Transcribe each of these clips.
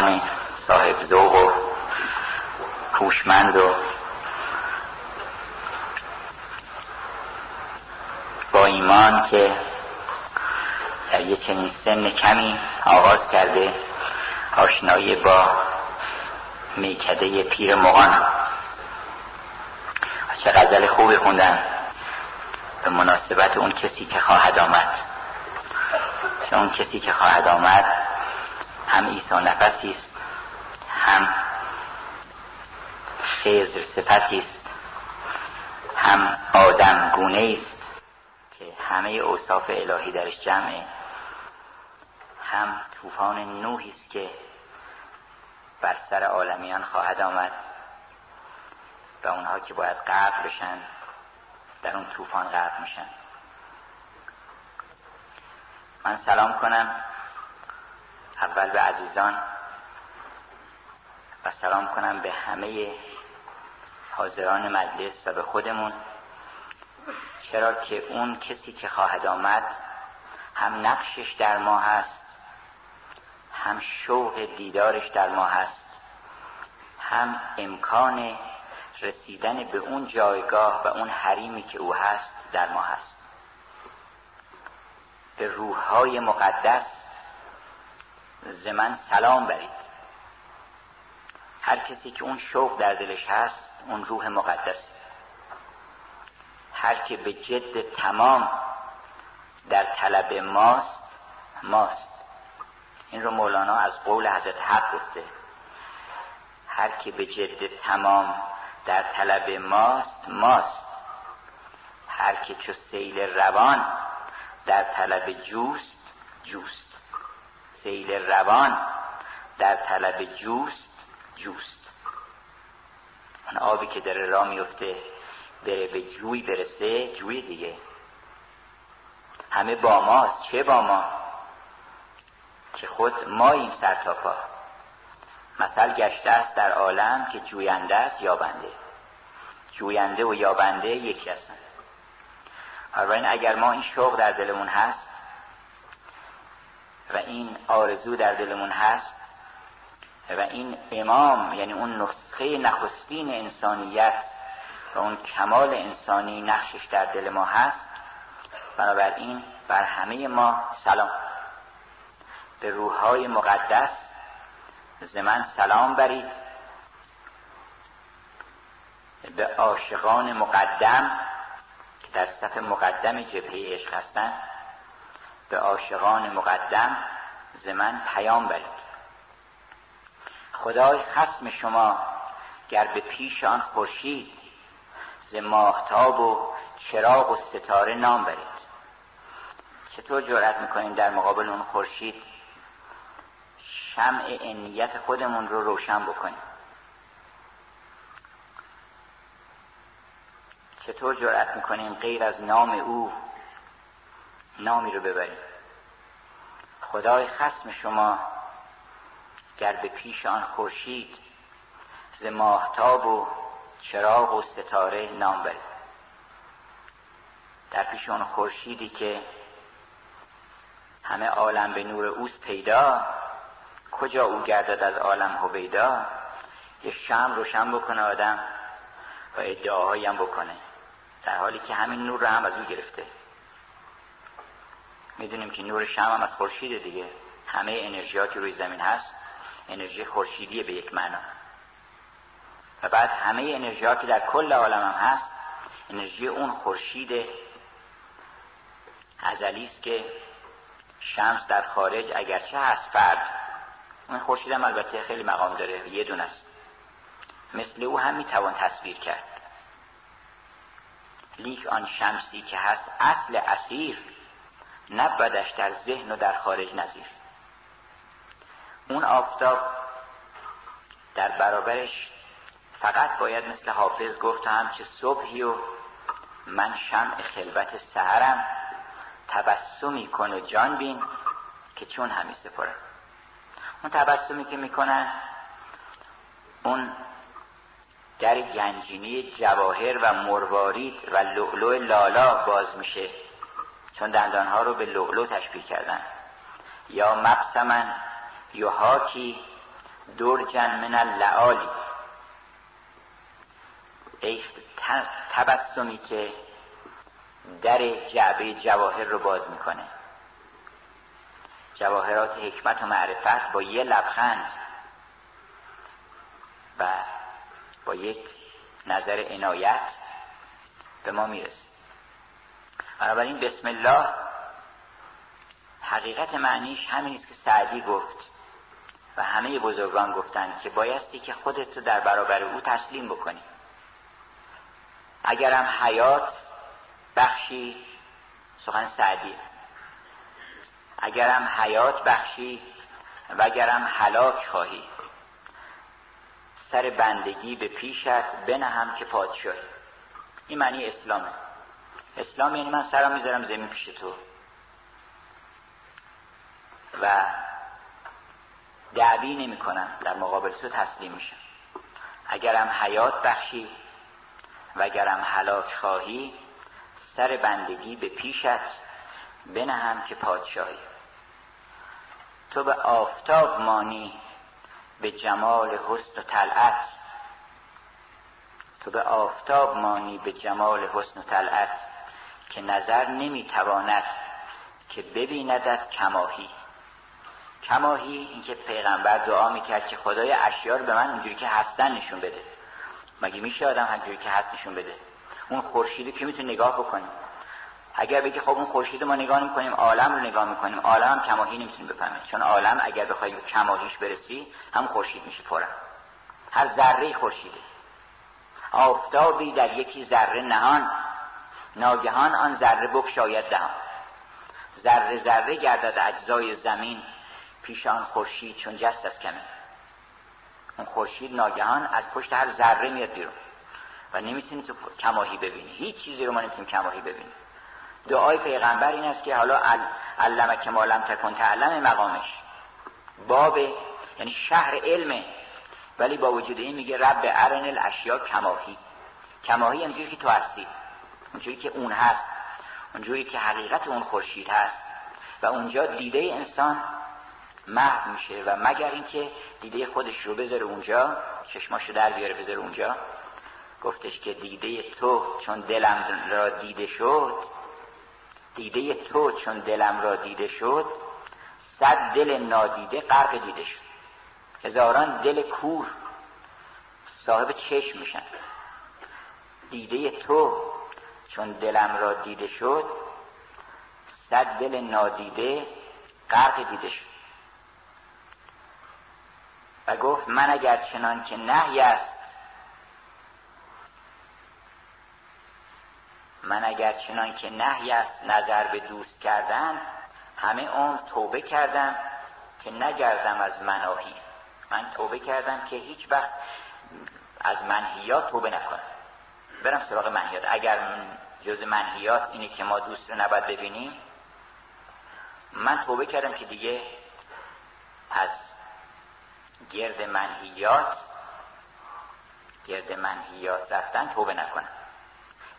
نوجوان صاحب ذوق و هوشمند و با ایمان که در یه چنین سن کمی آغاز کرده آشنایی با میکده پیر مغان. چه غزل خوبی خوندن. به مناسبت اون کسی که خواهد آمد. چون کسی که خواهد آمد. هم ایسا نفسی است هم خیزر صفتی است هم آدم گونه است که همه اوصاف الهی درش جمعه هم طوفان نوحی است که بر سر عالمیان خواهد آمد و اونها که باید غرق بشن در اون طوفان غرق میشن. من سلام کنم. اول به عزیزان و سلام کنم به همه حاضران مجلس و به خودمون. چرا که اون کسی که خواهد آمد هم نقشش در ما هست هم شوق دیدارش در ما هست هم امکان رسیدن به اون جایگاه و اون حریمی که او هست در ما هست. به روحهای مقدس زمن سلام برید. هر کسی که اون شوق در دلش هست اون روح مقدس. هر که به جد تمام در طلب ماست ماست. این رو مولانا از قول حضرت حق گفته. هر که به جد تمام در طلب ماست ماست. هر که چو سیل روان در طلب جوست جوست. سیل روان در طلب جوست جوست. اون آبی که داره را میفته بره به جوی برسه جوی دیگه. همه با ماست. چه با ما؟ که خود ماییم سر تا پا. مثل گشته است در عالم که جوینده است یابنده. جوینده و یابنده یکی هستند. این اگر ما این شوق در دلمون هست و این آرزو در دلمون هست و این امام یعنی اون نسخه نخستین انسانیت و اون کمال انسانی نقشش در دل ما هست. بنابراین بر همه ما سلام. به روحهای مقدس زمن سلام برید. به عاشقان مقدم که در صف مقدم جبهه عشق هستند به عاشقان مقدم زمن پیام برید. خدای خسم شما گر به پیش آن خورشید ز ماهتاب و چراغ و ستاره نام برید. چطور جرأت می‌کنیم در مقابل اون خورشید شمع انیت خودمون رو روشن بکنیم؟ چطور جرأت می‌کنیم غیر از نام او نامی رو ببریم. خدای خسم شما گر به پیش آن خورشید ز ماهتاب و چراغ و ستاره نام برید در پیش آن خورشیدی که همه عالم به نور اوست پیدا کجا او گردد از عالم هویدا؟ یه شم روشن بکنه آدم و ادعاهایی هم بکنه در حالی که همین نور رو هم از او گرفته. می‌دونیم که نور شم هم از خورشید دیگه. همه انرژی که روی زمین هست. انرژی خورشیدی به یک معنا. و بعد همه انرژی که در کل عالم هم هست. انرژی اون خورشید ازلی است که شمس در خارج اگرچه هست فرد اون خورشید هم البته خیلی مقام داره. یه دون است. مثل او هم می‌توان تصویر کرد. لیک آن شمسی که هست اصل اسیر. نبودش در ذهن و در خارج نظیر اون آفتاب در برابرش فقط باید مثل حافظ گفت هم چه صبحی و من شمع خلوت سهرم تبسمی کن و جان بین که چون همی سپرم. اون تبسمی که می‌کنن اون در گنجینی جواهر و مروارید و لؤلؤ لالا باز میشه. چون دندانها رو به لؤلؤ تشبیه کردن. یا مقسمن یحاکی درجن من اللعالی. ای تبسمی که در جعبه جواهر رو باز می‌کنه. جواهرات حکمت و معرفت با یه لبخند و با یک نظر عنایت به ما می‌رسه. بنابراین بسم الله حقیقت معنیش همین است که سعدی گفت و همه بزرگان گفتند که بایستی که خودت رو در برابر او تسلیم بکنی. اگرم حیات بخشی سخن سعدی اگرم حیات بخشی و اگرم حلاک خواهی. سر بندگی به پیشت بنهم که پادشاهی. این معنی اسلامه. اسلام یعنی من سرم می‌ذارم زمین پیش تو. و دعوی نمی کنم در مقابل تو تسلیم میشم. اگرم حیات بخشی و اگرم حلاک خواهی سر بندگی به پیشت بنهم که پادشاهی. تو به آفتاب مانی به جمال حسن و طلعت. تو به آفتاب مانی به جمال حسن و طلعت. که نظر نمی‌تواند که ببیندت کماهی. کماهی اینکه پیغمبر دعا می‌کرد که خدای اشیار به من اونجوری که هستن نشون بده. مگه میشه آدم همجوری که هست نشون بده؟ اون خورشیدی که می‌تونه نگاه بکنیم اگر بگی خب اون خورشید ما نگاه می‌کنیم عالم رو نگاه می‌کنیم. عالم هم کماهی نمی‌تونیم بفهمیم چون عالم اگر بخوای کماهیش برسی هم خورشید میشه پرم هر ذره خورشیده. آفتابی در یکی ذره نهان. ناگهان آن ذره بکشاید دهان ذره ذره گردد اجزای زمین پیش آن خورشید چون جست از کمین اون خورشید ناگهان از پشت هر ذره میاد بیرون. و نمی‌تونی تو کماهی ببینی. هیچ چیزی رو ما نمی‌تونیم کماهی ببینیم. دعای پیغمبر این است که حالا علمه که مالم تکن تعلم مقامش. باب یعنی شهر علمه ولی با وجود این میگه رب ارن الاشیا کماهی. کماهی اونجوری که تو هستی. اونجوری که اون هست اونجوری که حقیقت اون خورشید هست. و اونجا دیده انسان محو میشه و مگر اینکه دیده خودش رو بذاره اونجا چشماشو در بیاره بذاره اونجا. گفتش که دیده تو چون دلم را دیده شد دیده تو چون دلم را دیده شد صد دل نادیده غرق دیده شد. هزاران دل کور صاحب چشم میشن. دیده تو چون دلم را دیده شد صد دل نادیده غرق دیده شد. و گفت من اگر چنان که نهی است من اگر چنان که نهی است نظر به دوست کردن همه عمر توبه کردم که نگردم از مناهی. من توبه کردم که هیچ وقت از منهیات توبه نکنم. برم سراغ منهیات اگر جز منهیات اینه که ما دوست رو نباید ببینیم من توبه کردم که دیگه از گرد منهیات گرد منهیات رفتن توبه نکنم.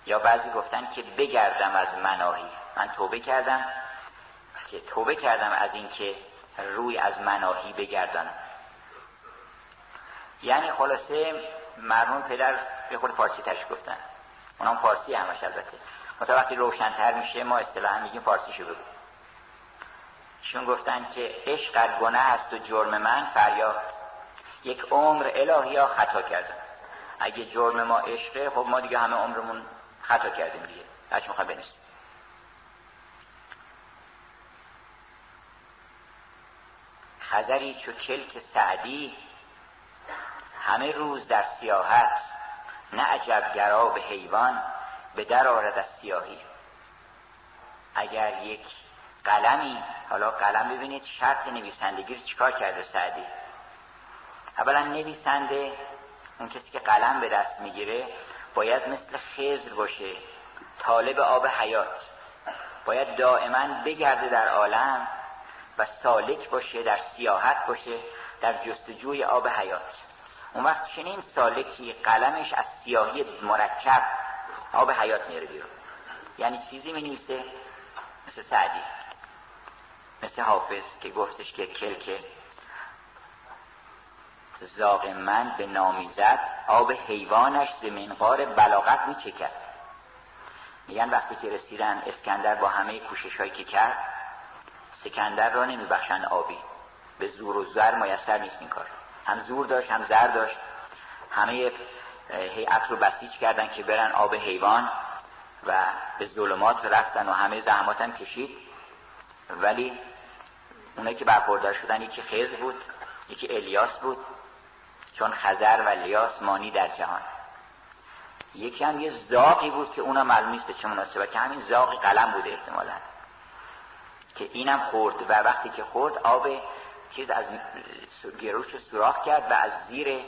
یا بعضی گفتن که بگردم از مناهی. من توبه کردم که توبه کردم از اینکه روی از مناهی بگردانم. یعنی خلاصه مرمون پدر به خود فارسی تش گفتن. اونام فارسی همش البته. مثلا وقتی روشنتر میشه ما اصطلاحا میگیم فارسی شو بگو چون گفتن که عشق گناه است و جرم من فریاد. یک عمر الهی ها خطا کردم اگه جرم ما عشقه خب ما دیگه همه عمرمون خطا کردیم دیگه. هرچی می‌خواه بنویسیم خزری چو کلک سعدی همه روز در سیاحت. نه عجب به حیوان به در آرد از سیاهی. اگر یک قلمی حالا قلم ببینید شرط نویسندگی رو چیکار کرده سعدی؟ اولا نویسنده اون کسی که قلم به دست می‌گیره باید مثل خزر باشه طالب آب حیات. باید دائما بگرده در عالم و سالک باشه در سیاحت باشه در جستجوی آب حیات. اون وقت چنین سالکی قلمش از سیاهی مرکب آب حیات میره بیرون. یعنی چیزی می نویسه مثل سعدی مثل حافظ که گفتش که کلک زاغ من به نامیزد آب حیوانش ز منقار بلاغت میچکد. میگن وقتی که رسیدن اسکندر با همه کوشش هایی که کرد سکندر را نمیبخشند آبی. به زور و زر میسر نیست این کار. هم زور داشت هم زر داشت. همه هیئت رو بسیج کردن که برن آب حیوان و به ظلمات رفتن و همه زحمات هم کشید. ولی اونایی که برخوردار شدن یکی خز بود یکی الیاس بود چون خزر و الیاس مانی در جهان. یکی هم یه زاقی بود که اونا معلوم نیست به چه مناسبه که همین زاقی قلم بوده احتمالا. که اینم خورد و وقتی که خورد آب چیز از گروش سوراخ کرد و از زیر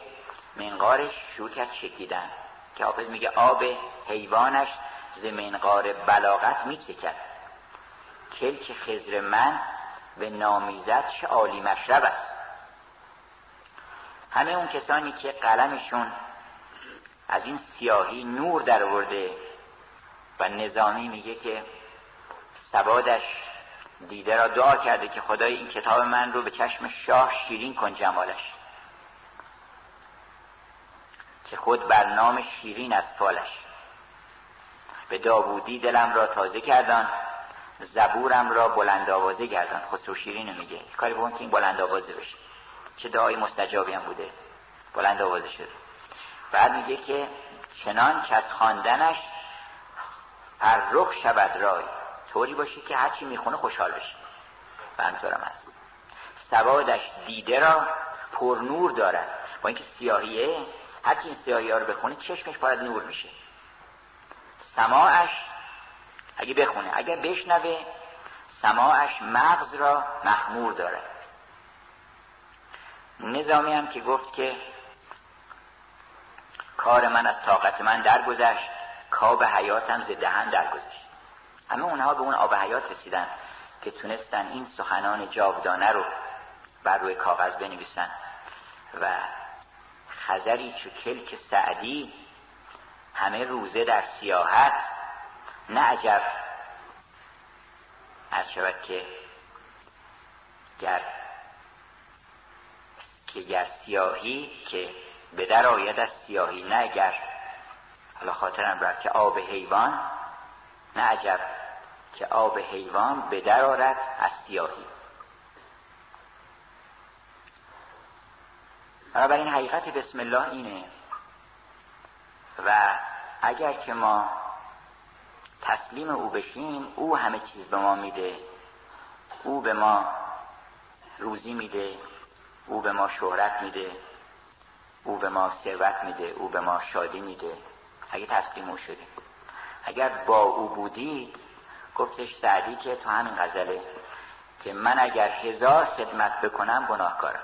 منقارش شروع کرد شکیدن. که حافظ میگه آب حیوانش ز منقار بلاغت میچکد. کلک خزر من به نامیزد چه عالی مشرب است. همه اون کسانی که قلمشون از این سیاهی نور در ورده و نظامی میگه که سوادش دیده را دعا کرده که خدای این کتاب من رو به چشم شاه شیرین کن جمالش. که خود بر نام شیرین از فالش. به داوودی دلم را تازه کردن زبورم را بلند آوازه گردان. خسرو شیرین میگه. کاری بکن که این بلند آوازه بشه. چه دعای مستجابی هم بوده. بلند آوازه شده. بعد میگه که چنان که از خواندنش رخ شود رای. طوری باشه که هرچی می‌خونه خوشحال بشه و همطورم هست. سوادش دیده را پر نور دارد. با اینکه سیاهیه هرچی این سیاهی ها رو بخونه چشمش باید نور میشه. سماعش اگه بخونه اگر بشنوه سماعش مغز را محمور دارد. نظامی هم که گفت که کار من از طاقت من درگذشت کاب حیاتم ز دهن درگذشت. همه اونها به اون آب حیات رسیدن که تونستن این سخنان جاودانه رو بر روی کاغذ بنویسن. و خزری چو کلک سعدی همه روزه در سیاحت نه عجب. از شود که گر که گر سیاهی که به در آید از سیاهی نه اگر حالا خاطرم رفت که آب حیوان نه عجب. که آب حیوان به در آرد از سیاهی. این حقیقت بسم الله اینه. و اگر که ما تسلیم او بشیم او همه چیز به ما میده. او به ما روزی میده او به ما شهرت میده او به ما ثروت میده او به ما شادی میده. اگه تسلیم او شدیم. اگر با او بودید گفتش سعدی که تو همین غزله که من اگر هزار خدمت بکنم گناهکارم.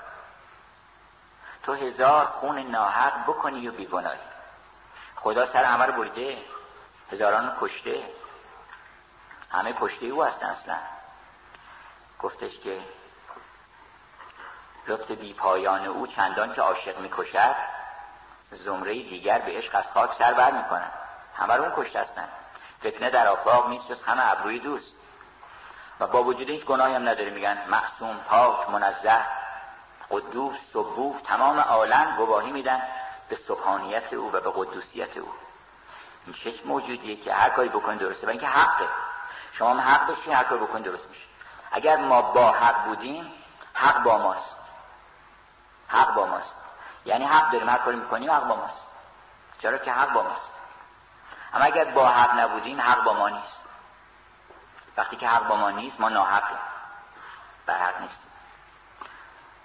تو هزار خون ناحق بکنی و بیگناهی. خدا سر رو برده هزاران کشته. همه کشته او هستن اصلا. گفتش که لطف بی پایان او چندان که عاشق می‌کشد زمره دیگر به عشق از خاک سر بر می‌کنن همه رو اون کشته هستن. فتنه در آفاق نیست جز همه ابروی دوست. و با وجود هیچ گناهی هم نداره میگن معصوم پاک منزه قدوس صبوف تمام عالم گواهی میدن به سبحانیت او و به قدوسیت او. این چه موجودیه که هر کاری بکنی درسته و اینکه حقه. شما هم حق بشی هر کاری بکنی درست میشه. اگر ما با حق بودیم حق با ماست. حق با ماست. یعنی حق داریم هر کاری می‌کنیم حق با ماست. چرا که حق با ماست؟ اما اگر با حق نبودیم حق با ما نیست. وقتی که حق با ما نیست ما ناحقیم. بر حق نیست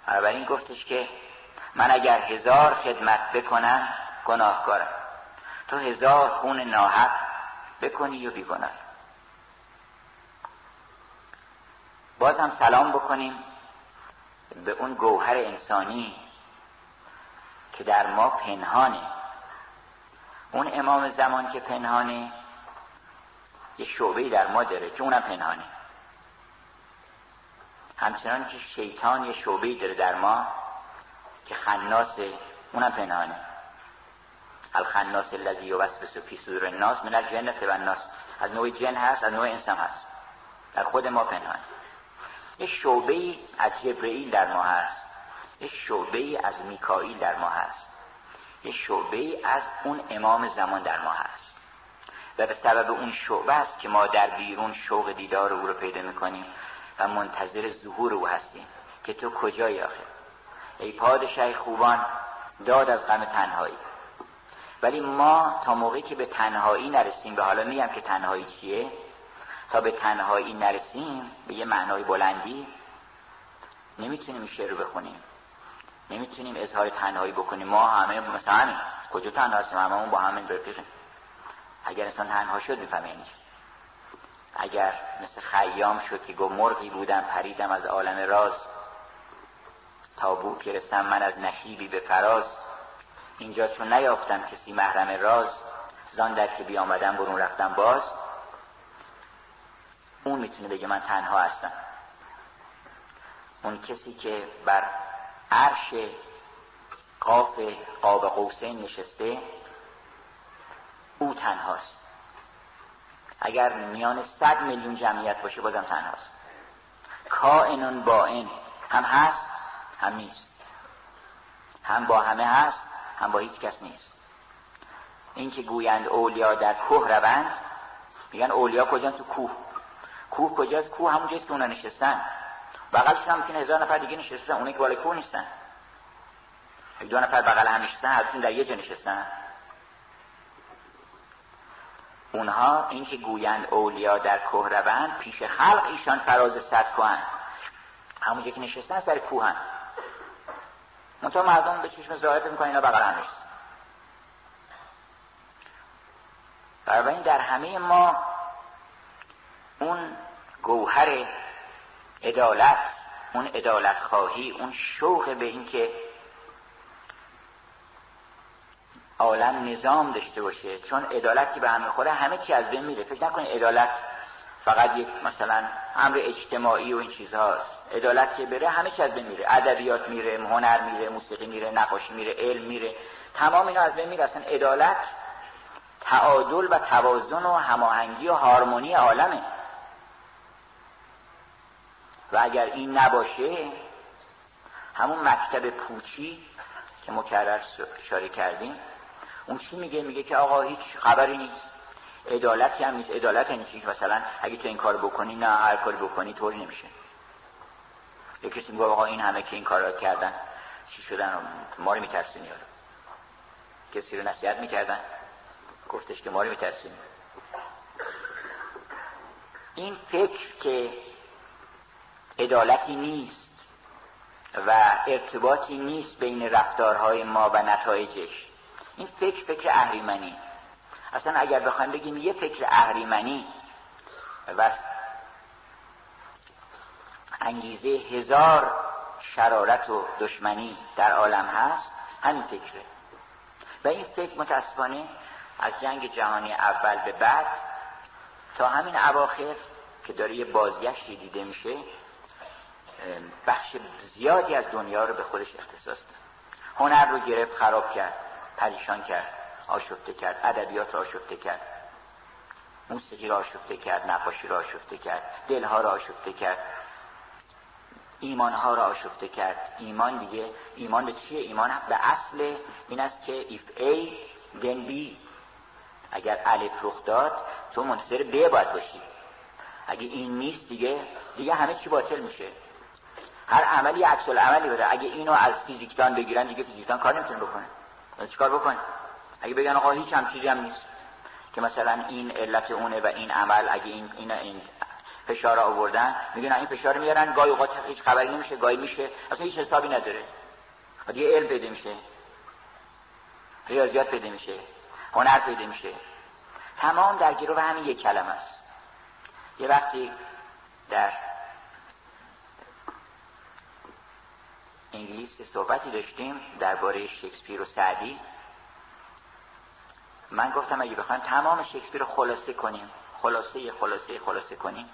این گفتش که من اگر هزار خدمت بکنم گناهکارم. تو هزار خون ناحق بکنی و بیگناه. باز هم سلام بکنیم به اون گوهر انسانی که در ما پنهانه. اون امام زمان که پنهانه یه شعبه در ما داره که اونم پنهانه. همچنان که شیطان یه شعبه داره در ما که خناسه اونم پنهانه. الخناس الذی یوسوس فی صدور الناس من الجنه و الناس از نوع جن هست از نوع انسان هست. در خود ما پنهان یه شعبه از جبرئیل در ما هست. یه شعبه از میکائیل در ما هست. یه شعبه از اون امام زمان در ما هست. و به سبب اون شعبه است که ما در بیرون شوق دیدار او رو پیدا می‌کنیم و منتظر ظهور او هستیم. که تو کجایی آخه؟ ای پادشاه خوبان داد از غم تنهایی. ولی ما تا موقعی که به تنهایی نرسیم به حالا میگم که تنهایی چیه؟ تا به تنهایی نرسیم به یه معنای بلندی نمی‌تونیم شعر رو بخونیم. نمی‌تونیم اظهار تنهایی بکنیم. ما همه مثلا همین. کجا تنها هستیم؟ هممون با همین رفیقیم اگر انسان تنها شد می‌فهمه یعنی اگر مثل خیام شد که گفت مرغی بودم پریدم از عالم راز تا بو من از نشیبی به فراز. اینجا چون نیافتم کسی محرم راز زان در که بیامدم برون رفتم باز. اون می‌تونه بگه من تنها هستم. اون کسی که بر عرش قاف قاب قوسین نشسته او تنهاست. اگر میان صد میلیون جمعیت باشه بازم تنهاست. کائنون با این هم هست هم نیست. هم با همه هست هم با هیچ کس نیست. این که گویند اولیا در کوه روند میگن اولیا کجا تو کوه. کوه کجاست؟ کوه همونجاست که اونا نشستن. بغلشون هم می‌تونه هزار نفر دیگه نشستن اونایی که بالای کوه نیستن. دو نفر بغل هم نشستن هرشون در یه جا نشستن. اونها این که گویند اولیا در کوه پیش خلق ایشان فراز صد کوهن همونجا که نشستن سر کوهن منطقه مردم به چشم ظاهر می‌کنن اینا بغل هم نیست. بنابراین در همه ما اون گوهر عدالت اون عدالت خواهی اون شوق به اینکه عالم نظام داشته باشه. چون عدالتی به همه خوره همه چی از بین میره. فکر نکنید عدالت فقط یک مثلا امر اجتماعی و این چیزهاست. عدالت که بره همه چی از بین میره. ادبیات میره هنر میره موسیقی میره نقاشی میره علم میره. تمام اینا از بین میره. اصلا عدالت تعادل و توازن و هماهنگی و هارمونی عالمه. و اگر این نباشه همون مکتب پوچی که مکرر اشاره کردیم اون چی میگه؟ میگه که آقا هیچ خبری نیست. عدالتی هم نیست. عدالت یعنی که مثلا اگه تو این کار بکنی نه هر کاری بکنی طوری نمیشه. یه کسی میگه آقا این همه که این کارا کردن چی شدن؟ ما رو میترسونی کسی رو نصیحت می‌کردن؟ گفتش که ما رو میترسونی. این فکر که عدالتی نیست و ارتباطی نیست بین رفتارهای ما و نتایجش. این فکر فکر اهریمنی. اصلا اگر بخوایم بگیم یه فکر اهریمنی و انگیزه هزار شرارت و دشمنی در عالم هست همین فکره. و این فکر متاسفانه از جنگ جهانی اول به بعد تا همین اواخر که داره یه بازگشتی دیده میشه بخش زیادی از دنیا رو به خودش اختصاص داد. هنر رو گرفت خراب کرد پریشان کرد آشفته کرد ادبیات را آشفته کرد. موسیقی را آشفته کرد نقاشی را آشفته کرد دلها را آشفته کرد ایمانها را آشفته کرد. ایمان دیگه ایمان به چیه؟ ایمان به اصل این است که if A then B. اگر الف رخ داد تو منتظر ب باید باشی. اگه این نیست دیگه دیگه همه چی باطل میشه. هر عملی عکس عملی بده. اگه اینو از فیزیکدان بگیرن دیگه فیزیکدان کار نمی‌تونه بکنه. چیکار بکنه؟ اگه بگن آقا هیچ هم چیزی هم نیست. که مثلا این علت اونه و این عمل اگه این این, این فشار آوردن میگن این فشار میارن گاهی اوقات هیچ خبری نمیشه گاهی میشه اصلا هیچ حسابی نداره. دیگه علم پیدا میشه. ریاضیات پیدا میشه. هنر پیدا میشه. تمام در گروه همین یک کلمه است. یه وقتی در انگلیس صحبتی داشتیم درباره شکسپیر و سعدی. من گفتم اگه بخوایم تمام شکسپیر رو خلاصه کنیم خلاصه خلاصه خلاصه کنیم.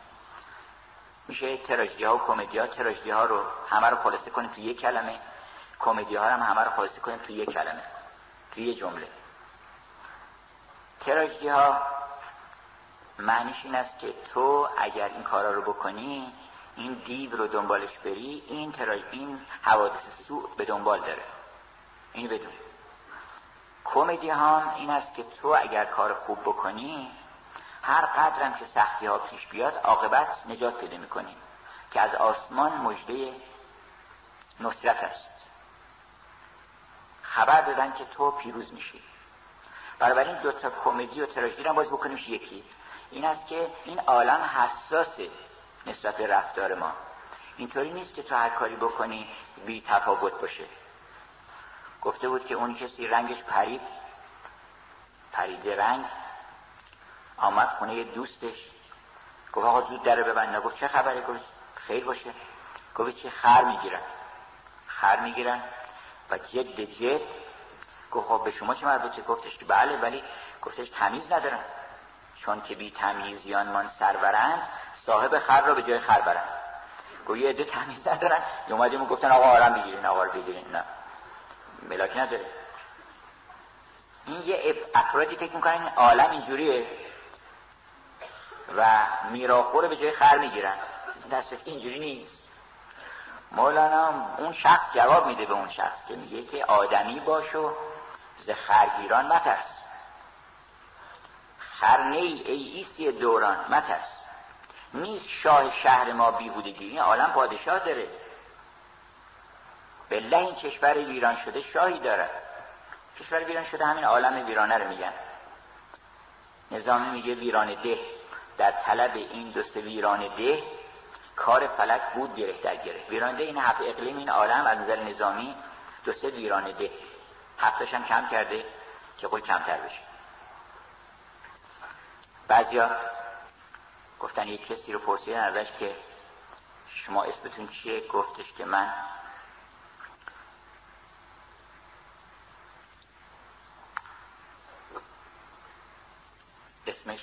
میشه تراژدی ها و کمدی ها تراژدی ها رو همه رو خلاصه کنیم توی یک کلمه. کمدی ها هم همه رو خلاصه کنیم توی یک کلمه توی یک جمله. تراژدی ها معنیش این است که تو اگر این کارا رو بکنی این دیو رو دنبالش بری این تراژ این حوادث سوء به دنبال داره. این بدون کمدی هم این است که تو اگر کار خوب بکنی هر قدرم که سختی ها پیش بیاد عاقبت نجات پیدا می‌کنی که از آسمان مجده نصرت است. خبر دادن که تو پیروز میشی. این دو تا کمدی و تراژدی رو باز بکنیم یکی. این است که این عالم حساسه. نسبت به رفتار ما. اینطوری نیست که تو هر کاری بکنی بی تفاوت باشه. گفته بود که اون کسی رنگش پرید. پریده رنگ. آمد خونه دوستش. گفت آقا زود داره ببند. گفت چه خبره؟ گفت خیر باشه. گفت چه خر می‌گیرن. خر می‌گیرن. و جد جد. گفت خب به شما چه مربوطه؟ گفتش که بله ولی گفتش تمیز ندارن. چون که بی تمیزیان من سرورند صاحب خر را به جای خر برن. یه عده تمیز ندارن. یه اومدیم گفتن آقا آرام بگیرین آقا رو بگیرین. نه. ملاک نداره. این یه افرادی فکر می‌کنن عالم اینجوریه و میراخور به جای خر می‌گیرن. دست اینجوری نیست. مولانا اون شخص جواب میده به اون شخص که میگه که آدمی باشو ز خرگیران مترس. خر نی ای ایسی دوران مترس. نیست شاه شهر ما بیهودگی این عالم پادشاه داره. بله این کشور ویران شده شاهی داره. کشور ویران شده همین عالم ویرانه رو میگن. نظامی میگه ویران ده. در طلب این دوست ویران ده کار فلک بود گره در گره ویران ده این هفت اقلیم این عالم از نظر نظامی دوست ویران ده. هفتش هم کم کرده که خود کمتر بشه. بعضیا گفتن یک کسی رو پرسیدن ازش که شما اسمتون چیه؟ گفتش که من اسمش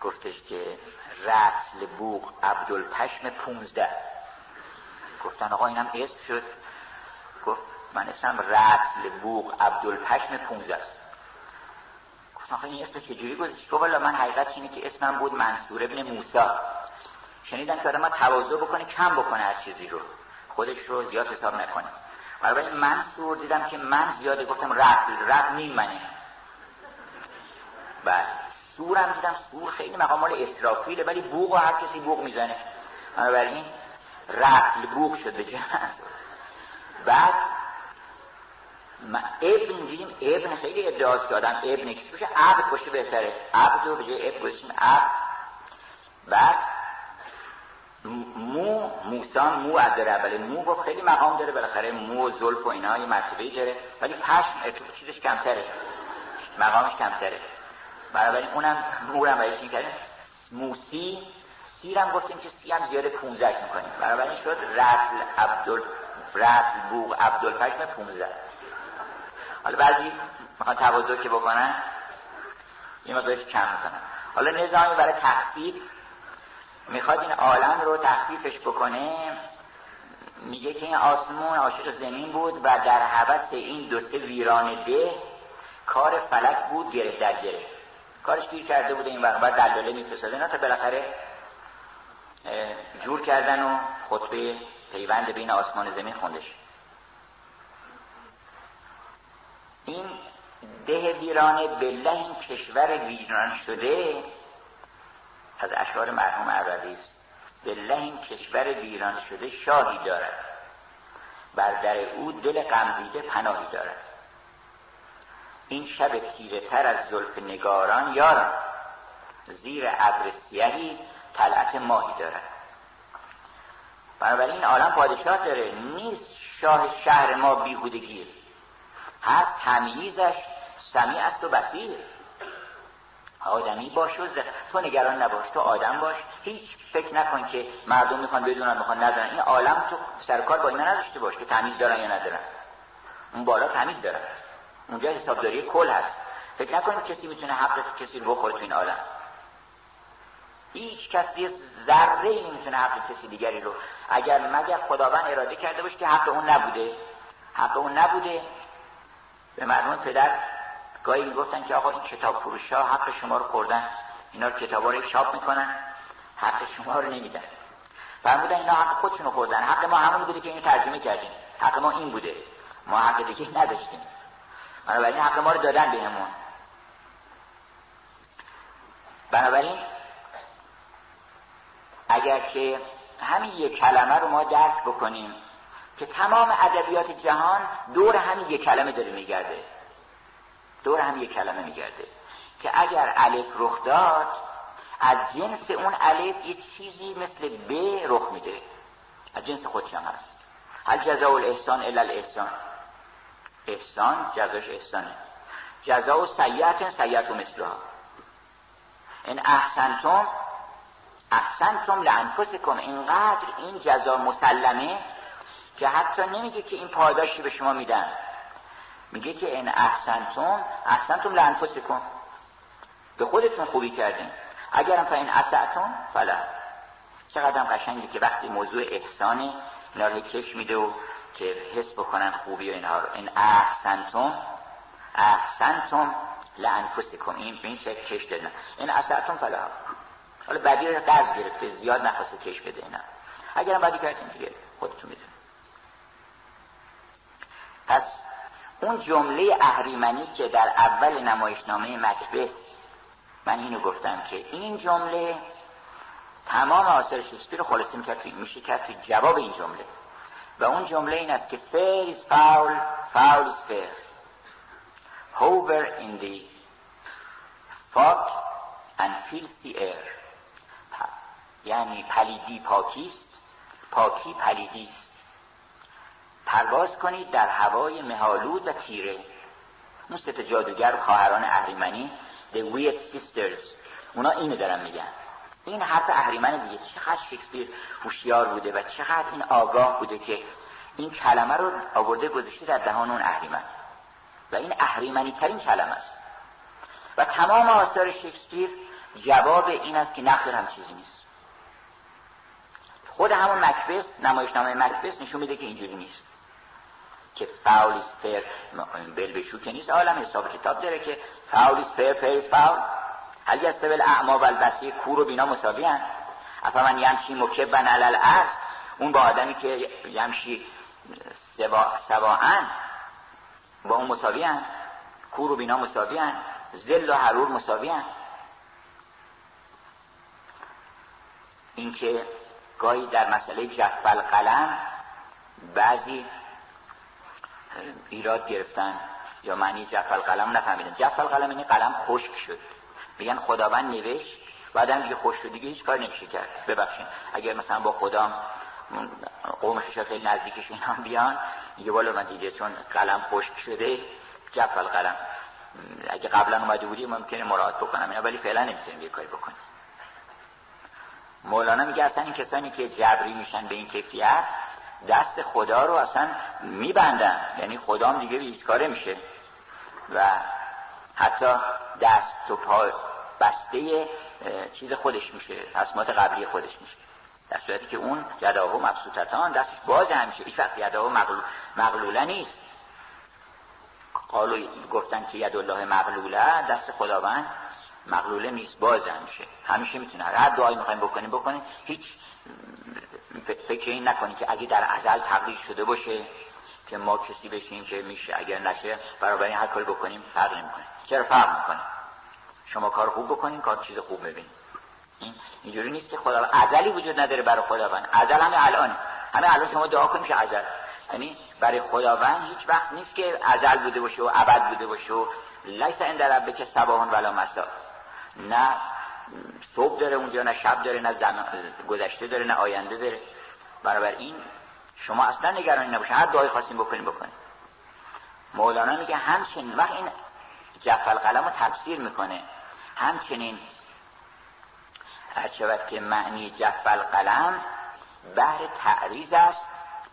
گفتش که رسل بوغ عبدالپشم پونزده. گفتن آقا اینم اسم شد. گفت من اسمم رسل بوغ عبدالپشم پونزده است. آقا این اسم چجوری گذاشت؟ تو والا من حقیقت اینه که اسمم بود منصور ابن موسا شنیدن که آدم تواضع بکنه کم بکنه هر چیزی رو. خودش رو زیاد حساب نکنه. من منصور دیدم که من زیاده گفتم رسل رسل نیم منه. بله سورم دیدم سور خیلی مقام مال ولی بوغ و هر کسی بوغ می‌زنه. بنابراین رفل بوغ شد به بعد ابن دیدیم ابن خیلی ادعاست که آدم ابن کسی باشه عبد باشه بهتره عبد رو به جای ابن گذاشتیم عبد بعد مو موسان مو از داره ولی مو گفت خیلی مقام داره بالاخره مو و زلف و اینا یه مرتبه داره. ولی پشم چیزش کمتره. مقامش کمتره. بنابراین اونم مورم برایش این کردیم؟ موسی. سیرم گفتیم که سی هم زیاده پونزش می‌کنیم. بنابراین شد رسل عبدال رسل بوغ عبدالفشم پونزه. حالا بعضی می‌خوان توازو که بکنن این مقدارش کم می‌کنن. حالا نظامی برای تخفیف می‌خواد این عالم رو تخفیفش بکنه میگه که این آسمون عاشق زمین بود و در حوث این دو سه ویران ده کار فلک بود گره در گره کارش گیر کرده بوده این وقت بعد دلاله میفرستاده. اینا تا بالاخره جور کردن و خطبه پیوند بین آسمان زمین خوندش. این ده ویرانه بله این کشور ویران شده از اشعار مرحوم عربی است. بله این کشور ویران شده شاهی دارد. بر در او دل غمدیده پناهی دارد. این شب تیره تر از زلف نگاران یارم زیر ابر سیهی طلعت ماهی دارد. بنابراین این عالم پادشاه داره نیست شاه شهر ما بیهودگیر. هست تمییزش سمیع است و بسیر آدمی باش و تو نگران نباش تو آدم باش. هیچ فکر نکن که مردم می‌خوان بدونن می‌خوان ندارن این عالم تو سرکار با اینا نداشته باش که تمیز دارن یا ندارن. اون بالا تمیز دارن اونجا حسابداری کل هست. فکر نکنید کسی می‌تونه حق کسی رو بخوره تو این عالم. هیچ کسی ذره ای نمی‌تونه حق کسی دیگری رو. اگر مگر خداوند اراده کرده باشه که حق اون نبوده. حق اون نبوده. به مردم پدر گاهی می‌گفتن که آقا این کتاب فروش ها حق شما رو خوردن. اینا رو کتابا رو شاپ می‌کنن. حق شما رو نمیدن. فرمودن اینا حق خودشونو خوردن. حق ما همون بوده که اینو ترجمه کردیم. حق ما این بوده. ما حق دیگه نداشتیم. بنابراین حق ما رو دادن بهمون بنابراین اگر که همین یک کلمه رو ما درک بکنیم که تمام ادبیات جهان دور همین یک کلمه داره میگرده. دور همین یک کلمه میگرده. که اگر الف رخ داد از جنس اون الف یه چیزی مثل ب رخ میده. از جنس خودش هم هست. هل جزاء الاحسان الا الاحسان. احسان جزاش احسانه. جزاء سیعت و مثلها. این احسنتم احسنتم لانفسکم. اینقدر این جزا مسلمه که حتی نمیگه که این پاداشی به شما میدن. میگه که این احسنتم احسنتم لانفسکم. به خودتون خوبی کردین. اگرم فا این اسعتم فلا. چقدر قشنگه که وقتی موضوع احسانی اینا رو کش میده و که حس بکنن خوبی و اینها رو. این احسنتم احسنتم لانفسکم. این به این شکل کش دادن. این اسعتم فلا. حالا بعدی رو قرض گرفته زیاد نخواسته کش بده اینا. اگرم بعدی کردین دیگه خودتون میدون پس اون جمله اهریمنی که در اول نمایشنامه مکبث من اینو گفتم که این جمله تمام آثار شکسپیر رو خلاصه می‌کرد میشه کرد توی جواب این جمله. و اون جمله این است که fair is foul, foul is fair hover in the fog and filthy air. یعنی پلیدی پاکیست پاکی پلیدیست پرواز کنید در هوای مه‌آلود و تیره. اون سه جادوگر خواهران اهریمنی The Weird Sisters اونا اینو دارن میگن. این حرف اهریمن دیگه چقدر شکسپیر هوشیار بوده و چقدر این آگاه بوده که این کلمه رو آورده گذاشته در دهان اون اهریمن. و این اهریمنی ترین کلمه است. و تمام آثار شکسپیر جواب این است که نخیر هم چیزی نیست. خود همون مکبس نمایشنامه مکبس نشون میده که اینجوری نیست. که فاول فیر بل بشو که نیست عالم حساب کتاب داره که foul fair fair foul. هل یستوی الاعمی و البصیر کور و بینا مساوی هست افمن یمشی مکبا علی الارض اون با آدمی که یمشی سویا با اون مساوی هست کور و بینا مساوی هست ظل و حرور مساوی هست اینکه گاهی در مسئله جف القلم بعضی ایراد گرفتن یا معنی جفل قلم نفهمیدن جفل قلم اینه قلم خشک شد. میگن خداوند نوشت بعدم دیگه خوش شد دیگه هیچ کار نمیشه کرد. ببخشید. اگر مثلا با خدام قوم خیلی نزدیکش اینا بیان میگه بالا من دیگه چون قلم خشک شده جفل قلم. اگه قبلا اومده بودی ممکنه مراد بکنم اینا ولی فعلا نمی‌تونیم یه کاری بکنیم. مولانا میگه اصلا این کسانی که جبری میشن به این کیفیت دست خدا رو اصلا میبندن. یعنی خدام دیگه هیچ کاره میشه. و حتی دست و پا بسته چیز خودش میشه. اسمات قبلی خودش میشه. در صورتی که اون یداهو مبسوطتان دستش باز همیشه. هیچ وقت یداهو مغلوله نیست. قالو گفتن که ید الله مغلوله. دست خداوند مغلوله نیست. باز همیشه. همیشه می‌تونه. هر دعایی می‌خوایم بکنیم بکنیم. هیچ فکر این نکنید که اگه در ازل تقدیر شده باشه که ما کسی بشیم که میشه. اگر نشه برابر هر کاری بکنیم فرق نمی‌کنه. چرا فرق می‌کنه؟ شما کار خوب بکنین کار چیز خوب ببینید این اینجوری نیست که خدا ازلی وجود نداره برای خداوند. ازل همه الان همه الان شما دعا کنید که ازل. یعنی برای خداوند هیچ وقت نیست که ازل بوده باشه و ابد بوده باشه و لیس عند ربک صباحون ولا مسا نه صبح داره اونجا نه شب داره نه زمان گذشته داره نه آینده داره. برابر این شما اصلا نگرانی نباشه. هر دعای خواستیم بکنیم بکنیم مولانا میگه همچنین. وقت این جفل قلم رو تفسیر می‌کنه. همچنین هرچه که معنی جفل قلم بهر تعریض است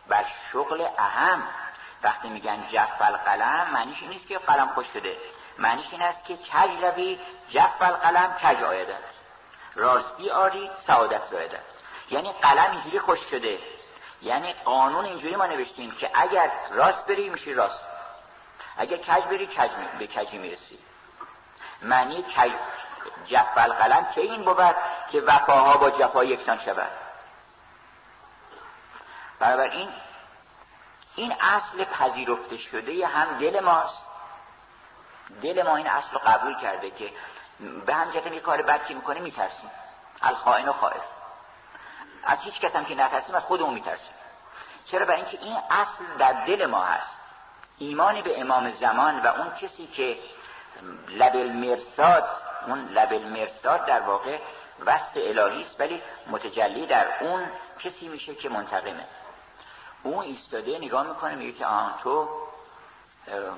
و شغل اهم. وقتی میگن جفل قلم معنیش نیست که قلم خوش شده. معنیش این است که کج روی جفل قلم کج آید است. راستی آری سعادت زاید است. یعنی قلم اینجوری خوش شده. یعنی قانون اینجوری ما نوشتیم که اگر راست بری میشی راست. اگر کج بری کج به کجی می‌رسی. معنی کج جف القلم چه این بود که وفاها با جفا یکسان شود. این این اصل پذیرفته شده هم دل ماست. دل ما این اصل رو قبول کرده که به هم یه کار بد که می‌کنه میترسیم. از خائن و خائف. از هیچ کس هم که نترسیم از خودمون میترسیم. چرا؟ برای اینکه این اصل در دل ما هست. ایمان به امام زمان و اون کسی که لبل مرساد اون لبل مرساد در واقع وسط الهی است ولی متجلی در اون کسی میشه که منتقمه. اون ایستاده نگاه می‌کنه میگه که آن تو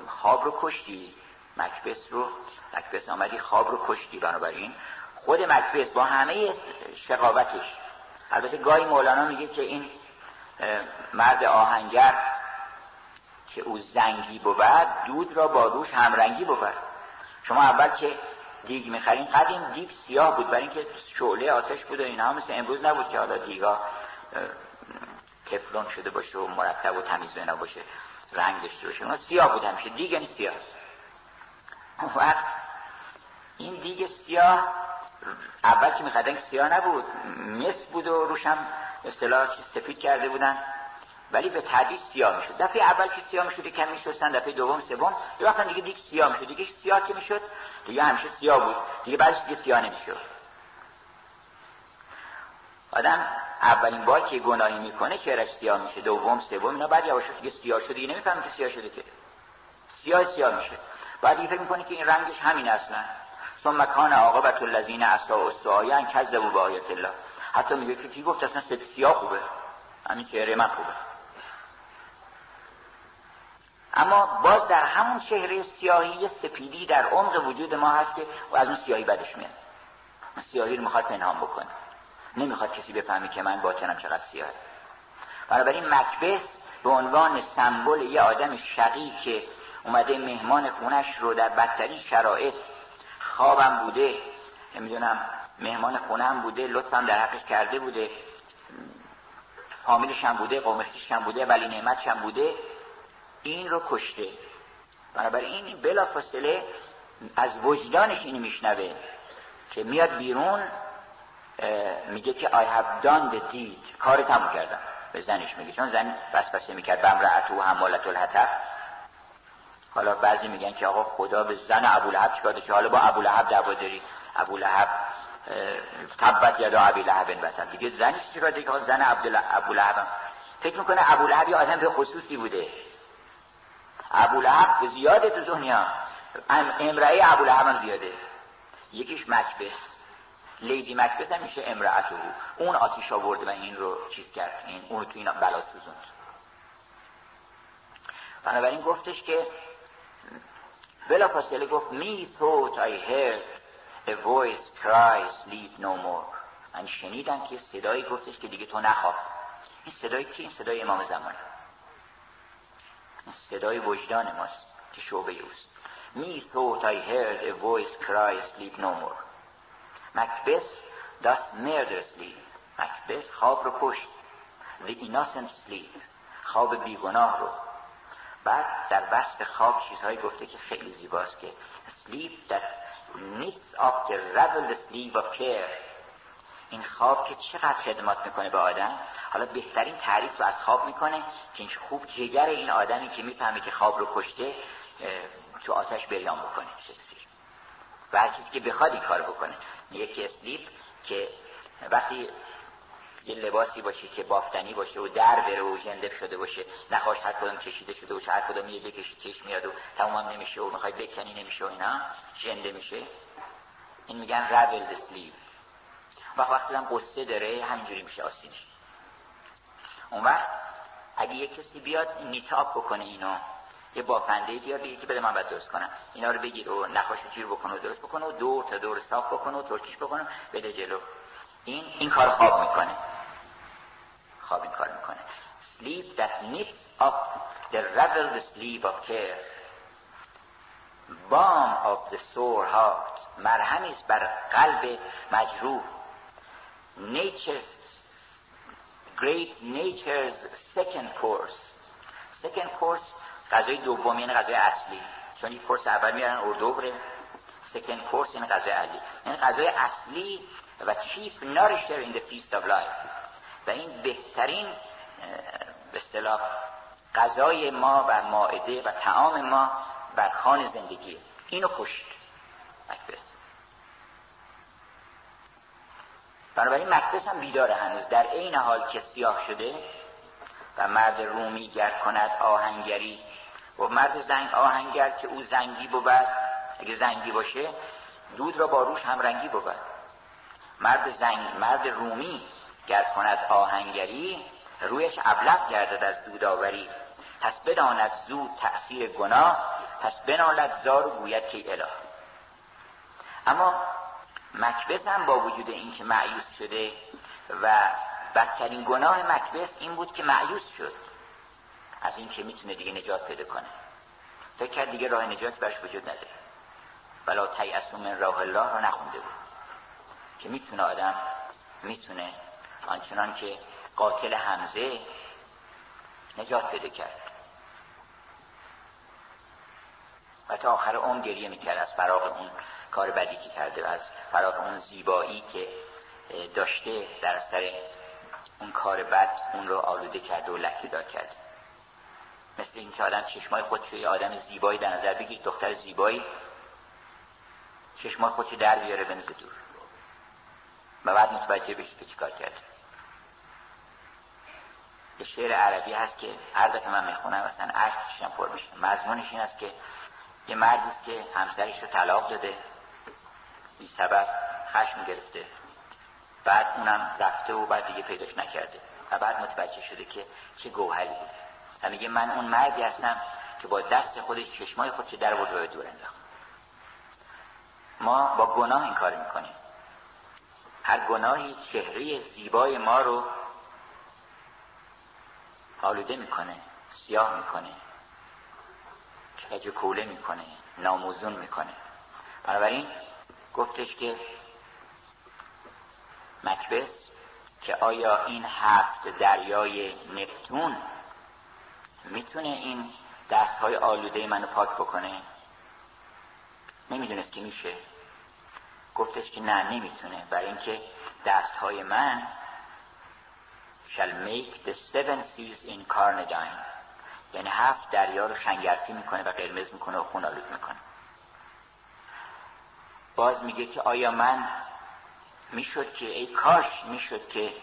خواب رو کشتی. مکبس رو مکبس آمدی خواب رو کشتی بنابراین. خود مکبس با همه شقاوتش. البته گاهی مولانا میگه که این مرد آهنگر که او زنگی بود دود را با روش همرنگی بود. شما اول که دیگ می‌خرین قدیم دیگ سیاه بود برای اینکه شعله آتش بود و اینها مثل امروز نبود که حالا دیگا تفلون شده باشه و مرتب و تمیز و باشه رنگ داشته باشه. اون سیاه بود همیشه. دیگ یعنی سیاه. وقت این دیگ سیاه اول که میخدن سیاه نبود مس بود و روشم اصطلاح سفید کرده بودن. ولی به تدریج سیاه می‌شد. دفعه اول که سیاه می‌شد کم میشستن دفعه دوم سوم یه وقت دیگه دیگه سیاه می‌شد دیگه سیاه که می‌شد دیگه همیشه سیاه بود. دیگه بعدش دیگه سیاه نمی‌شد. آدم اولین بار که گناهی می‌کنه چهرش سیاه میشه. دوم سوم اینا بعد یواش دیگه سیاه شده دیگه نمی‌فهمه که سیاه شده که. سیاه سیاه میشه. بعد دیگه فکر می‌کنه که این رنگش همین اصلا ثم کان عاقبت الذین اساءوا السعیان کذبوا بآیات الله. حتی میگه که کی گفت اصلا سیاه خوبه؟ همین چهره من خوبه. اما باز در همون چهره سیاهی سپیدی در عمق وجود ما هست که از اون سیاهی بدش میاد. سیاهی رو می‌خواد پنهان بکنه. نمی‌خواد کسی بفهمی که من باطنم چقدر سیاه بنابراین مکبس به عنوان سمبل یه آدم شقی که اومده مهمان خونش رو در بدترین شرایط خوابم بوده نمی‌دونم مهمان خونم بوده لطفم در حقش کرده بوده فامیلش هم بوده قومختیش هم بوده ولی نعمتش هم بوده این رو کشته. بنابراین این بلا فاصله از وجدانش اینو میشنوه که میاد بیرون میگه که I have done the deed. کار تموم کردم. به زنش میگه. چون زن بس بسه می‌کرد. بمرعت و حمالت الحطب. حالا بعضی میگن که آقا خدا به زن ابو لهب چیکار که حالا با ابو لهب دعوا داری. لهب تبت یدا ابی لهب بتن دیگه زنش چیکار که زن ابو لهب فکر می‌کنه ابو لهب یه آدم به خصوصی بوده. ابو لهب زیاده تو دنیا. امرأه ابو لهب هم زیاده. یکیش مکبس. لیدی مکبس هم میشه امرأته. اون آتیش آورده و این رو چیز کرد. این اون تو این بلا سوزوند بنابراین گفتش که بلا فاصله گفت me thought I heard a voice cry sleep no more من شنیدم که صدایی گفتش که دیگه تو نخواب این صدای کی این صدای امام زمان صدای وجدان ماست که شعبه اوست Me thought I heard a voice cry sleep no more Macbeth does murder sleep Macbeth خواب رو کشت The innocent sleep خواب بیگناه رو بعد در وصف خواب چیزهایی گفته که خیلی زیباست که sleep that knits up the raveled sleep of care. این خواب که چقدر خدمات می‌کنه به آدم حالا بهترین تعریف رو از خواب می‌کنه که این خوب جگر این آدمی که می‌فهمه که خواب رو کشته تو آتش بریان بکنه شکسپیر. و هر چیزی که بخواد این کار بکنه. یکی اسلیپ که وقتی یه لباسی باشه که بافتنی باشه و در بره و جندب شده باشه. نخواش هر کدوم کشیده شده باشه. هر کدوم یه بکشی چشم میاد و تمام نمیشه و می‌خوای بکنی نمیشه و اینا. جنده میشه. این میگن رابل سلیپ و وقتی هم قصه داره همینجوری میشه آسینش. اون وقت اگه یه کسی بیاد نیتاب بکنه اینو یه بافنده بیاد بگه که بده من باید درست کنم. اینا رو بگیر و نخواش جیر بکنه و درست بکنه و دور تا دور صاف بکنه و ترکیش بکنه بده جلو. این این کار خواب می‌کنه. خواب این کار می‌کنه sleep that knits up the raveled sleep of care. Balm of the sore heart. مرهمی است بر قلب مجروح nature's great nature's second course. Second course غذای دوم یعنی غذای اصلی چون این کورس اول میارن اردوبره سکند کورس این غذای علی این غذای اصلی و چیف نارشر این the feast of life. و این بهترین به اصطلاح غذای ما و ماعده و تعام ما بر خان زندگی. اینو کشت مکبس بنابراین مکبس هم بیداره هنوز. در عین حال که سیاه شده و مرد رومی گر کند آهنگری. و مرد زنگ آهنگر که او زنگی بود اگه زنگی باشه دود را با روش همرنگی بود. مرد زنگ مرد رومی گر کند آهنگری رویش ابلغ گردد از دوداوری. پس بداند زود تأثیر گناه پس بنالد زار و گوید که اله. اما مکبس هم با وجود اینکه معیوس شده و بدترین گناه مکبس این بود که معیوس شد. از اینکه می‌تونه دیگه نجات پیدا کنه. فکر کرد دیگه راه نجات برش وجود نداره. ولا تیعصو من راه الله رو نخونده بود. که می‌تونه آدم می‌تونه آنچنان که قاتل حمزه نجات پیدا کرد. و تا آخر اون گریه می‌کرد از فراغ اون کار بدی که کرده و از فراغ اون زیبایی که داشته در اثر اون کار بد اون رو آلوده کرده و لکی دار کرده مثل اینکه آدم چشمای خودشو یه آدم زیبایی در نظر بگیر دختر زیبایی چشمای خودشو در بیاره بنزه دور و بعد متوجه بشی که چیکار کرده. یه شعر عربی هست که دفعه من می‌خونم اصلا عشق کشم پر میشه مضمونش این است که یه مردی که همسرش رو طلاق داده. بی سبب خشم گرفته. بعد اونم رفته و بعد دیگه پیداش نکرده. و بعد متوجه شده که چه گوهری بوده و میگه من اون مردی هستم که با دست خودش چشمای خودش در بود دور انداخت. ما با گناه این کار می‌کنیم. هر گناهی چهره زیبای ما رو آلوده می‌کنه سیاه می‌کنه کج کوله می‌کنه ناموزون می‌کنه. بنابراین گفتش که مکبس که آیا این هفت دریای نپتون می‌تونه این دست های آلوده منو پاک بکنه؟ نمی‌دونست که میشه. گفتش که نه نمی‌تونه. برای اینکه دست های من shall make the seven seas in Carnadine. یعنی هفت دریا رو شنگرفی می‌کنه و قرمز می‌کنه و خون آلود می‌کنه. باز میگه که آیا من می‌شد که ای کاش می‌شد که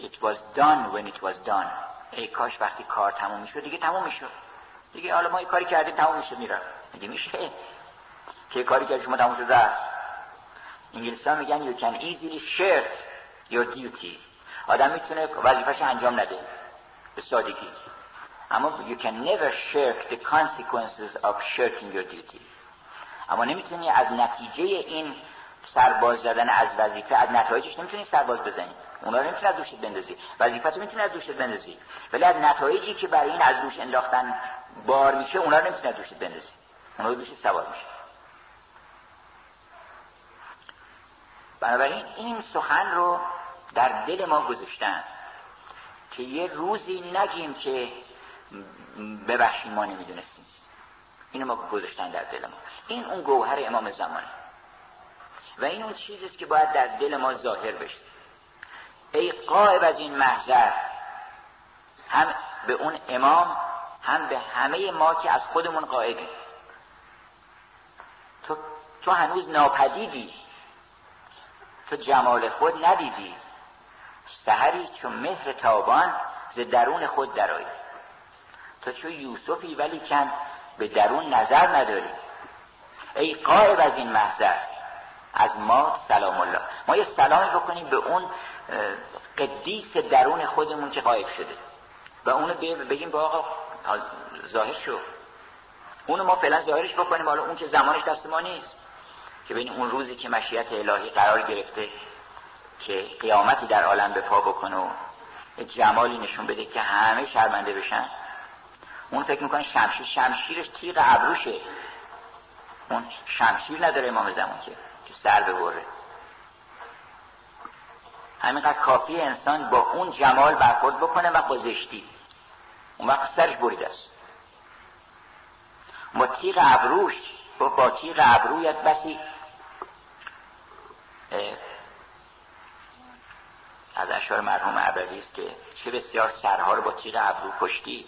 it was done when it was done. ای کاش وقتی کار تموم می‌شد دیگه تموم می‌شد. دیگه حالا ما یه کاری کردیم تموم میشه میرم میگه میشه که کاری که شما تموم شد رفت. انگلیسی میگن you can easily shirk your duty. آدم می‌تونه وظیفش انجام نده. به سادگی. اما you can never shirk the consequences of shirking your duty. اما نمی‌تونی از نتیجه این سرباز زدن از وظیفه از نتایجش نمی‌تونی سرباز بزنی. اونا رو نمی‌تونی از دوشت بندازی. وظیفت می‌تونی از دوشت بندازی. ولی از نتایجی که برای این از دوش انداختن بار میشه اونا رو نمی‌تونی از دوشت بندازی. اونا رو دوشت سوار میشه. بنابراین این سخن رو در دل ما گذاشتن که یه روزی نگیم که ببخشید ما نمی‌دونستیم. اینو ما گذاشتن در دل ما. این اون گوهر امام زمانه و این اون چیزیست که باید در دل ما ظاهر بشه. ای قائب از این محضر هم به اون امام هم به همه ما که از خودمون قائبیم. تو, تو هنوز ناپدیدی. تو جمال خود ندیدی. سهری چون مهر تابان ز درون خود درایی تو چون یوسفی ولی کن به درون نظر نداری. ای قائب از این محضر از ما سلام الله. ما یه سلامی بکنیم به اون قدیس درون خودمون که قائب شده. و اونو بگیم با آقا ظاهر شو. اونو ما فعلا ظاهرش بکنیم حالا اون که زمانش دست ما نیست. که بین اون روزی که مشیت الهی قرار گرفته. که قیامتی در عالم به پا بکنه و جمالی نشون بده که همه شرمنده بشن. اون فکر می‌کنه شمشیر شمشیرش تیغ ابروشه. اون شمشیر نداره امام زمان که که سر ببره. همینقدر کافی انسان با اون جمال برخورد بکنه و با زشتی. اون وقت سرش برید است. با تیغ ابروش با با تیغ ابرویت بسی از اشعار مرحوم عبدی است که چه بسیار سرها رو با تیغ ابرو کشتی.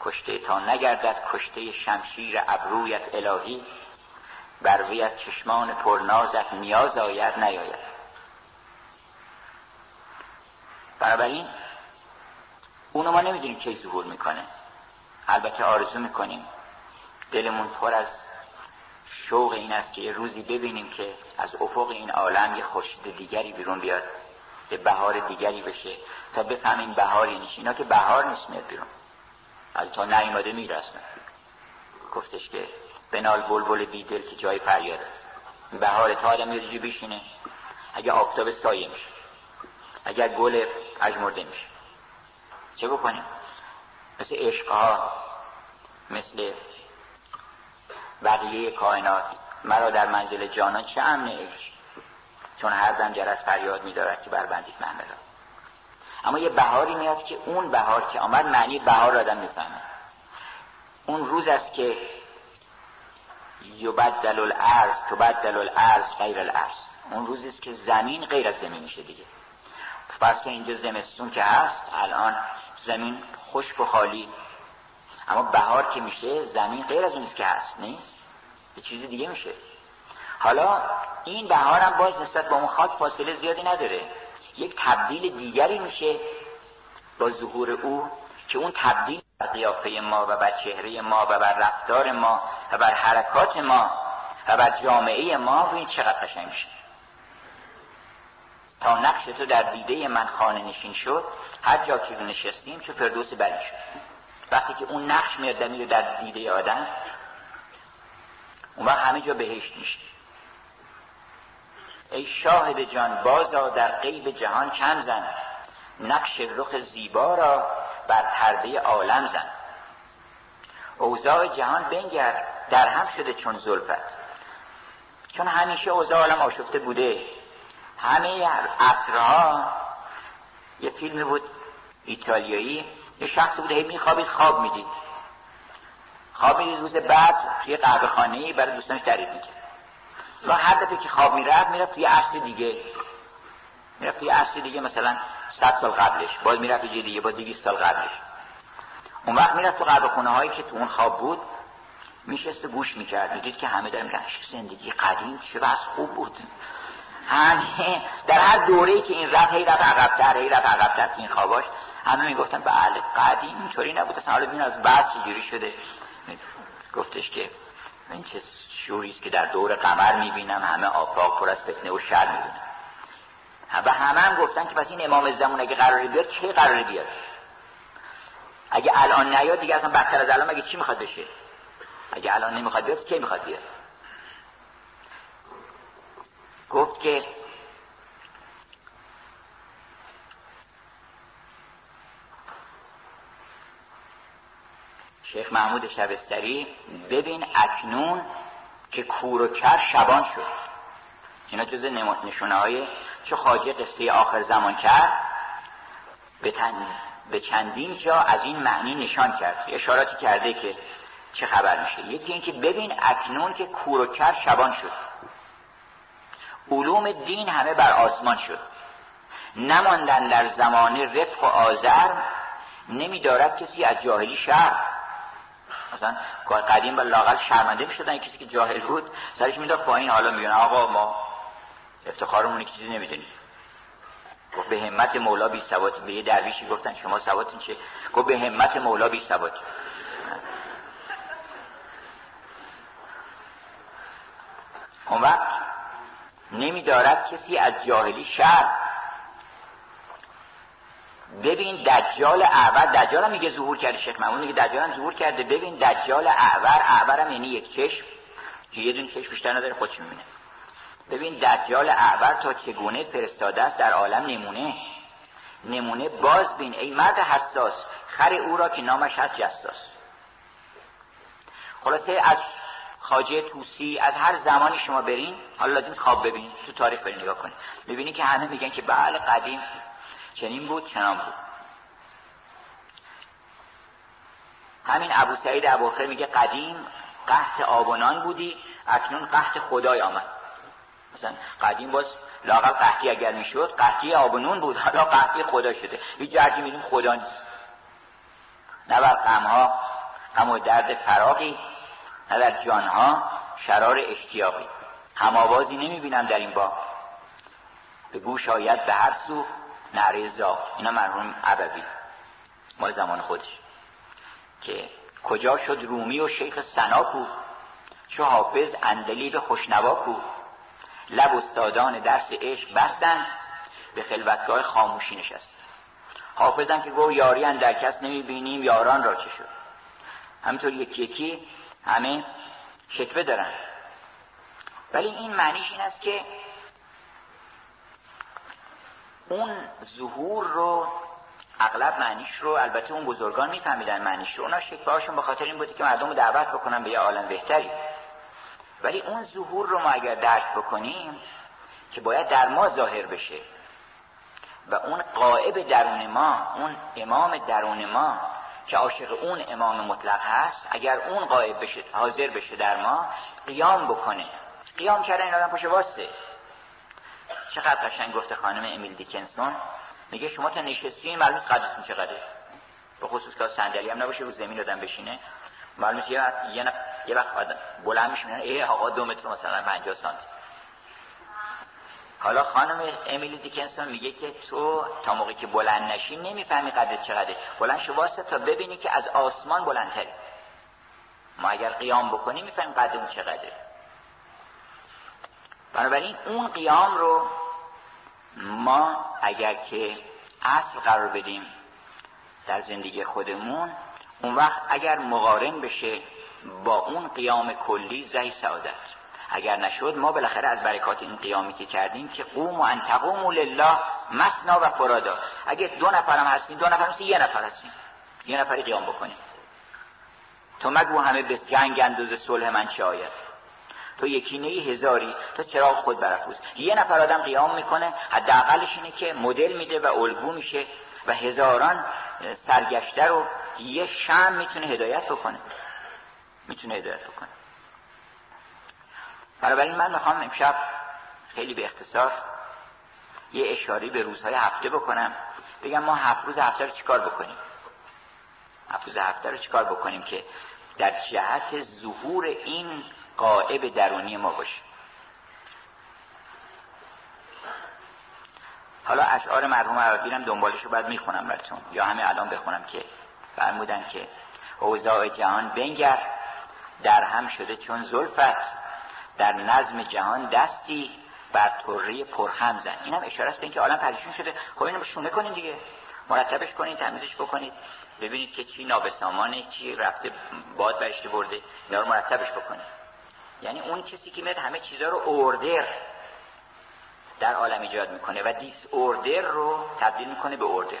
کشته تا نگردد کشته شمشیر ابرویت الهی. بر ویت چشمان پرنازت نیاز آید نیاید. بنابراین اونو ما نمی‌دونیم کی ظهور می‌کنه. البته آرزو می‌کنیم. دلمون پر از شوق این است که یه روزی ببینیم که از افق این عالم یه خورشید دیگری بیرون بیاد. بهار دیگری بشه تا بفهمیم بهار یعنی اینا که بهار نیست میاد بیرون. از تا نیومده می‌رسن گفتش که بنال بلبل بیدل که جای فریاد است بهار تا آدم یه بشینه اگه آفتاب سایه میشه. اگر گل اجمرده میشه. چه بکنیم؟ مثل عشقها مثل بقیه کائنات. مرا در منزل جانان چه امن عشق؟ چون هر دم جرس فریاد میدارد که بربندید من را اما یه بهاری میاد که اون بهار که آمد معنی بهار آدم می‌فهمه. اون روز است که یبدل الارض تبدل الارض غیر الارض. اون روزی است که زمین غیر از زمین میشه دیگه. پس که اینجا زمستون که هست الان زمین خشک و خالی. اما بهار که میشه زمین غیر از اونیست که هست نیست؟ یه چیز دیگه میشه. حالا این بهار هم باز نسبت با اون خاک فاصله زیادی نداره. یک تبدیل دیگری میشه با ظهور او که اون تبدیل بر قیافه ما و بر چهره ما و بر رفتار ما و بر حرکات ما و بر جامعه ما و این چقدر قشنگ میشه. تا نقش تو در دیده من خانه نشین شد هر جا که نشستیم چه فردوس بری شد. وقتی که اون نقش میاد در دیده آدم اون وقت همه جا بهشت میشه. ای شاهد جان بازا در غیب جهان چند زن؟ نقش رخ زیبا را بر پرده عالم زن. اوضاع جهان بنگر در هم شده چون زلفت. چون همیشه اوضاع عالم آشفته بوده. همه عصرها یه فیلم بود ایتالیایی یه شخص بود هی میخوابید خواب می‌دید. خواب می‌دید روز بعد توی قهوه خانه برای دوستانش تعریف می‌کرد. و هر دفعه که خواب می‌رفت می‌رفت توی عصر دیگه. می‌رفت توی عصر دیگه مثلا صد سال قبلش. باز می‌رفت یه دیگه باز دیگه سال قبلش. اون وقت می‌رفت تو قهوه خونه هایی که تو اون خواب بود میشست گوش می‌کرد. می‌دید که همه دارن میگن زندگی قدیم چه بس خوب بود. همه در هر دوره که این رفت هی رفت عقبتر هی رفت عقبتر این خواباش. همه می‌گفتن بله قدیم اینطوری نبود. اصلا حالا از بعد چجوری شده. گفتش که این چه شوری که در دور قمر می‌بینم همه آفاق پر از فتنه و شر می‌بینم و همه هم گفتن که پس این امام زمان اگه قراری بیاد چه قراری بیاد؟ اگه الان نیاد دیگه اصلا بدتر از الان اگه چی می‌خواد بشه؟ اگه الان نمی‌خواد بیاد کی می‌خواد بیاد؟ گفت که شیخ محمود شبستری ببین اکنون که کور و کر شبان شد. اینا جز نشونه های چه خاجه قصه آخر زمان کرد؟ به, به چندین جا از این معنی نشان کرد. اشاراتی کرده که چه خبر میشه. یکی اینکه ببین اکنون که کور و کر شبان شد. علوم دین همه بر آسمان شد. نماندن در زمانه رفق و آذر نمیدارد کسی از جاهلی شهر مثلا قدیم و لاغل شرمنده می‌شدن کسی که جاهل بود سرش می‌داد پایین حالا میگن آقا ما افتخارمون چیزی نمی‌دونیم گفت به همت مولا بی سوات به یه درویشی گفتن شما سواتین چه گفت به همت مولا بی سوات اون وقت نمیدارد کسی از جاهلی شر ببین دجال اعور دجال هم میگه ظهور کرده شیخ محمود میگه دجال هم ظهور کرده. ببین دجال اعور اعور هم یعنی یک چشم. که یه دون چشم بیشتر نداره خودش می‌بینه. ببین دجال اعور تا چگونه فرستاده است در عالم نمونه. نمونه باز بین ای مرد حساس خر او را که نامش هست جساس. خلاصه از خاجه توسی از هر زمانی شما برین حالا لازم خواب ببینید تو تاریخ برین نگاه کنید. ببینید که همه میگن که بله قدیم چنین بود چنان بود. همین ابو سعید ابوخر میگه قدیم قحط آبونان بودی اکنون قحط خدای آمد. مثلا قدیم باز لاغل قحطی اگر می‌شد قحطی آبونون بود حالا قحطی خدا شده. یه جرجی میدیم خدا نیست. نه بر غمها غم و درد فراقی نه در جانها شرار اشتیاقی. هماوازی نمی‌بینم در این با به گوش آید به هر سو نعره زاق اینا مرحوم عبوی مال زمان خودش. که کجا شد رومی و شیخ سنا کو چو حافظ اندلیب خوشنوا کو لب استادان درس عشق بستن به خلوتگاه خاموشی نشست. حافظم که گو یاری در کس نمی‌بینیم یاران را چه شد؟ همینطور یکی یکی همه شکوه دارن. ولی این معنیش این است که اون ظهور رو اغلب معنیش رو البته اون بزرگان میفهمیدن معنیش رو. اونا شکوهاشون به خاطر این بودی که مردم رو دعوت بکنن به یه عالم بهتری. ولی اون ظهور رو ما اگر درک بکنیم که باید در ما ظاهر بشه و اون قائب درون ما اون امام درون ما که عاشق اون امام مطلق هست اگر اون قائب بشه حاضر بشه در ما قیام بکنه. قیام کردن این آدم پاشه واسه. چقدر قشنگ گفته خانم امیل دیکنسون. میگه شما تا نشستی معلوم قدرتون چقدره به خصوص که صندلی هم نباشه رو زمین آدم بشینه. معلوم یه یه, یه وقت بلند میشه ای آقا دو متر مثلا 50 سانتی. حالا خانم امیلی دیکنسون میگه که تو تا موقعی که بلند نشی نمی‌فهمی قدر چقدره. بلند شو واسه تا ببینی که از آسمان بلندتری. ما اگر قیام بکنیم می‌فهمیم قدر اون چقدره. بنابراین اون قیام رو ما اگر که اصل قرار بدیم در زندگی خودمون اون وقت اگر مقارن بشه با اون قیام کلی زهی سعادت. اگر نشد ما بالاخره از برکات این قیامی که کردیم که قوم و انتقوم لله مسنا و فرادا. اگه دو نفرم هستیم دو نفر هستیم یه نفر هستیم. یه نفری قیام بکنیم. تو مگو همه به جنگ اندوز صلح من چه آید؟ تو یکی نی هزاری تو چرا خود برافروز؟ یه نفر آدم قیام می‌کنه حداقلش اینه که مدل میده و الگو میشه و هزاران سرگشته رو یه شم می‌تونه هدایت بکنه. می‌تونه هدایت بکنه. بنابراین من می‌خوام امشب خیلی به اختصار یه اشاره به روزهای هفته بکنم. بگم ما هفت روز هفته رو چیکار بکنیم؟ هفت روز هفته رو چیکار بکنیم که در جهت ظهور این قائب درونی ما باشه. حالا اشعار مرحوم عربی هم دنبالش رو باید می‌خونم براتون. یا همه الان بخونم که فرمودن که اوضاع جهان بنگر در هم شده چون زلفت در نظم جهان دستی بر طره پرهم زن. این هم اشاره است به اینکه عالم پریشون شده. خب اینو شونه کنین دیگه. مرتبش کنین تمیزش بکنید ببینید که چی نابسامانه چی رفته باد برشته برده. اینا رو مرتبش بکنید یعنی اون کسی که میاد همه چیزها رو اوردر در عالم ایجاد می‌کنه و دیس اوردر رو تبدیل می‌کنه به اوردر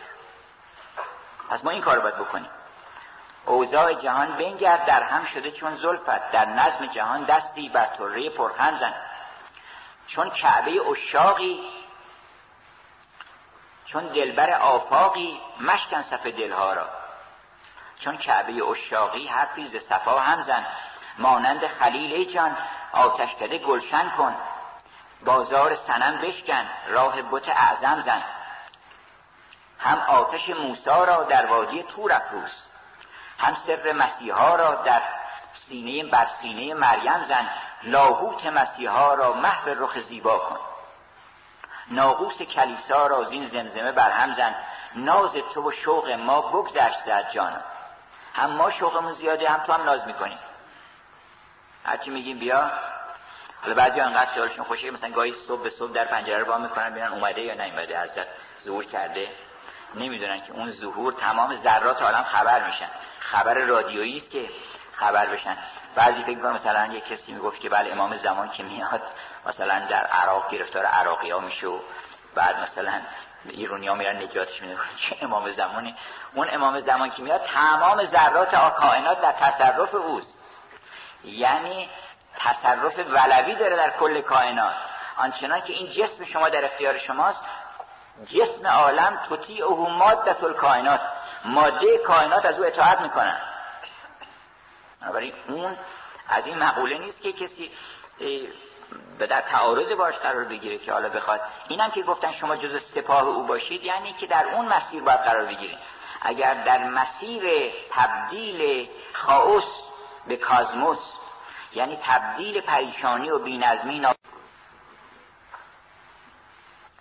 پس ما این کار باید بکنیم. اوضاع جهان بنگرد در هم شده چون زلفت. در نظم جهان دستی بر طره پرخن زن. چون کعبه اشاقی چون دلبر آفاقی مشکن صف دلها را. چون کعبه اشاقی حرفی ز صفا هم زن. مانند خلیل جان آتش کده گلشن کن. بازار سنم بشکن راه بت اعظم زن. هم آتش موسا را در وادی تور افروز هم سر مسیحا را در سینه بر سینه مریم زن. لاهوت مسیحا را محو رخ زیبا کن. ناقوس کلیسا را زین زمزمه بر هم زن. ناز تو و شوق ما بگذشت زد جانم. هم ما شوقمون زیاده هم تو هم ناز می‌کنیم. هرچی میگیم بیا. حالا بعضی انقدر خیالشون خوشه مثلا گاهی صبح به صبح در پنجره رو با می‌کنن ببینن اومده یا نیومده حضرت ظهور کرده. نمی‌دونن که اون ظهور تمام ذرات عالم خبر میشن. خبر رادیویی است که خبر بشن. بعضی فکر کنم مثلا یه کسی می‌گفت که بله امام زمان که میاد مثلا در عراق گرفتار عراقی ها میشه و بعد مثلا ایرونی ها میرن نجاتش میده چه امام زمانی؟ اون امام زمان که میاد تمام ذرات کائنات در تصرف اوست. یعنی تصرف ولوی داره در کل کائنات. آنچنان که این جسم شما در اختیار شماست جسم عالم توتی او مادت کائنات ماده کائنات از او اطاعت می‌کنن بنابراین اون از این مقوله نیست که کسی به در تعارض باش قرار بگیره که حالا بخواد. اینم که گفتن شما جز سپاه او باشید یعنی که در اون مسیر باید قرار بگیرید. اگر در مسیر تبدیل خاوس به کازموس یعنی تبدیل پریشانی و بینظمی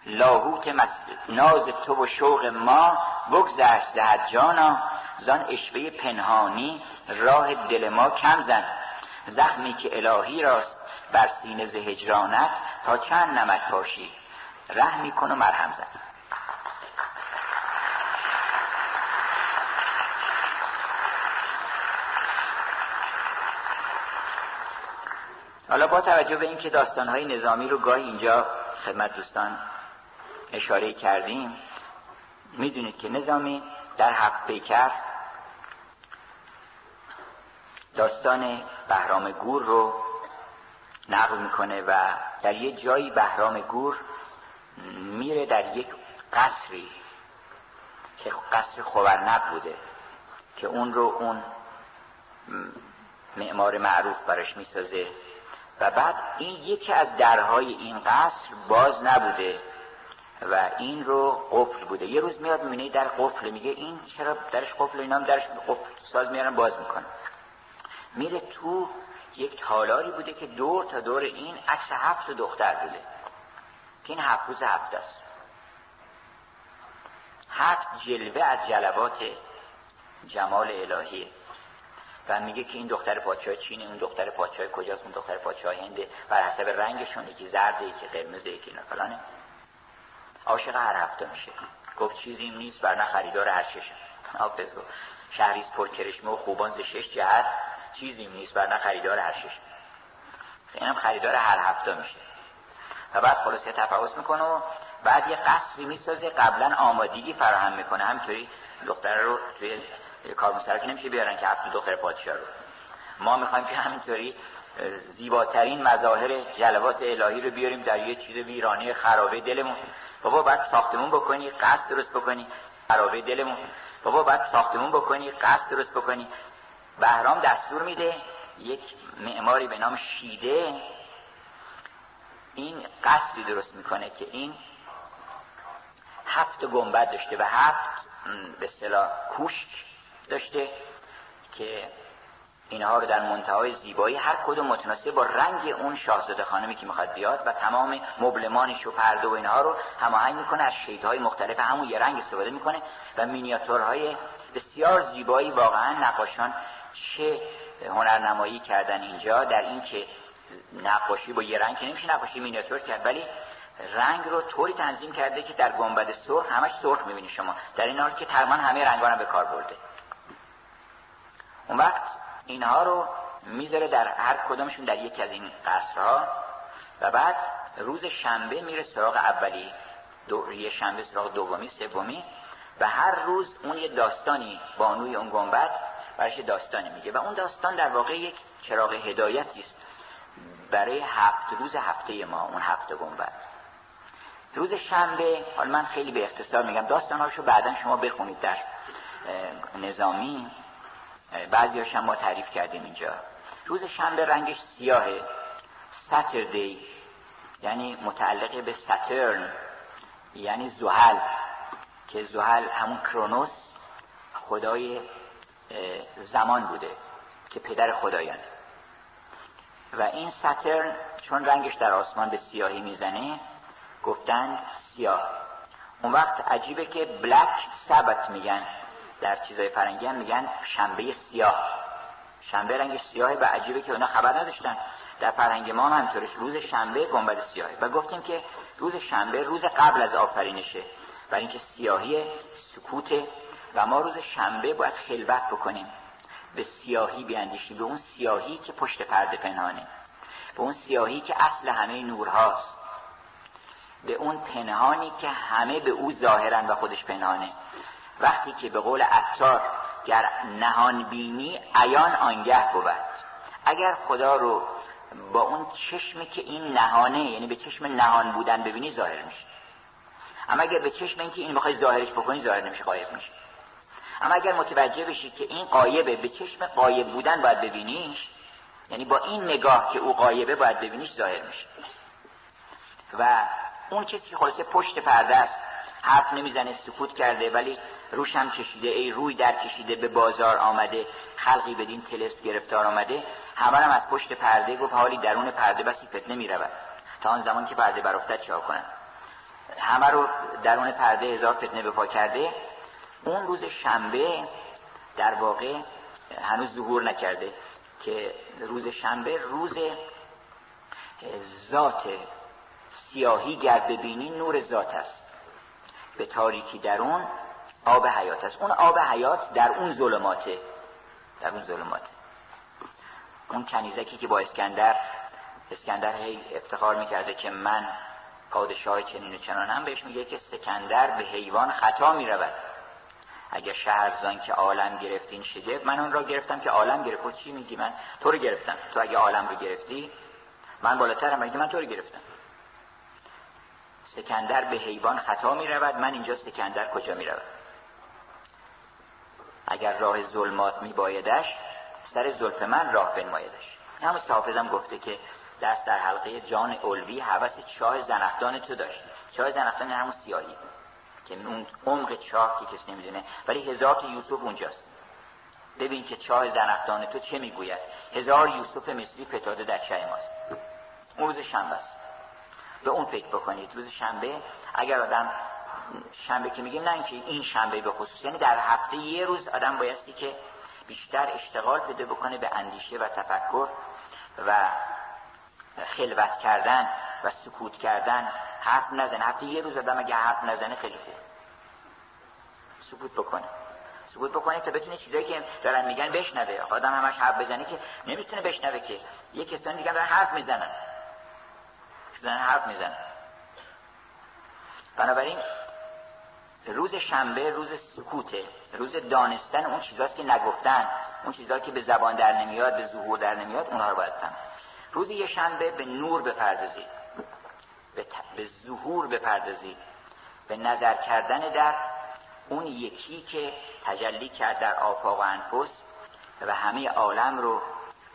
لاهوت ناز تو و شوق ما بگذشت دهد جانا. زان اشوه پنهانی راه دل ما کم زن. زخمی که الهی راست بر سینه ز هجرانت تا چند نمک پاشی. رحمی کن و مرهم زن. حالا با توجه به اینکه داستانهای نظامی رو گاهی اینجا خدمت دوستان اشاره کردیم می‌دونید که نظامی در هفت پیکر داستان بهرام گور رو نقل می‌کنه و در یه جایی بهرام گور میره در یک قصری که قصر خورنب بوده که اون رو اون معمار معروف براش می‌سازه. و بعد این یکی از درهای این قصر باز نبوده و این رو قفل بوده. یه روز میاد می‌بینه در قفل میگه این چرا درش قفل اینا درش قفل ساز میارن باز می‌کنه. میره تو یک تالاری بوده که دور تا دور این عکس هفت دختر بوده که این هفت روز هفت است. هفت جلوه از جلوات جمال الهیه و میگه که این دختر پادشاه چینه اون دختر پادشاه کجاست اون دختر پادشاه هنده. بر حسب رنگشون یکی زرده یکی قرمزه یکی فلانه. عاشق هر هفته میشه. گفت چیزی نیست بر نه خریدار هر شش حافظ گفت شهریز پر کرشمه و خوبان ز شش جهت. چیزی نیست بر نه خریدار هر شش. اینم خریدار هر هفته میشه. و بعد خلاصه تفاوت می‌کنه و بعد یه قصری می‌سازه. قبلا آمادگی فراهم می‌کنه. همینطوری دختر رو توی کار مسترک نمیشه بیارن که هفت دختر پادشاه رو. ما می‌خوایم که همینطوری زیباترین مظاهر جلوات الهی رو بیاریم در یه چیز ویرانی خرابه دلمون. بابا بعد ساختمون بکنی قصد درست بکنی. خرابه دلمون. بابا بعد ساختمون بکنی قصد درست بکنی. بهرام دستور میده یک معماری به نام شیده. این قصدی درست می‌کنه که این هفت گنبد داشته و هفت به اصطلاح کوشک داشته که اینها رو در منتهای زیبایی هر کدوم متناسب با رنگ اون شاهزاده خانمی که می‌خواد بیاد و تمام مبلمانش و پرده و اینها رو هماهنگ می‌کنه از شیدهای مختلف همون یه رنگ استفاده می‌کنه و مینیاتورهای بسیار زیبایی واقعا نقاشان چه هنرنمایی کردن اینجا در این که نقاشی با یه رنگ که نمیشه نقاشی مینیاتور کرد ولی رنگ رو طوری تنظیم کرده که در گنبد سرخ همش سرخ می‌بینی شما. در این حال که تقریبا همه رنگا به کار برده. اون وقت اینها رو می‌ذاره در هر کدومشون در یکی از این قصرها. و بعد روز شنبه میره سراغ اولی. دو یه شنبه سراغ دومی سومی. و هر روز اون یه داستانی بانوی اون گنبد برش داستانی میگه. و اون داستان در واقع یک چراغ هدایتی است برای هفت روز هفته ما اون هفته گنبد. روز شنبه حالا من خیلی به اختصار میگم داستانهاشو بعدا شما بخونید در نظامی. بعضی هم ما تعریف کردیم اینجا. روز شنبه رنگش سیاهه. ساتردی یعنی متعلق به ساترن یعنی زحل که زحل همون کرونوس خدای زمان بوده که پدر خدایان و این ساترن چون رنگش در آسمان به سیاهی می‌زنه گفتن سیاه. اون وقت عجیبه که بلک سبت میگن. در چیزای فرنگی هم میگن شنبه سیاه. شنبه رنگ سیاهه و عجیبه که اونا خبر نداشتن. در فرهنگ ما هم همطورش روز شنبه گنبد سیاهه و گفتیم که روز شنبه روز قبل از آفرینشه برای اینکه سیاهی سکوته. و ما روز شنبه باید خلوت بکنیم. به سیاهی بیاندیشیم. به اون سیاهی که پشت پرده پنهانه. به اون سیاهی که اصل همه نورهاست. به اون پنهانی که همه به او ظاهرن و خودش پنهانه. وقتی که به قول عطار گر نهان بینی عیان آنگه بود. اگر خدا رو با اون چشمی که این نهانه یعنی به چشم نهان بودن ببینی ظاهر میشه. اما اگر به چشم اینکه این بخوای ظاهرش بکنی ظاهر نمیشه قایب میشه. اما اگر متوجه بشی که این قایبه به چشم قایب بودن باید ببینیش یعنی با این نگاه که او قایبه باید ببینیش ظاهر میشه. و اون کسی که خلاصه پشت پرده است حرف نمی‌زنه سکوت کرده ولی روش هم کشیده ای روی در کشیده به بازار آمده خلقی بدین تلست گرفتار آمده همه هم از پشت پرده گفت حالی درون پرده بسی فتنه می‌رود. تا آن زمان که پرده برافتد چه کنن همه رو درون پرده هزار فتنه به کرده. اون روز شنبه در واقع هنوز ظهور نکرده که روز شنبه روز ذات سیاهی گر ببینی نور ذات است. به تاریکی در اون آب حیات است. اون آب حیات در اون ظلماته. در اون ظلماته. اون کنیزکی که با اسکندر اسکندر هی افتخار می‌کرده که من پادشاه چنین و چنانم بهش میگه که سکندر به حیوان خطا می‌رود. اگر شهرزان که عالم گرفتین شگفت من اون را گرفتم که عالم گرفت. چی میگی من؟ تو رو گرفتم. تو اگه عالم رو گرفتی من بالاترم. اگه من تو رو گرفتم؟ سکندر به حیوان خطا می رود. من اینجا سکندر کجا می رود اگر راه ظلمات می بایدش سر زلف من راه بنمایدش. همون حافظم گفته که دست در حلقه جان اولوی حوث چاه زنختان تو داشتی. چاه زنختان همون سیاهی. که اون عمق چاه که کسی نمی‌دونه. ولی هزار یوسف اونجاست. ببین که چاه زنختان تو چه می‌گوید. هزار یوسف مصری فتاده در چه ماست. اون روز شنبه به اون فکر بکنید. روز شنبه اگر آدم شنبه که میگیم نه اینکه این شنبه به خصوص یعنی در هفته یه روز آدم بایستی که بیشتر اشتغال پیدا بکنه به اندیشه و تفکر و خلوت کردن و سکوت کردن حرف نزنه. هفته یه روز آدم اگه حرف نزنه خیلی خوب. سکوت بکنه. سکوت بکنه تا بتونه چیزایی که دارن میگن بشنوه. آدم همش حرف بزنه که نمی‌تونه بشنوه که. یه کسانی دیگه دارن حرف می‌زنن. دارن حرف می‌زنن بنابراین روز شنبه روز سکوته روز دانستن اون چیزاست که نگفتن اون چیزهایی که به زبان در نمیاد به ظهور در نمیاد اونها رو باید فهم روز یه شنبه به نور بپردازید به, به ظهور بپردازید به نظر کردن در اون یکی که تجلی کرد در آفاق و انفس و همه عالم رو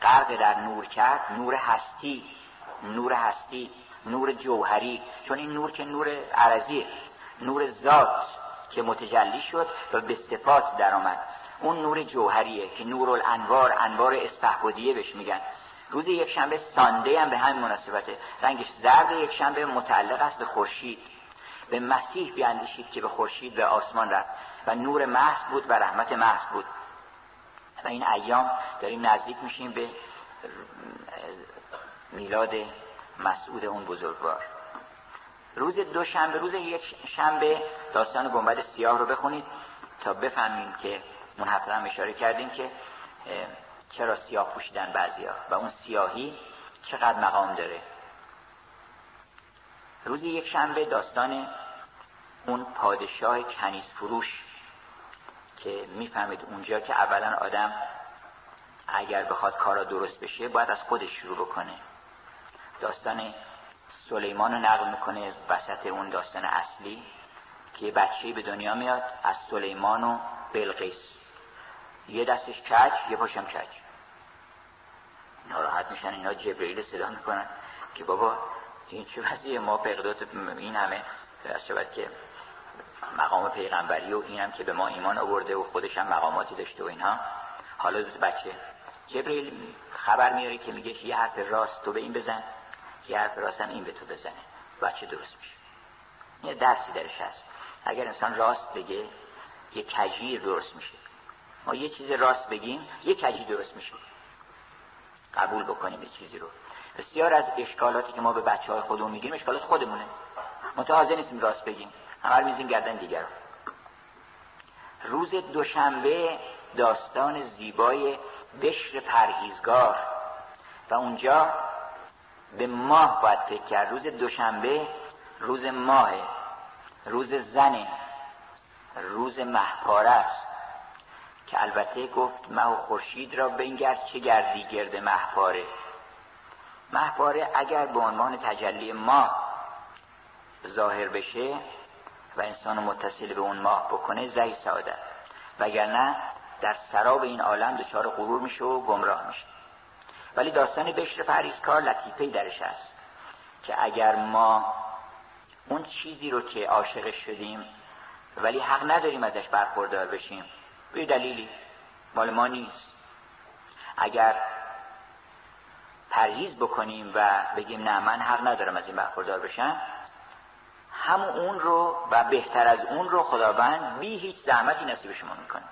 غرق در نور کرد نور هستی نور هستی. نور جوهری چون این نور که نور عرضی نور ذات که متجلی شد و به صفات در آمد اون نور جوهریه که نور الانوار انوار اسپهبدیه بهش میگن. روز یک شنبه سانده هم به همین مناسبته. رنگش زرد یک شنبه متعلق است به خورشید. به مسیح بیاندیشید که به خورشید به آسمان رفت و نور محض بود و رحمت محض بود. و این ایام داریم نزدیک میشیم به میلاد مسعود اون بزرگوار. روز دو شنبه روز یک شنبه داستان گنبد سیاه رو بخونید تا بفهمیم که اون هفته هم اشاره کردیم که چرا سیاه پوشیدن بعضی ها و اون سیاهی چقدر مقام داره. روز یک شنبه داستان اون پادشاه کنیز فروش که می‌فهمید اونجا که اولا آدم اگر بخواد کارا درست بشه باید از خودش شروع بکنه. داستان سلیمان رو نقل می‌کنه وسط اون داستان اصلی که بچهی به دنیا میاد از سلیمان و بلقیس. یه دستش کج یه پاشم کج. ناراحت میشن اینا جبرئیل صدا می‌کنن که بابا این چه وضعیه؟ ما پیغدات این همه شود که مقام پیغمبری و اینم که به ما ایمان آورده و خودش هم مقاماتی داشته و اینها. حالا بچه جبرئیل خبر میاره که میگه یه حرف راست تو به این بزن. یه حرف راست هم این به تو بزنه. بچه درست میشه. یه درسی درش هست. اگر انسان راست بگه یه کجی درست میشه. ما یه چیز راست بگیم یه کجی درست میشه. قبول بکنیم یه چیزی رو. بسیار از اشکالاتی که ما به بچه های خودمون میگیم اشکالات خودمونه. متحاضر نیستیم راست بگیم. همه میزیم گردن دیگر روز دوشنبه داستان زیبای بشر پرهیزگار. و اونجا به ماه باید فکر کرد. روز دوشنبه روز ماه روز زنه. روز محپاره است. که البته گفت مه و خورشید را بنگر چه گردی گرد محپاره محپاره اگر به عنوان تجلی ماه ظاهر بشه و انسان متصل به اون ماه بکنه زهی سعادت. وگرنه در سراب این عالم دچار غرور میشه و گمراه میشه. ولی داستان بشر پریزکار لطیفه درش هست که اگر ما اون چیزی رو که عاشق شدیم ولی حق نداریم ازش برخوردار بشیم به دلیلی مال ما نیست. اگر پرهیز بکنیم و بگیم نه من حق ندارم از این برخوردار بشم همون اون رو و بهتر از اون رو خداوند بی هیچ زحمتی نصیب شما می‌کنه.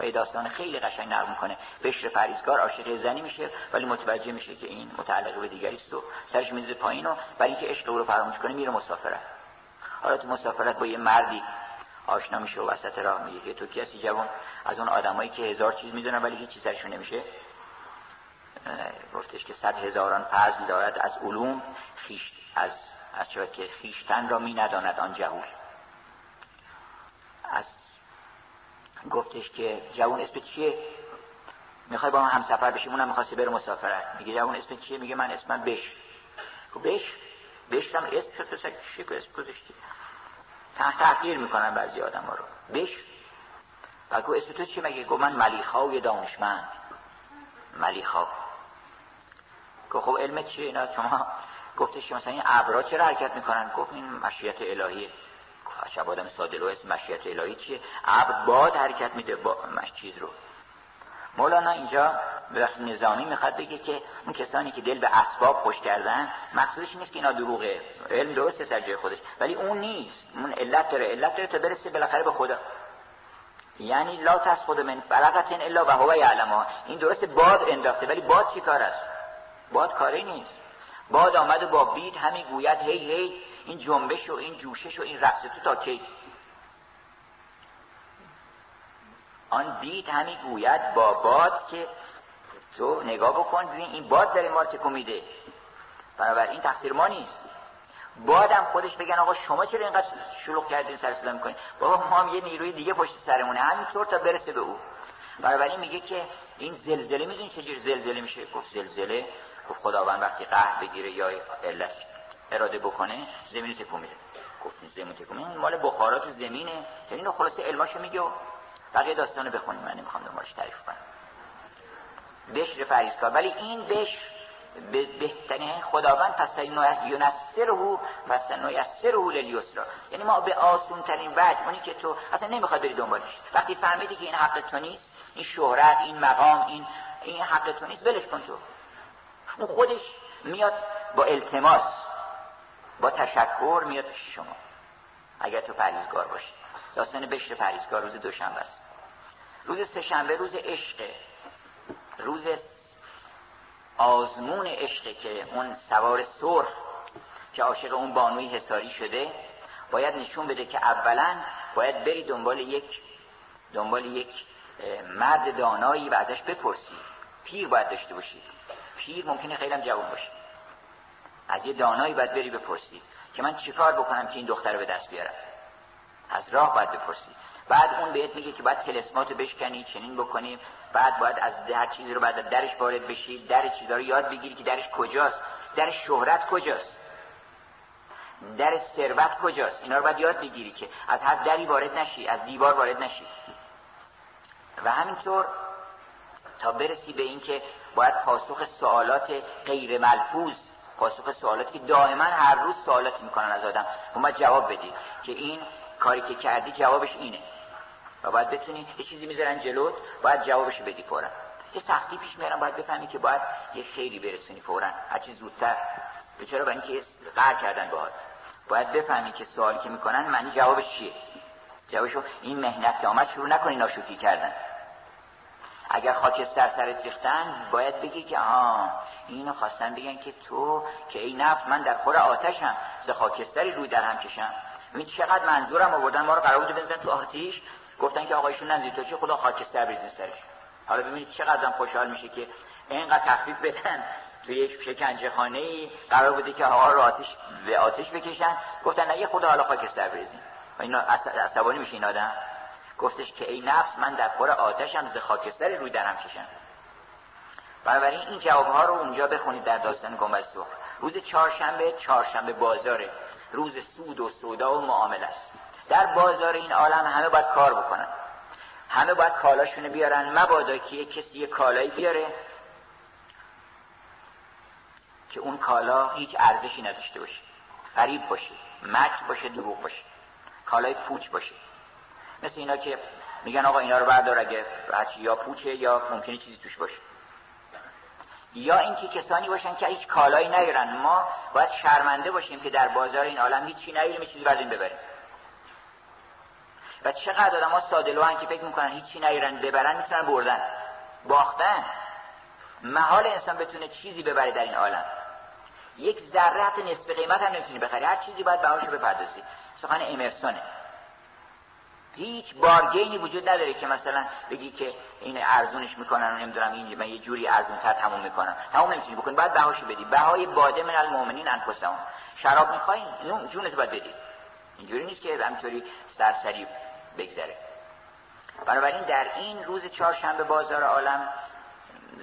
و یه داستان خیلی قشنگ نقل می‌کنه. بشر پریزگار عاشق زنی میشه ولی متوجه میشه که این متعلق به دیگری است و سرش میزه پایین و برای اینکه عشق او رو فراموش کنه میره مسافرت. حالا تو مسافرت با یه مردی آشنا میشه و وسط راه میگه که تو کسی جوان از اون آدمایی که هزار چیز می‌دونن ولی هیچ چیز سرشون نمیشه. گفتش که صد هزاران فضل دارد از علوم خیش از از که خیشتن را می نداند آن جهول از گفتش که جوان اسم چیه؟ می‌خوای با من همسفر بشیم اونم می‌خواسته بره مسافرت. میگه جوان اسم چیه؟ میگه من اسمم بش. خب بش؟ بشتم اسم شد پسر که اسم گذاشتی؟ تحقیر می‌کنن بعضی آدم ها رو. بش؟ و گو اسم تو چیه؟ مگه؟ گو من ملیخاوی دانشمند. ملیخا. گفت خب علم چیه اینا؟ شما گفتش مثلا این ابرا چرا حرکت می‌کنن؟ گفت این مشیت الهیه. عجب آدم ساده اسم مشیت الهی چیه؟ ابر باد حرکت میده. با چیز رو. مولانا اینجا به نظامی می‌خواد بگه که اون کسانی که دل به اسباب خوش کردن مقصودش نیست که اینا دروغه. علم درسته سر جای خودش. ولی اون نیست. اون علت داره. علت داره تا برسه بالاخره به خدا. یعنی لا خود من فلقت الا و هو یعلم. این درست باد انداخته. ولی باد چی کار است؟ باد کاری نیست. باد آمد و با بید همین گوید هی هی این جنبش و این جوشش و این رقص تو تا کی؟ آن بید همین گوید با باد که تو نگاه بکن ببین این باد داره ما تکو میده. این تقصیر ما نیست. بادم خودش بگن آقا شما چرا اینقدر شلوغ کردین سر صدا می‌کنین؟ بابا ما هم یه نیروی دیگه پشت سرمونه همینطور تا برسه به او. بنابراین میگه که این زلزله می‌دونی چجور زلزله میشه؟ گفت زلزله؟ گفت خداوند وقتی قهر بگیره یا علت اراده بکنه زمین تکون میده. گفت زمین تکون میده. مال بخارات زمینه. یعنی اینو خلاصه علماشو میگه و بقیه داستانو بخونیم. من نمی‌خوام دنبالش تعریف کنم. بشر فریزکار ولی این بشر به بهترین خداوند پس یونسره پس نیسره لیسرا یعنی ما به آسون ترین وجه اونی که تو اصلا نمی‌خواد بری دنبالش. وقتی فهمیدی که این حق تو نیست این شهرت این مقام این این حق تو نیست ولش کن تو. اون خودش میاد با التماس. با تشکر میاد شما. اگر تو پریزگار باشی. داستان بشر پریزگار روز دوشنبه است. روز سهشنبه روز عشقه روز آزمون عشقه که اون سوار سرخ که عاشق اون بانوی حساری شده باید نشون بده که اولا باید بری دنبال یک دنبال یک مرد دانایی و ازش بپرسی. پیر باید داشته باشی. پیر ممکنه خیلی هم جوان باشه. از یه دانایی باید بری بپرسی که من چیکار بکنم که این دختر رو به دست بیارم. از راه باید بپرسی. بعد اون بهت میگه که باید تلسماتو بشکنی چنین بکنیم بعد باید از در چیزی رو بعد درش وارد بشی. در چیزا رو یاد بگیری که درش کجاست. در شهرت کجاست. در ثروت کجاست. اینا رو باید یاد بگیری که از هر دری وارد نشی از دیوار وارد نشی. و همینطور تا برسی به اینکه باید پاسخ سوالات غیر ملفوظ پاسخ سوالاتی که دائما هر روز سوالات می‌کنن از آدم. و جواب بدی که این کاری که کردی جوابش اینه. و باید بتونی یه چیزی می‌ذارن جلوت باید جوابش بدی فورا. یه سختی پیش میارن باید بفهمی که باید یه خیلی برسونی فورا. هر چیز زودتر. به چرا برای اینکه قهر کردن باید باید بفهمی که سوالی که می‌کنن معنی جوابش چیه. جوابشو این مهنت که آمد شروع نکنی ناشوتی کردن. اگر خاکستر سرت ریختن باید بگی که آه اینو خواستن بگن که تو که ای نفس من در خور آتشم ز خاکستری روی در هم کشم. این چقدر منظورم آوردن ما رو قرار بود بزنن تو آتیش. گفتن که آقایشون نزدی تو چه خدا خاکستر بریزه سرش. حالا ببینید چقدر خوشحال میشه که اینقدر تخفیف بدن. توی یک شکنجه خانه ای قرار بوده که آقا رو آتش به آتش بکشن. گفتن نه یه خدا حالا خاکستر بریزین و اینا عصبانی میشه این آدم. گفتش که ای نفس من در خور آتشم ز خاکستر روی درم کشم. بنابراین این جوابها رو اونجا بخونید در داستان گنبد سرخ. روز چهارشنبه چهارشنبه بازاره. روز سود و سودا و معامله است. در بازار این عالم همه باید کار بکنن. همه باید کالاشونو بیارن. مبادا که کسی یه کالایی بیاره که اون کالا هیچ ارزشی نداشته باشه. غریب باشه مکر باشه دروغ باشه. کالای پوچ باشه. مثل اینا که میگن آقا اینا رو بردار اگه یا پوچه یا ممکنه چیزی توش باشه. یا اینکه کسانی باشن که هیچ کالایی نیارن. ما باید شرمنده باشیم که در بازار این عالم هیچی نیاریم چیزی برداریم ببریم. و چقدر آدم ها ساده که فکر می‌کنن هیچی نیارن ببرن می‌تونن بردن. باختن. محال انسان بتونه چیزی ببره در این عالم. یک ذره حتی نصف قیمت هم نمی‌تونی بخری هر چیزی باید بهاشو بپردازی. سخن امرسونه هیچ بارگینی وجود نداره که مثلا بگی که این ارزونش می‌کنن و نمی‌دونم این من یه جوری ارزون تر تموم می‌کنم. تموم نمی‌تونی بکنی. باید بهاشو بدی. بهای باده من المؤمنین انفسهم. شراب می‌خواین نون جونت باید بدی. اینجوری نیست که همینطوری سرسری بگذره. بنابراین در این روز چهارشنبه بازار عالم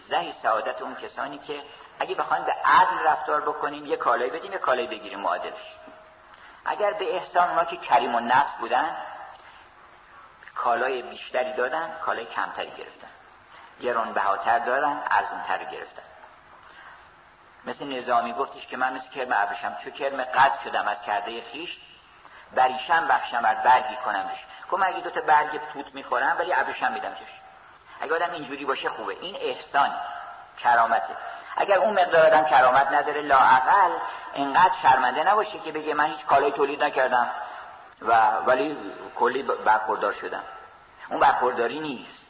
زهی سعادت اون کسانی که اگه بخواین به عدل رفتار بکنیم یه کالای بدیم یه کالای بگیریم معادلش. اگر به احسان ما که کریم و نفس بودن کالای بیشتری دادن کالای کمتری گرفتن. گران بهاتر دادن ارزونتر گرفتن. مثل نظامی گفتش که من مثل کرم ابرشم چو کرم قد شدم از کرده خیش بریشم بخشم بر برگی کنمش. گفت من اگه دوتا برگ توت می‌خورم ولی ابرشم میدم چش. اگه آدم اینجوری باشه خوبه. این احسان کرامته. اگر اون مقدار آدم کرامت نداره لاعقل اینقدر شرمنده نباشه که بگه من هیچ کالای تولید نکردم و ولی کلی برخوردار شدم. اون برخورداری نیست.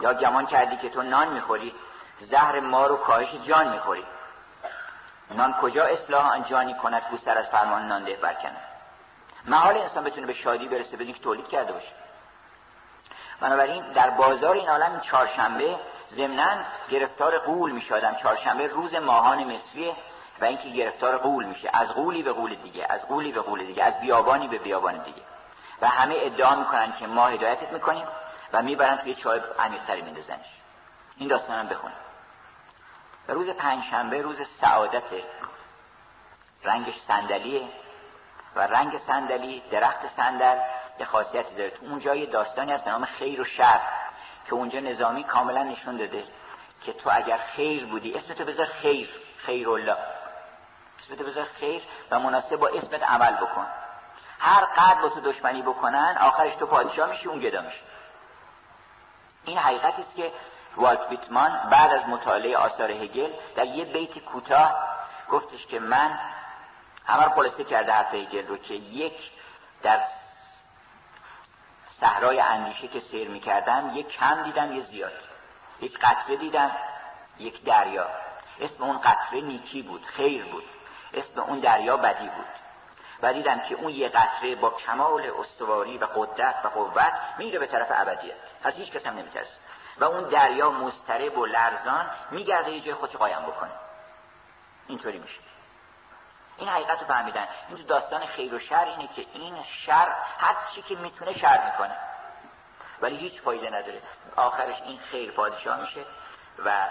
یا گمان کردی که تو نان می‌خوری زهر ما رو کاهش جان می‌خوری. نان کجا اصلاح آن جانی کند کو سر از فرمان نان ده برکنه؟ محال انسان بتونه به شادی برسه بدون که تولید کرده باشه. بنابراین در بازار این عالم چهارشنبه ضمنا گرفتار قول می‌شدم. چهارشنبه روز ماهان مصریه و اینکه گرفتار قول میشه. از قولی به قول دیگه از قولی به قول دیگه از بیابانی به بیابان دیگه. و همه ادعا می‌کنن که ما هدایتت می‌کنیم و می‌برن توی چاه عمیقتری میندازنش. این داستان هم بخونیم. روز پنجشنبه روز سعادت رنگش صندلیه و رنگ صندلی درخت صندل یه خاصیتی داره. تو اونجا یه داستانی هست نام خیر و شر که اونجا نظامی کاملا نشون داده که تو اگر خیر بودی اسمتو بذار خیر خیر الله اسمتو بذار خیر و مناسب با اسمت عمل بکن. هر قدر با تو دشمنی بکنن آخرش تو پادشاه میشی اون گدا میشه. این حقیقتی است که والت بیتمان بعد از مطالعه آثار هگل در یه بیت کوتاه گفتش که من همه رو خلاصه کرده حرف هگل رو که یک در صحرای اندیشه که سیر می‌کردم یک کم دیدم یه زیاد. یک قطره دیدم یک دریا. اسم اون قطره نیکی بود خیر بود. اسم اون دریا بدی بود. و دیدم که اون یه قطره با کمال استواری و قدرت و قوت میره به طرف ابدیت از هیچ کس هم نمیترس و اون دریا مسترب و لرزان میگرده یه جای خودش قایم بکنه. اینطوری میشه. این حقیقت رو فهمیدن. این داستان خیر و شر اینه که این شر هر چی که می‌تونه شر می‌کنه. ولی هیچ فایده نداره. آخرش این خیر پادشاه میشه و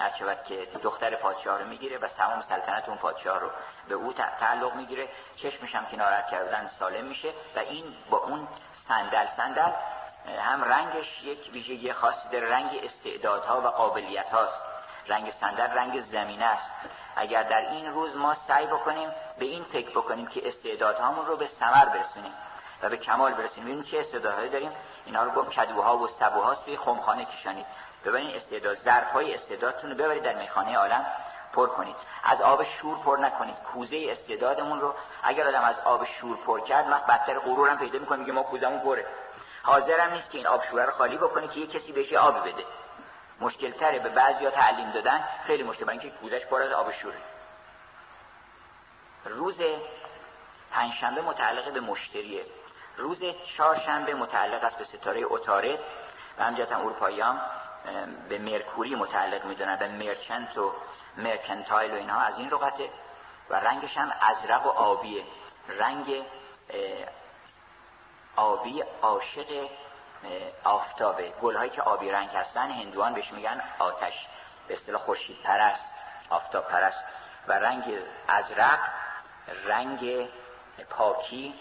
هر شود که دختر پادشاه رو می‌گیره و تمام سلطنت اون پادشاه رو به او تعلق می‌گیره چشمش هم که ناراحت کردن سالم میشه و این با اون صندل صندل هم رنگش یک ویژگی خاصی داره. رنگ استعدادها و قابلیت هاست رنگ صندل رنگ زمینه است. اگر در این روز ما سعی بکنیم به این فکر بکنیم که استعدادهامون رو به ثمر برسونیم و به کمال برسونیم. ببینیم چه استعدادهایی داریم؟ اینا رو گفت کدوها و سبوها توی خمخانه کشانید. ببینید استعداد ظرف های استعدادتون رو ببرید در میخانه عالم پر کنید. از آب شور پر نکنید. کوزه استعدادمون رو اگر آدم از آب شور پر کرد من بدتر غرورم پیدا می‌کنه میگه ما کوزمون پره. حاضرم نیست که این آب شور رو خالی بکنه که یه کسی بهش آب بده. مشکل تره به بعضیا تعلیم دادن خیلی مشکل برای اینکه کوزش پر از آب شوره. روز پنجشنبه متعلق به مشتریه. روز چهارشنبه متعلق است به ستاره اتاره. و همجهت هم اروپاییان به مرکوری متعلق می‌دونن به مرچنت و مرکنتایل و اینها. از این لغته و رنگش هم ازرق و آبیه. رنگ آبی عاشق آفتابه. گلهایی که آبی رنگ هستن هندوان بهش میگن آتش. به اصطلاح خورشید پرست آفتاب پرست و رنگ ازرق رنگ پاکی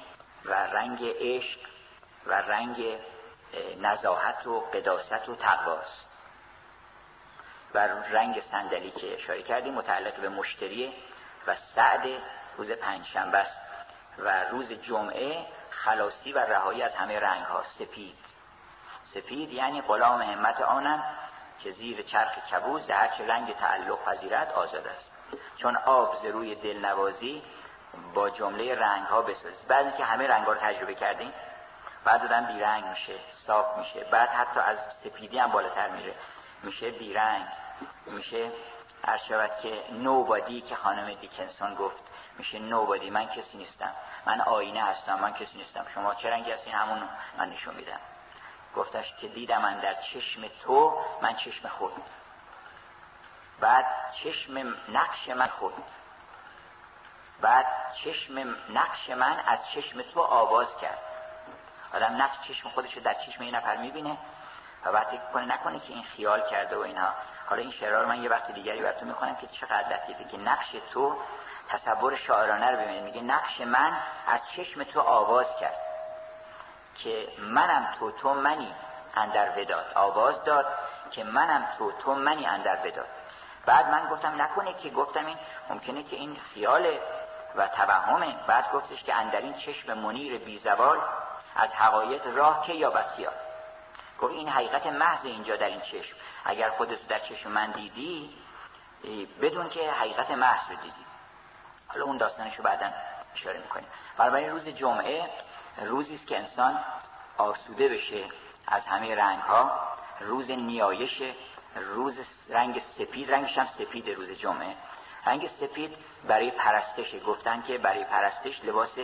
و رنگ عشق و رنگ نزاحت و قداست و تقواست. و رنگ صندلی که اشاره کردیم متعلق به مشتری و سعد روز پنجشنبه است. و روز جمعه خلاصی و رهایی از همه رنگ ها سپید. سپید یعنی غلام همت آنم که زیر چرخ کبوز در هرچه رنگ تعلق پذیرت آزاد است. چون آب ز روی دلنوازی با جمله رنگ ها بسازید بعضی که همه رنگ ها رو تجربه کردیم بعد بی بیرنگ میشه صاف میشه. بعد حتی از سپیدی هم بالاتر میره. میشه بیرنگ میشه هر شود که نوبادی که خانم دیکنسون گفت. میشه نوبادی من کسی نیستم. من آینه هستم من کسی نیستم. شما چه رنگی هستین؟ همون من نشون میدم. گفتش که دیدم من در چشم تو من چشم خود. بعد چشم نقش من خود. بعد چشم نقش من از چشم تو آواز کرد. آدم نقش چشم خودش رو در چشم این نفر می‌بینه. و بعد کنه نکنه که این خیال کرده و اینها حالا این شعرها رو من یه وقت دیگری براتون می‌کنم که چقدر لطیفه که نقش تو تصور شاعرانه رو ببینید. میگه نقش من از چشم تو آواز کرد که منم تو تو منی اندر وداد. آواز داد که منم تو تو منی اندر وداد. بعد من گفتم نکنه که گفتم این ممکنه که این خیال و توهمه. بعد گفتش که اندر این چشم منیر بیزوال از حقایق راه که یا بسیار گفت این حقیقت محض اینجا در این چشم. اگر خودت در چشم من دیدی بدون که حقیقت محض رو دیدی. حالا اون داستانشو بعدا اشاره می‌کنیم. بنابراین روز جمعه روزی است که انسان آسوده بشه از همه رنگ ها روز نیایش روز رنگ سپید رنگش هم سپید روز جمعه. رنگ سپید برای پرستش گفتن که برای پرستش لباس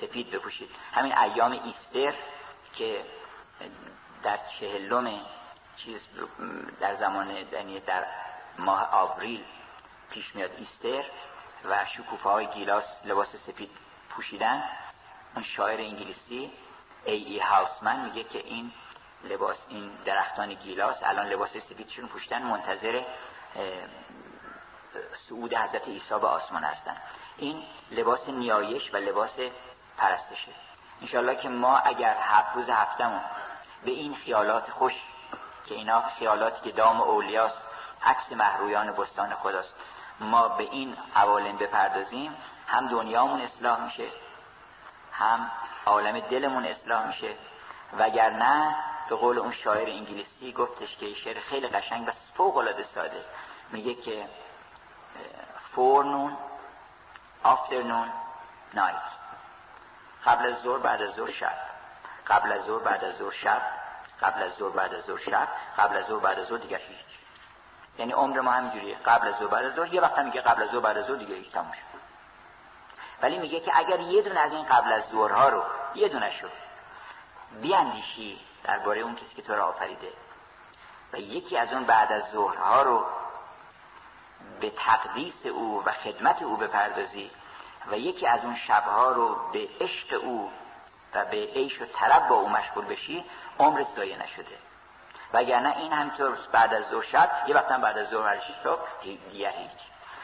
سپید بپوشید. همین ایام Easter که در چهلم چیز در زمان یعنی در ماه آوریل پیش میاد Easter و شکوفه های گیلاس لباس سپید پوشیدن. اون شاعر انگلیسی ای ای هاوسمن میگه که این لباس این درختان گیلاس الان لباس سپیدشون پوشیدن منتظر سعود حضرت عیسی به آسمان هستن. این لباس نیایش و لباس پرستشه. انشالله که ما اگر هفت روز هفتمون به این خیالات خوش که اینا خیالاتی که دام اولیاست عکس محرویان بستان خداست. ما به این عوالم بپردازیم هم دنیامون اصلاح میشه هم عالم دلمون اصلاح میشه. وگرنه به قول اون شاعر انگلیسی گفتش که شعر خیلی قشنگ و فوق العاده ساده. میگه که فورنون آفترنون نایت قبل از ظهر بعد از ظهر شب. قبل از ظهر بعد از ظهر شب. قبل از ظهر بعد از ظهر شب. قبل از ظهر بعد از ظهر دیگه هیچ. یعنی عمر ما همینجوریه. قبل از ظهر بعد از ظهر. یه وقت میگه قبل از ظهر بعد از ظهر دیگه هیچ تموم ولی میگه که اگر یه دونه از این قبل از ظهرها رو یه دونه شو بیاندیشی درباره اون کسی که تو را آفریده و یکی از اون بعد از ظهرها رو به تقدیس او و خدمت او بپردازی و یکی از اون شبها رو به عشق او و به عیش و طلب با او مشغول بشی عمرت ضایع نشده. وگرنه این همینطور بعد از ظهر شب یه وقتا بعد از ظهر صبح دیگه هیچ.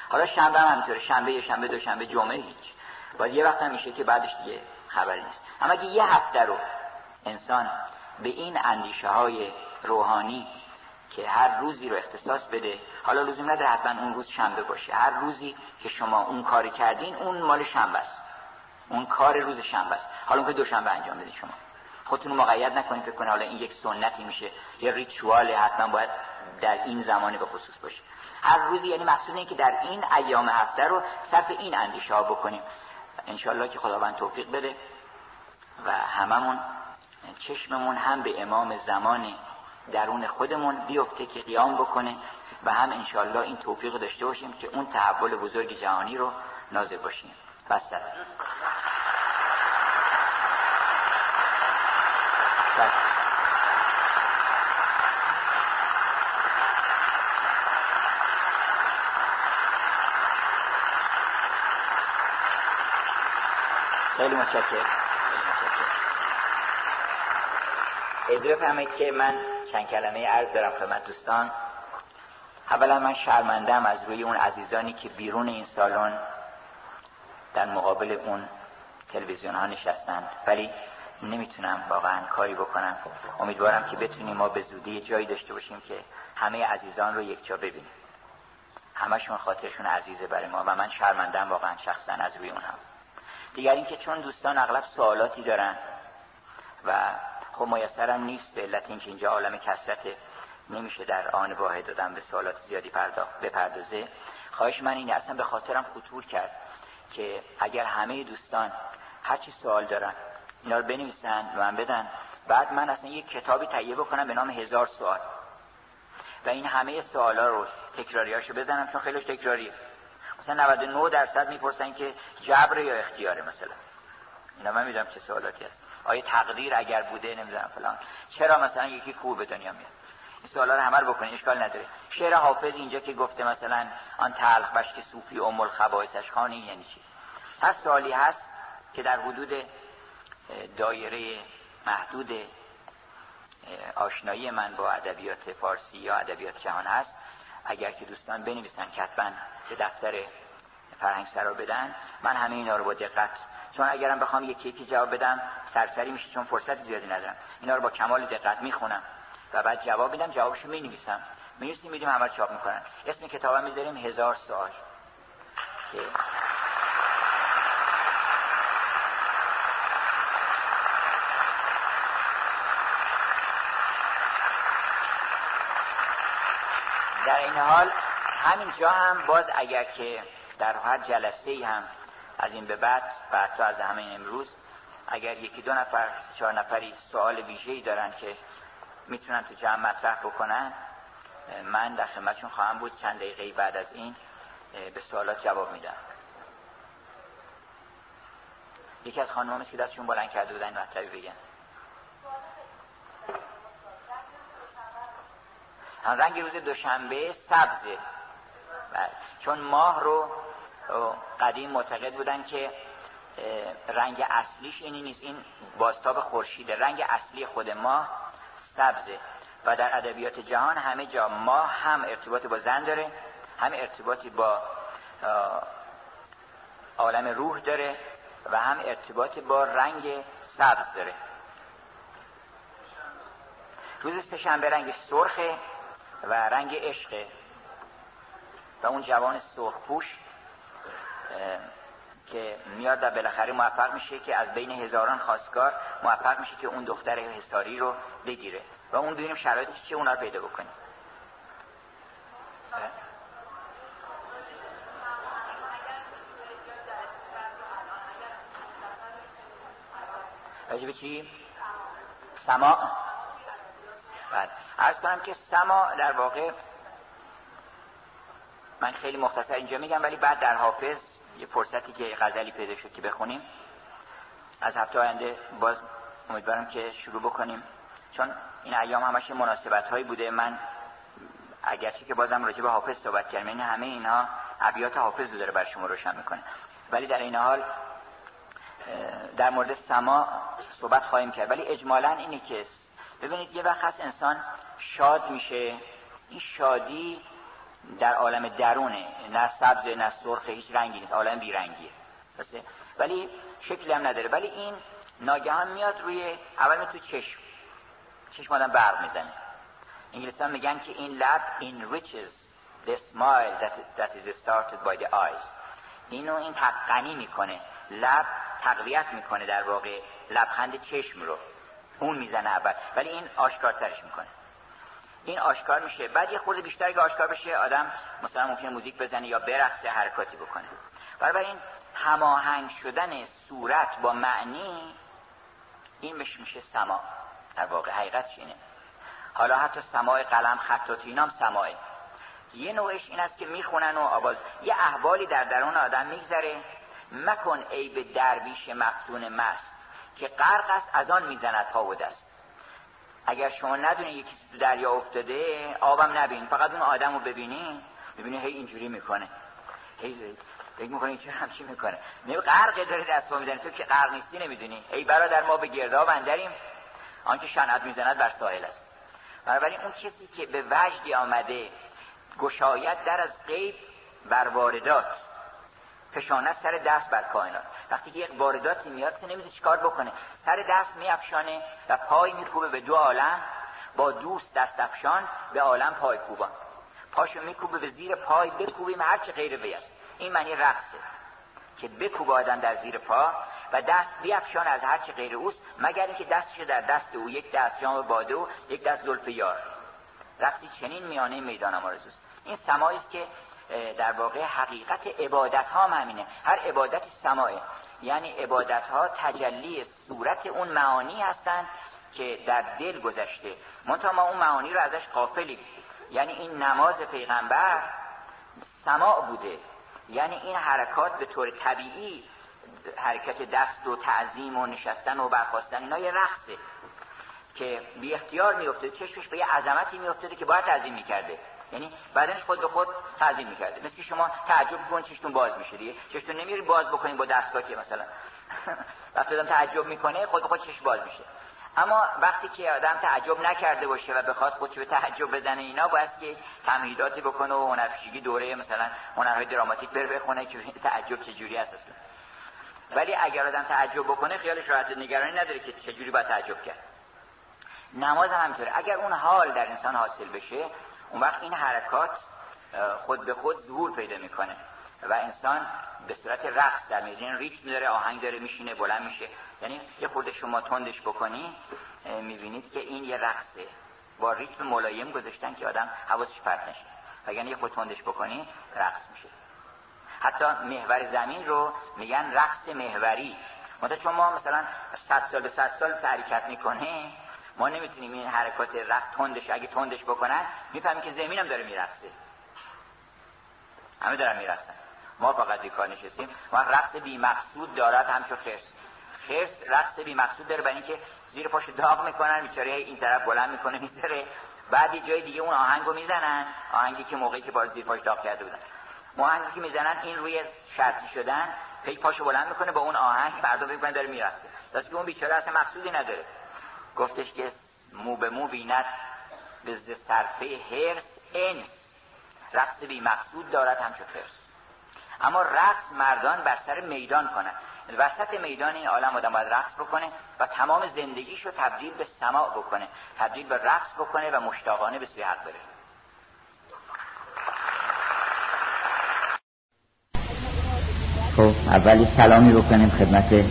حالا شنبه هم همینطوره شنبه یه شنبه دو شنبه جمعه هیچ. باید یه وقت هم میشه که بعدش دیگه خبری نیست. اما اگه یه هفته رو انسان به این اندیشه های روحانی که هر روزی رو اختصاص بده حالا لزوم نداره حتما اون روز شنبه باشه. هر روزی که شما اون کاری کردین اون مال شنبه است. اون کار روز شنبه است. حالا که دوشنبه انجام بدید شما. خودتون مقید نکنید فکر کنید حالا این یک سنتی میشه. یه ریچوال حتما باید در این زمانی به خصوص باشه. هر روزی یعنی مقصود اینه که در این ایام هفته رو صرف این اندیشه ها بکنیم. انشالله که خداوند توفیق بده و هممون چشممون هم به امام زمان درون خودمون بیفته که قیام بکنه و هم انشالله این توفیق داشته باشیم که اون تحول بزرگ جهانی رو نازل باشیم. بس خیلی متشکرم. اجازه بفرمایید که من چند کلمه عرض دارم خدمت دوستان. اولا من شرمندم از روی اون عزیزانی که بیرون این سالن در مقابل اون تلویزیون ها نشستند ولی نمی‌تونم واقعا کاری بکنم. امیدوارم که بتونیم ما به زودی جایی داشته باشیم که همه عزیزان رو یک جا ببینیم. همشون خاطرشون عزیزه برای ما و من شرمندم واقعا شخصا از روی اون هم دیگر اینکه چون دوستان اغلب سوالاتی دارن و خب میسرم نیست به علت اینکه اینجا عالم کسرت نمیشه در آن واحد دادن به سوالات زیادی پرداخت بپردازه. خواهش من اینه اصلا به خاطرم خطور کرد. که اگر همه دوستان هرچی سوال دارن اینا رو بنویسن و من بدن بعد من اصلا یک کتابی تهیه بکنم به نام هزار سوال. و این همه سوالا رو تکراریاشو بزنم چون خیلیش تکراریه. مثلا 99 درصد می‌پرسن که جبر یا اختیاره مثلا. اینا من می‌دونم چه سوالاتی هست. آیا تقدیر اگر بوده نمی‌دونم فلان. چرا مثلا یکی خوب به دنیا میاد؟ سوالا رو همه رو بکنین اشکال نداره. شعر حافظ اینجا که گفته مثلا آن تلخ بشک صوفی ام الخبائثش خانی یعنی چی؟ هر سوالی هست که در حدود دایره محدود آشنایی من با ادبیات فارسی یا ادبیات جهان هست. اگر که دوستان بنویسن کتبا به دفتر فرهنگ سرا بدن من همه اینا رو با دقت چون اگرم بخوام یکی یکی جواب بدم سرسری میشه چون فرصت زیادی ندارم. اینا رو با کمال دقت می‌خونم. و بعد جواب میدم جوابشو می‌نویسم. می‌نویسیم میدیم همه چاپ می‌کنن. اسم کتابم می‌ذاریم هزار سوال که در این حال همین جا هم باز اگر که در هر جلسه هم از این به بعد و حتی از همین امروز اگر یکی دو نفر چهار نفری سوال ویژه‌ای دارن که می‌تونن تو جمع مطرح بکنن؟ من در خدمتشون خواهم بود چند دقیقه بعد از این به سوالات جواب میدم. یکی از خانم که دستشون بلند کرده بودن مطلبی بگن. رنگ روز دوشنبه سبزه. بله. چون ماه رو قدیم معتقد بودن که رنگ اصلیش اینی نیست. این باستاب خورشیده. رنگ اصلی خود ماه سبزه. و در ادبیات جهان همه جا ماه هم ارتباطی با زن داره هم ارتباطی با عالم روح داره و هم ارتباطی با رنگ سبز داره. روز سهشنبه رنگ سرخه و رنگ عشقه. و اون جوان سرخپوش که میاد و بالاخره موفق میشه که از بین هزاران خواستگار موفق میشه که اون دختر حساری رو بگیره. و اون ببینیم شرایطش چه اونا رو پیدا بکنیم. راجب چی؟ سما. بعد ارز کنم که سما در واقع من خیلی مختصر اینجا میگم ولی بعد در حافظ یه فرصتی که غزلی پیدا شد که بخونیم. از هفته آینده باز امیدوارم که شروع بکنیم. چون این ایام همش مناسبت هایی بوده. من اگرچه که بازم راجع به حافظ صحبت کردم. این یعنی همه اینها ابیات حافظ رو داره بر شما روشن می‌کنه. ولی در این حال در مورد سما صحبت خواهیم کرد. ولی اجمالا اینه که ببینید یه وقت هست انسان شاد میشه. این شادی در عالم درونه نه سبز نه سرخ هیچ رنگی نیست عالم بیرنگیه. ولی شکلی هم نداره. ولی این ناگهان میاد روی اول تو چشم. چشم آدم برق می‌زنه. انگلیسی میگن که این لب enriches the smile that, that is started by the eyes. اینو این تقنی می‌کنه. لب تقویت می‌کنه در واقع. لبخند چشم رو. اون می‌زنه اول. ولی این آشکارترش می‌کنه. این آشکار میشه. بعد یه خورده بیشتر که آشکار بشه آدم مثلا ممکنه موزیک بزنه یا برقصه حرکاتی بکنه. این هماهنگ شدن صورت با معنی این میشه سما. در واقع حقیقت اینه؟ حالا حتی سماع قلم خطاتی اینام سماعه. یه نوعش این است که می‌خونن و آواز. یه احوالی در درون آدم میگذره. مکن به درویش مفتون مست که غرق است از آن می‌زند پا و دست. اگر شما ندونی یکی تو دریا افتاده آبم نبین. فقط اون آدم رو ببینی ببینی هی اینجوری می‌کنه. هی فکر می‌کنه چه همچی می‌کنه. نه غرق داره دست می‌زنه تو که غرق نیستی نمی‌دونی. ای برادر ما به گرداب اندریم. آنکه شنعت می‌زند بر ساحل است. بنابراین اون کسی که به وجدی آمده گشایت در از غیب بر واردات. فشانه سر دست بر کائنات. وقتی که یک وارداتی میاد که نمی‌دونه چیکار بکنه. سر دست میافشانه و پای میکوبه به دو عالم. با دوست دست افشان به عالم پای کوبان. پاشو میکوبه به زیر پای بکوبیم هرچه غیر وی است. این معنی رقصه. که بکوب آدم در زیر پا و دست بیافشان از هرچه غیر اوست مگر اینکه دستش در دست او یک دست جام باده و یک دست زلف یار. رقصی چنین میانه میدان آرزوست این سمایی است که در واقع حقیقت عبادت ها همینه هر عبادتی سمایه یعنی عبادت ها تجلی صورت اون معانی هستند که در دل گذشته. منتها ما اون معانی رو ازش قافلیم یعنی این نماز پیغمبر سماع بوده. یعنی این حرکات به طور طبیعی حرکت دست و تعظیم و نشستن و برخواستن اینا یه رقصه که بی اختیار میافتاده. چشمش به یه عظمتی میافتاده که باید تعظیم می‌کرده. یعنی بدنش خود به خود تعظیم می‌کرده مثل شما تعجب کنید چشتون باز میشه دیگه. چشتون نمیری باز بکنید با دستگاه که مثلا. وقتی آدم تعجب می‌کنه خود به خود چشم باز میشه. اما وقتی که آدم تعجب نکرده باشه و بخواد خودش به تعجب بزنه اینا باید که تمهیداتی بکنه و هنرپیشگی دوره مثلا هنرهای دراماتیک بره بخونه که تعجب چجوری هست اصلا. ولی اگر آدم تعجب بکنه خیالش راحت نگرانی نداره که چجوری باید تعجب کرد. نماز همینطوره. اگر اون حال در انسان حاصل بشه اون وقت این حرکات خود به خود ظهور پیدا می‌کنه و انسان به صورت رقص در میاد یعنی ریتم داره آهنگ داره میشینه بلند میشه. یعنی یه خورده شما تندش بکنی می‌بینید که این یه رقصه. با ریتم ملایم گذاشتن که آدم حواسش پرت نشه. اگر یه خود تندش بکنی رقص میشه. حتی محور زمین رو میگن رقص محوری. مثلا چون ما مثلا 100 سال به 100 سال حرکت می‌کنه ما نمی‌تونیم این حرکات رقص تندش اگه تندش بکنن می‌فهمیم که زمینم داره میرقصه همه دارن میرقصن ما فقط کار نشستیم. و رقص بی مقصود دارد همچون خرس. خرس رقص بی مقصود داره برای اینکه زیر پاش داغ می‌کنن بیچاره این طرف بلند می‌کنه می‌ذاره. بعد یه جای دیگه اون آهنگو می‌زنن. آهنگی که موقعی که باز زیر پاش داغ کرده بودن. آهنگی که می‌زنن این روی شرطی شدن. پی پاشو بلند می‌کنه با اون آهنگ فردا بگن داره میرقصه دست که اون بیچاره اصلا مقصودی نداره. گفتش که مو به مو بیند ز صرفه حرص انس. رقص بی مقصود دارد همچو خرس اما رقص مردان بر سر میدان کنند وسط میدان این عالم آدم باید رقص بکنه و تمام زندگیش رو تبدیل به سماع بکنه تبدیل به رقص بکنه و مشتاقانه به سوی حق بره. خب اولی سلامی بکنیم خدمت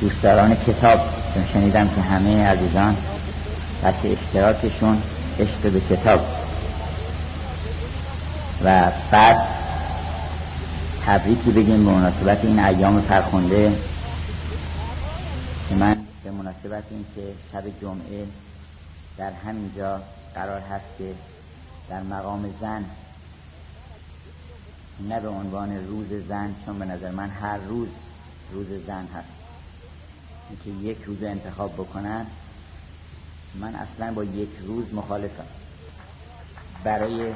دوستداران کتاب. شنیدم که همه عزیزان بچه اشتراکشون عشق به کتاب. و بعد تبریکی بگیم به مناسبت این ایام فرخونده که من به مناسبت این که شب جمعه در همینجا قرار هست که در مقام زن نه به عنوان روز زن چون به نظر من هر روز روز زن هست. اینکه یک روز انتخاب بکنن من اصلا با یک روز مخالفم. برای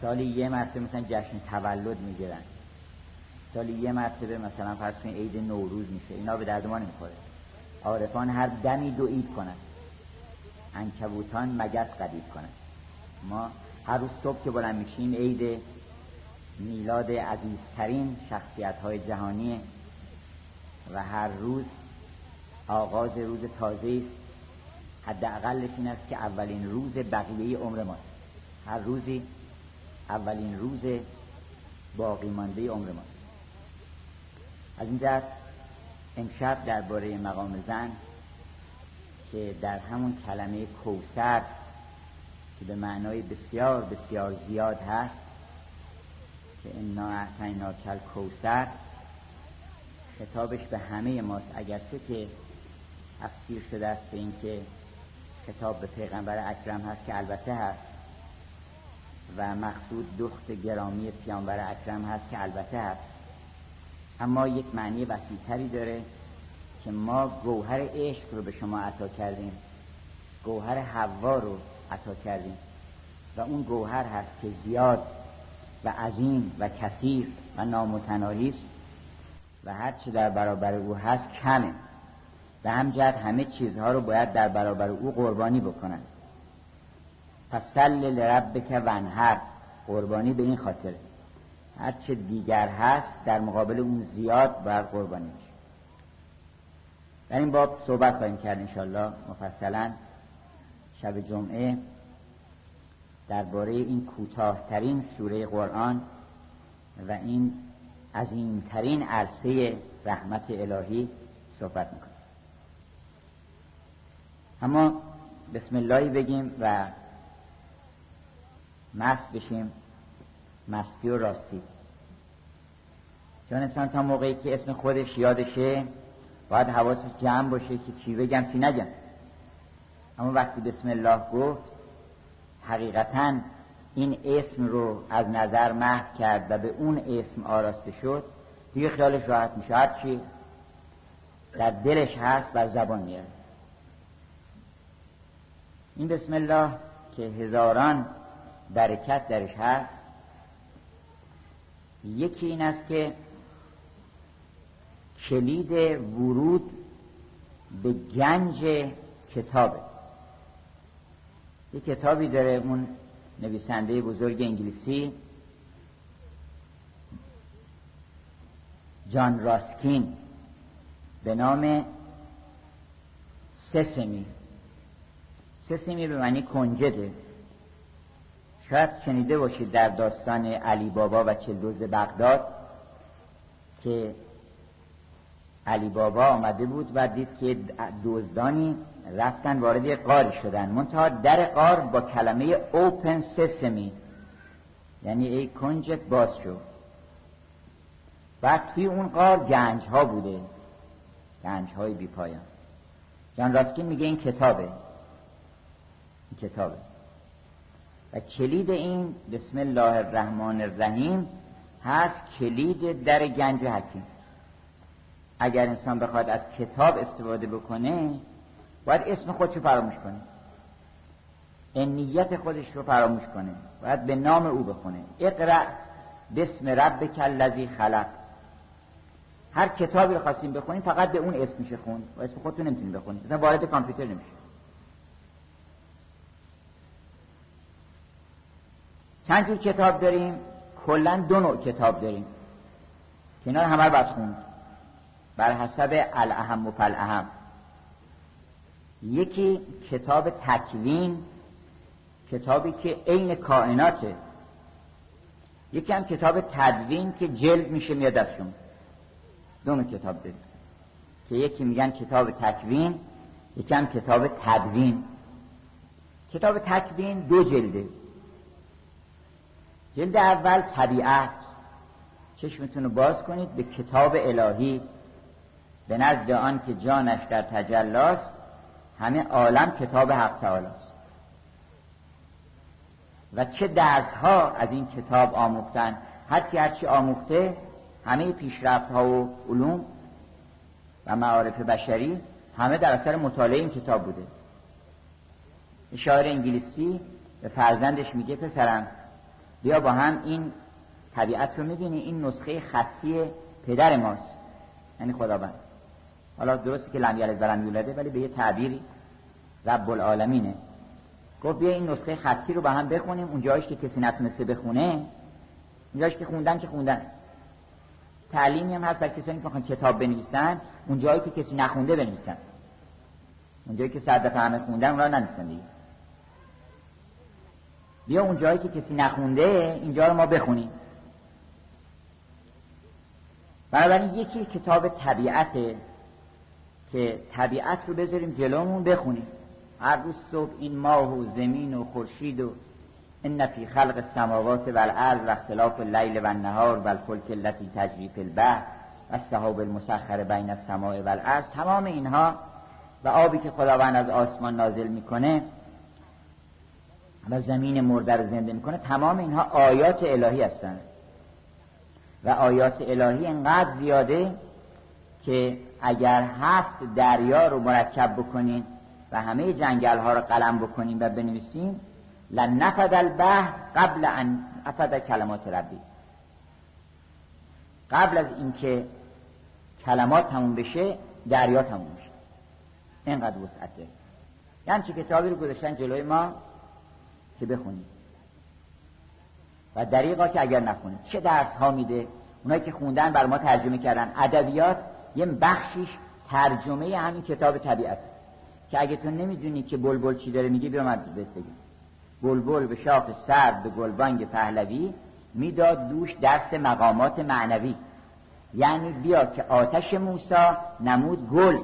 سالی یه مرتبه مثلا جشن تولد می‌گیرن. سالی یه مرتبه مثلا فرض کنید عید نوروز میشه اینا به درد ما نمی‌خوره. عارفان هر دمی دو عید کنن. انکبوتان مگس قدید کنن. ما هر روز صبح که بلند میشیم عید میلاد عزیزترین شخصیت های جهانی و هر روز آغاز روز تازه است. حداقلش این است که اولین روز بقیه عمر ماست. هر روزی اولین روز باقی مانده عمر ماست. از این جهت امشب درباره مقام زن که در همون کلمه کوسر که به معنای بسیار بسیار زیاد هست که انا اعطینا کل کوسر خطابش به همه ماست. اگرچه که تفسیر شده است به اینکه خطاب به پیغمبر اکرم هست که البته هست. و مقصود دخت گرامی پیامبر اکرم هست که البته هست. اما یک معنی وسیعتری داره که ما گوهر عشق رو به شما عطا کردیم. گوهر حوا رو عطا کردیم. و اون گوهر هست که زیاد و عظیم و کثیر و نامتناهی است و هر چی در برابر او هست کمه. به همجهت همه چیزها رو باید در برابر او قربانی بکنن. سل لربک ونهر قربانی به این خاطر. هرچه دیگر هست در مقابل اون زیاد باید قربانی میشه در این باب صحبت خواهیم کرد انشالله مفصلا. شب جمعه. درباره این کوتاهترین سوره قرآن و این عظیمترین عرصه رحمت الهی صحبت می‌کنیم. اما بسم الله بگیم و مست بشیم مستی و راستی. چون انسان تا موقعی که اسم خودش یادشه باید حواسش جمع باشه که چی بگم چی نگم. اما وقتی بسم الله گفت حقیقتا این اسم رو از نظر محو کرد و به اون اسم آراسته شد دیگه خیالش راحت میشه. هر چی در دلش هست بر زبان میاد. این بسم الله که هزاران برکت درش هست. یکی این است که کلید ورود به گنج کتابه. یه کتابی داره اون نویسنده بزرگ انگلیسی. جان راسکین. به نام سسمی. سسمی به معنی کنجده. شاید شنیده باشید در داستان علی بابا و چلدوز بغداد که علی بابا آمده بود و دید که دزدانی رفتن وارد یک قاری شدن. منتها در قار با کلمه اوپن سسمی یعنی ای کنجت باز شد و توی اون قار گنج ها بوده. گنج های بی پایان. جان راسکین میگه این کتابه. این کتابه. و کلید این بسم الله الرحمن الرحیم هست کلید در گنج حکیم. اگر انسان بخواد از کتاب استفاده بکنه باید اسم خودش فراموش کنه. نیت خودش رو فراموش کنه. باید به نام او بخونه. اقرأ بسم ربک الذی خلق. هر کتابی رو خواستیم بخونیم فقط به اون اسم میشه خون و اسم خودتون نمی‌تونید بخونید. مثلا وارد کامپیوتر نمیشه. چند جور کتاب داریم؟ کلا دو نوع کتاب داریم. اینا همه رو خوند. بر حسب الاهم و فالاهم. یکی کتاب تکوین کتابی که عین کائناته. یکی هم کتاب تدوین که جلد میشه میاد ازشون دو کتاب داریم که یکی میگن کتاب تکوین یکی هم کتاب تدوین. کتاب تکوین دو جلده. جلد اول طبیعت. چشمتون رو باز کنید به کتاب الهی. به نزد آن که جانش در تجلاست. همه عالم کتاب حق تعالی است. و چه درس ها از این کتاب آموختن؟ هر کی هرچی آموخته همه پیشرفت ها و علوم و معارف بشری همه در اثر مطالعه این کتاب بوده. شاعر انگلیسی به فرزندش میگه پسرم بیا با هم این طبیعت رو می‌بینی این نسخه خطی پدر ماست. یعنی خداوند. حالا درسته که لم یلد ولم یولده ولی به یه تعبیری رب العالمینه گفت بیا این نسخه خطی رو با هم بخونیم. اون جایش که کسی نتونسته بخونه اون که خوندن که خوندن. تعلیمی هم هست برای کسانی که می‌خوان کتاب بنویسن اون جایی که کسی نخونده بنویسن. اون جایی که صد دفعه همه خوندن را ننویسن دیگه. بیا اون جایی که کسی نخونده اینجا رو ما بخونیم. بنابراین یکی کتاب طبیعته که طبیعت رو بذاریم جلومون بخونیم. هر روز صبح این ماه و زمین و خورشید و ان فی خلق السماوات والارض و اختلاف اللیل و النهار و الفلک التي تجری فی البحر و السحاب المسخر بین السماء والارض. تمام اینها و آبی که خداوند از آسمان نازل می‌کنه و زمین مرده رو زنده می‌کنه تمام اینها آیات الهی هستند و آیات الهی انقدر زیاده که اگر هفت دریا رو مرکب بکنین و همه جنگل ها رو قلم بکنیم و بنویسیم لنفد البحر قبل ان افد کلمات ربی. قبل از اینکه کلمات تموم بشه دریا تموم میشه. اینقدر وسعته یعنی چه کتابی رو گذاشتن جلوی ما که بخونیم و دریقا که اگر نخونید. چه درس ها میده؟ اونایی که خوندن بر ما ترجمه کردن. ادبیات یه بخشیش ترجمه همین کتاب طبیعت که اگه تو نمی‌دونی که بلبل چی داره میگه بیا من بلبل به شاخ سر به گلبانگ پهلوی می‌داد دوش درس مقامات معنوی. یعنی بیا که آتش موسا نمود گل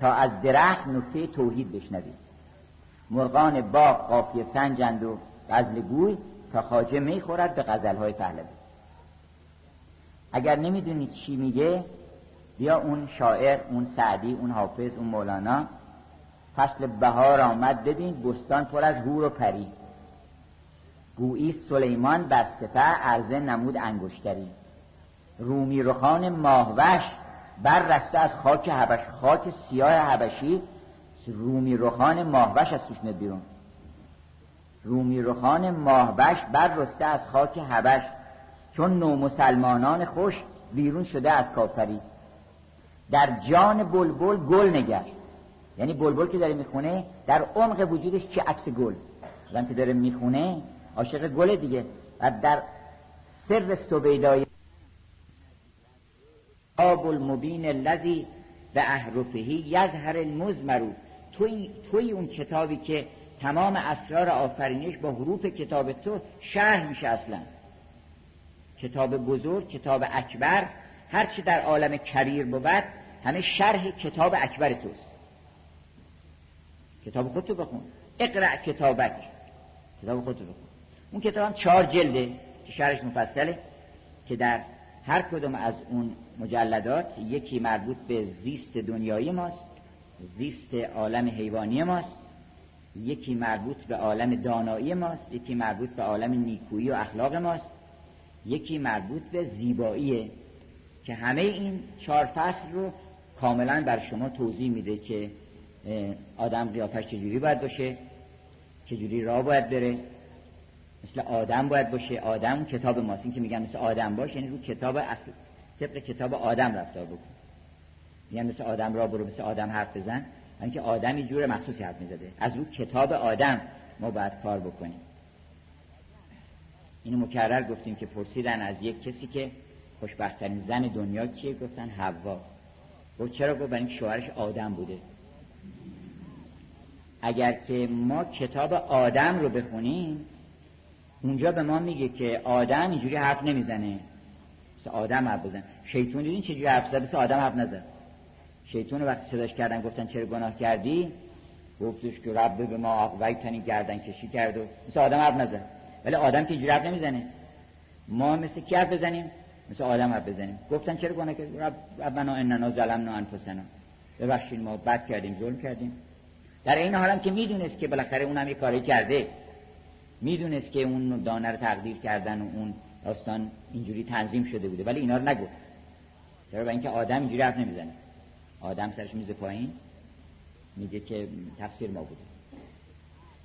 تا از درخت نکته توحید بشنوید مرغان باغ قافیه سنجند و غزل گوی تا خاجه می‌خورد به غزلهای پهلوی. اگر نمی‌دونید چی میگه بیا اون شاعر اون سعدی اون حافظ اون مولانا فصل بهار آمد ببین بستان پر از هور و پری. گویی سلیمان بر سپه عرضه نمود انگشتری. رومی رخان ماهوش بر رسته از خاک حبش خاک سیاه حبشی. رومی رخان ماهوش از توش بیرون. رومی رخان ماهوش بر رسته از خاک حبش. چون نو مسلمانان خوش بیرون شده از کافری. در جان بلبل گل نگشت یعنی بلبل که داره می‌خونه در عمق وجودش چه عکس گل؟ زن که داره می‌خونه عاشق گل دیگه. و در سر سویدای آب المبین الذی به احرفهی یظهر المزمرو. توی, توی اون کتابی که تمام اسرار آفرینش با حروف کتاب تو شرح میشه اصلا. کتاب بزرگ کتاب اکبر هرچی در عالم کبیر بود همه شرح کتاب اکبر توست. کتاب خودتو بخون. اقرأ کتابک. کتاب خودتو بخون. اون کتاب هم چهار جلده که شرحش مفصله که در هر کدوم از اون مجلدات یکی مربوط به زیست دنیایی ماست زیست عالم حیوانی ماست یکی مربوط به عالم دانایی ماست یکی مربوط به عالم نیکویی و اخلاق ماست یکی مربوط به زیباییه که همه این چهار فصل رو کاملا بر شما توضیح میده که آدم قیافش چجوری باید باشه چجوری راه باید بره. مثل آدم باید باشه. آدم کتاب ماست. این که میگن مثل آدم باشه یعنی رو کتاب اصل طبق کتاب آدم رفتار بکن. میگن مثل آدم را برو مثل آدم حرف بزن. اینکه آدمی جور مخصوصی حرف می‌زده. از رو کتاب آدم ما باید کار بکنیم. اینو مکرر گفتیم که پرسیدن از یک کسی که خوشبختترین زن دنیا کیه؟ گفتن حوا. گفت چرا؟ گفت این شوهرش آدم بوده. اگر که ما کتاب آدم رو بخونیم اونجا به ما میگه که آدم اینجوری حرف نمی‌زنه. مثل آدم حرف بزن. شیطون دیدین چجوری حرف زد؟ مثل آدم حرف نزد. شیطون وقتی صداش کردن گفتن چرا گناه کردی؟ گفتش که رب به ما تنی گردن کشی کرد و مثل آدم حرف نزد. ولی آدم که اینجوری حرف نمی‌زنه. ما مثل کی حرف بزنیم؟ مثل آدم حرف بزنیم. گفتن چرا گناه کردی؟ رب ربنا اننا ظلمنا انفسنا. ببخشید ما بد کردیم ظلم کردیم. در این حالم که می‌دونست که بالاخره اونم یه کاری کرده. می‌دونست که اون دانه رو تقدیر کردن و اون داستان اینجوری تنظیم شده بوده. ولی اینا رو نگفت. چرا؟ اینکه آدم اینجوری حرف نمی‌زنه. آدم سرش میزه پایین. میگه که تفسیر ما بوده.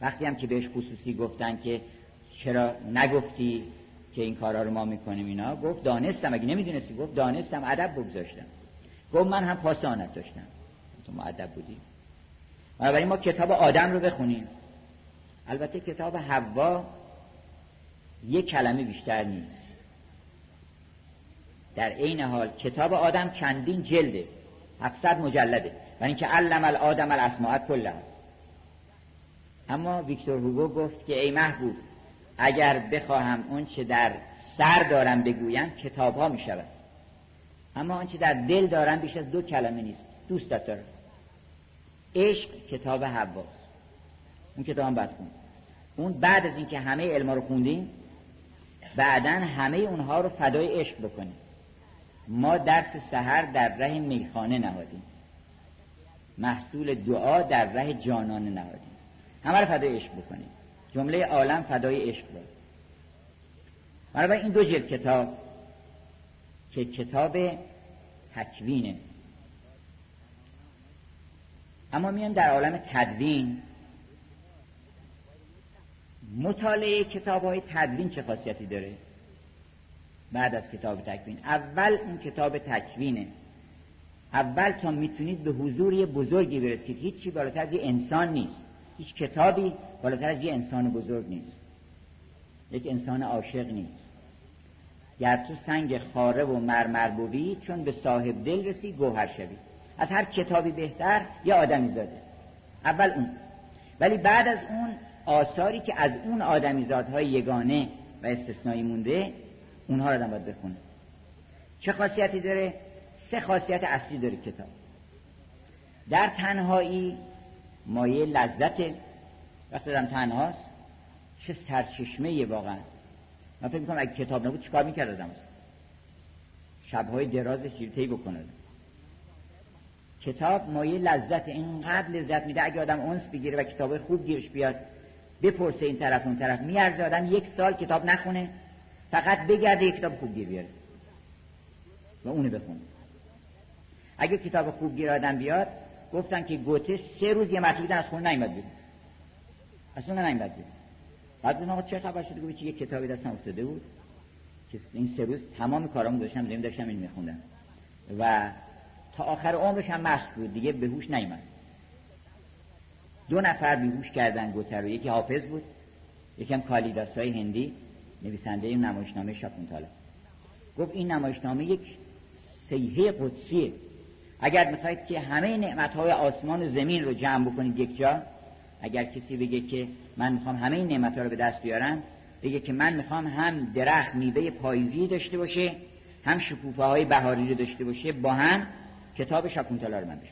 وقتی هم که بهش خصوصی گفتن که چرا نگفتی؟ که این کارا رو ما می‌کنیم اینا. گفت دانستم اگه نمی‌دونستی گفت دانستم ادب بگذاشتم. گفت من هم پاسانت داشتم. تو ادب بودی. بنابراین ما کتاب آدم رو بخونیم. البته کتاب حوا یک کلمه بیشتر نیست. در عین حال کتاب آدم چندین جلده. 700 مجلده. و اینکه علم الادم الاسماء کلها. اما ویکتور هوگو گفت که ای محبوب اگر بخواهم اون چه در سر دارم بگویم کتاب ها می شود اما آنچه در دل دارم بیش از دو کلمه نیست. دوستت دارم. عشق کتاب حواست اون کتاب هم بد اون بعد از اینکه همه علما رو خوندیم بعدا همه اونها رو فدای عشق بکنیم. ما درس سحر در ره میخانه نهادیم. محصول دعا در ره جانانه نهادیم. همه رو فدای عشق بکنیم. جمله عالم فدای عشق بود برای این دو جلد کتاب که کتاب تکوینه. اما میان در عالم تدوین. مطالعه کتاب های تدوین چه خاصیتی داره؟ بعد از کتاب تکوین. اول اون کتاب تکوینه. اول تا می‌تونید به حضور بزرگی برسید. هیچی بالاتر از یه انسان نیست. هیچ کتابی بالاتر از یه انسان بزرگ نیست. یک انسان عاشق نیست. گر تو سنگ خاره و مرمر بوی چون به صاحب دل رسی گوهر شوی. از هر کتابی بهتر یه آدمی زاده. اول اون. ولی بعد از اون آثاری که از اون آدمیزادهای یگانه و استثنایی مونده اونها رو آدم باید بخونه. چه خاصیتی داره؟ سه خاصیت اصلی داره کتاب. در تنهایی مایه لذت وقتی دارم تنهاست. چه سرچشمه واقعا. من فکر می‌کنم اگه کتاب نبود چیکار می‌کرد آدم شبهای درازش طی بکنه. کتاب مایه لذت اینقدر لذت میده اگه آدم اونس بگیره و کتاب خوب گیرش بیاد بپرسه این طرف اون طرف. میارزه آدم یک سال کتاب نخونه فقط بگرده یک کتاب خوب گیر بیاره. و اونو بخونه. اگه کتاب خوب گیر آدم بیاد گفتن که گوته سه روز یه مرتبه از خونه نیمد بیرون. اصلا نیمد بیرون. بعد آقا چه خبر شده؟ گفت یک کتابی دستم افتاده بود که این سه روز تمام کارامو داشتم داریم داشتم این میخوندم. و تا آخر عمرش هم مست بود دیگه به هوش نیامد دو نفر بیهوش کردن گوتر رو. یکی حافظ بود یکم کالیداسای هندی نویسنده این نمایشنامه شاپونتاله گفت این نمایشنامه یک سیحه قدسیه. اگر می‌خواید که همه نعمتهای آسمان و زمین رو جمع بکنید یک جا اگر کسی بگه که من می‌خوام همه این نعمتها رو به دست بیارم بگه که من می‌خوام هم درخت میوه پاییزی داشته باشه هم شکوفه های بهاری رو داشته باشه با هم کتاب شاپونتالا رو من بهش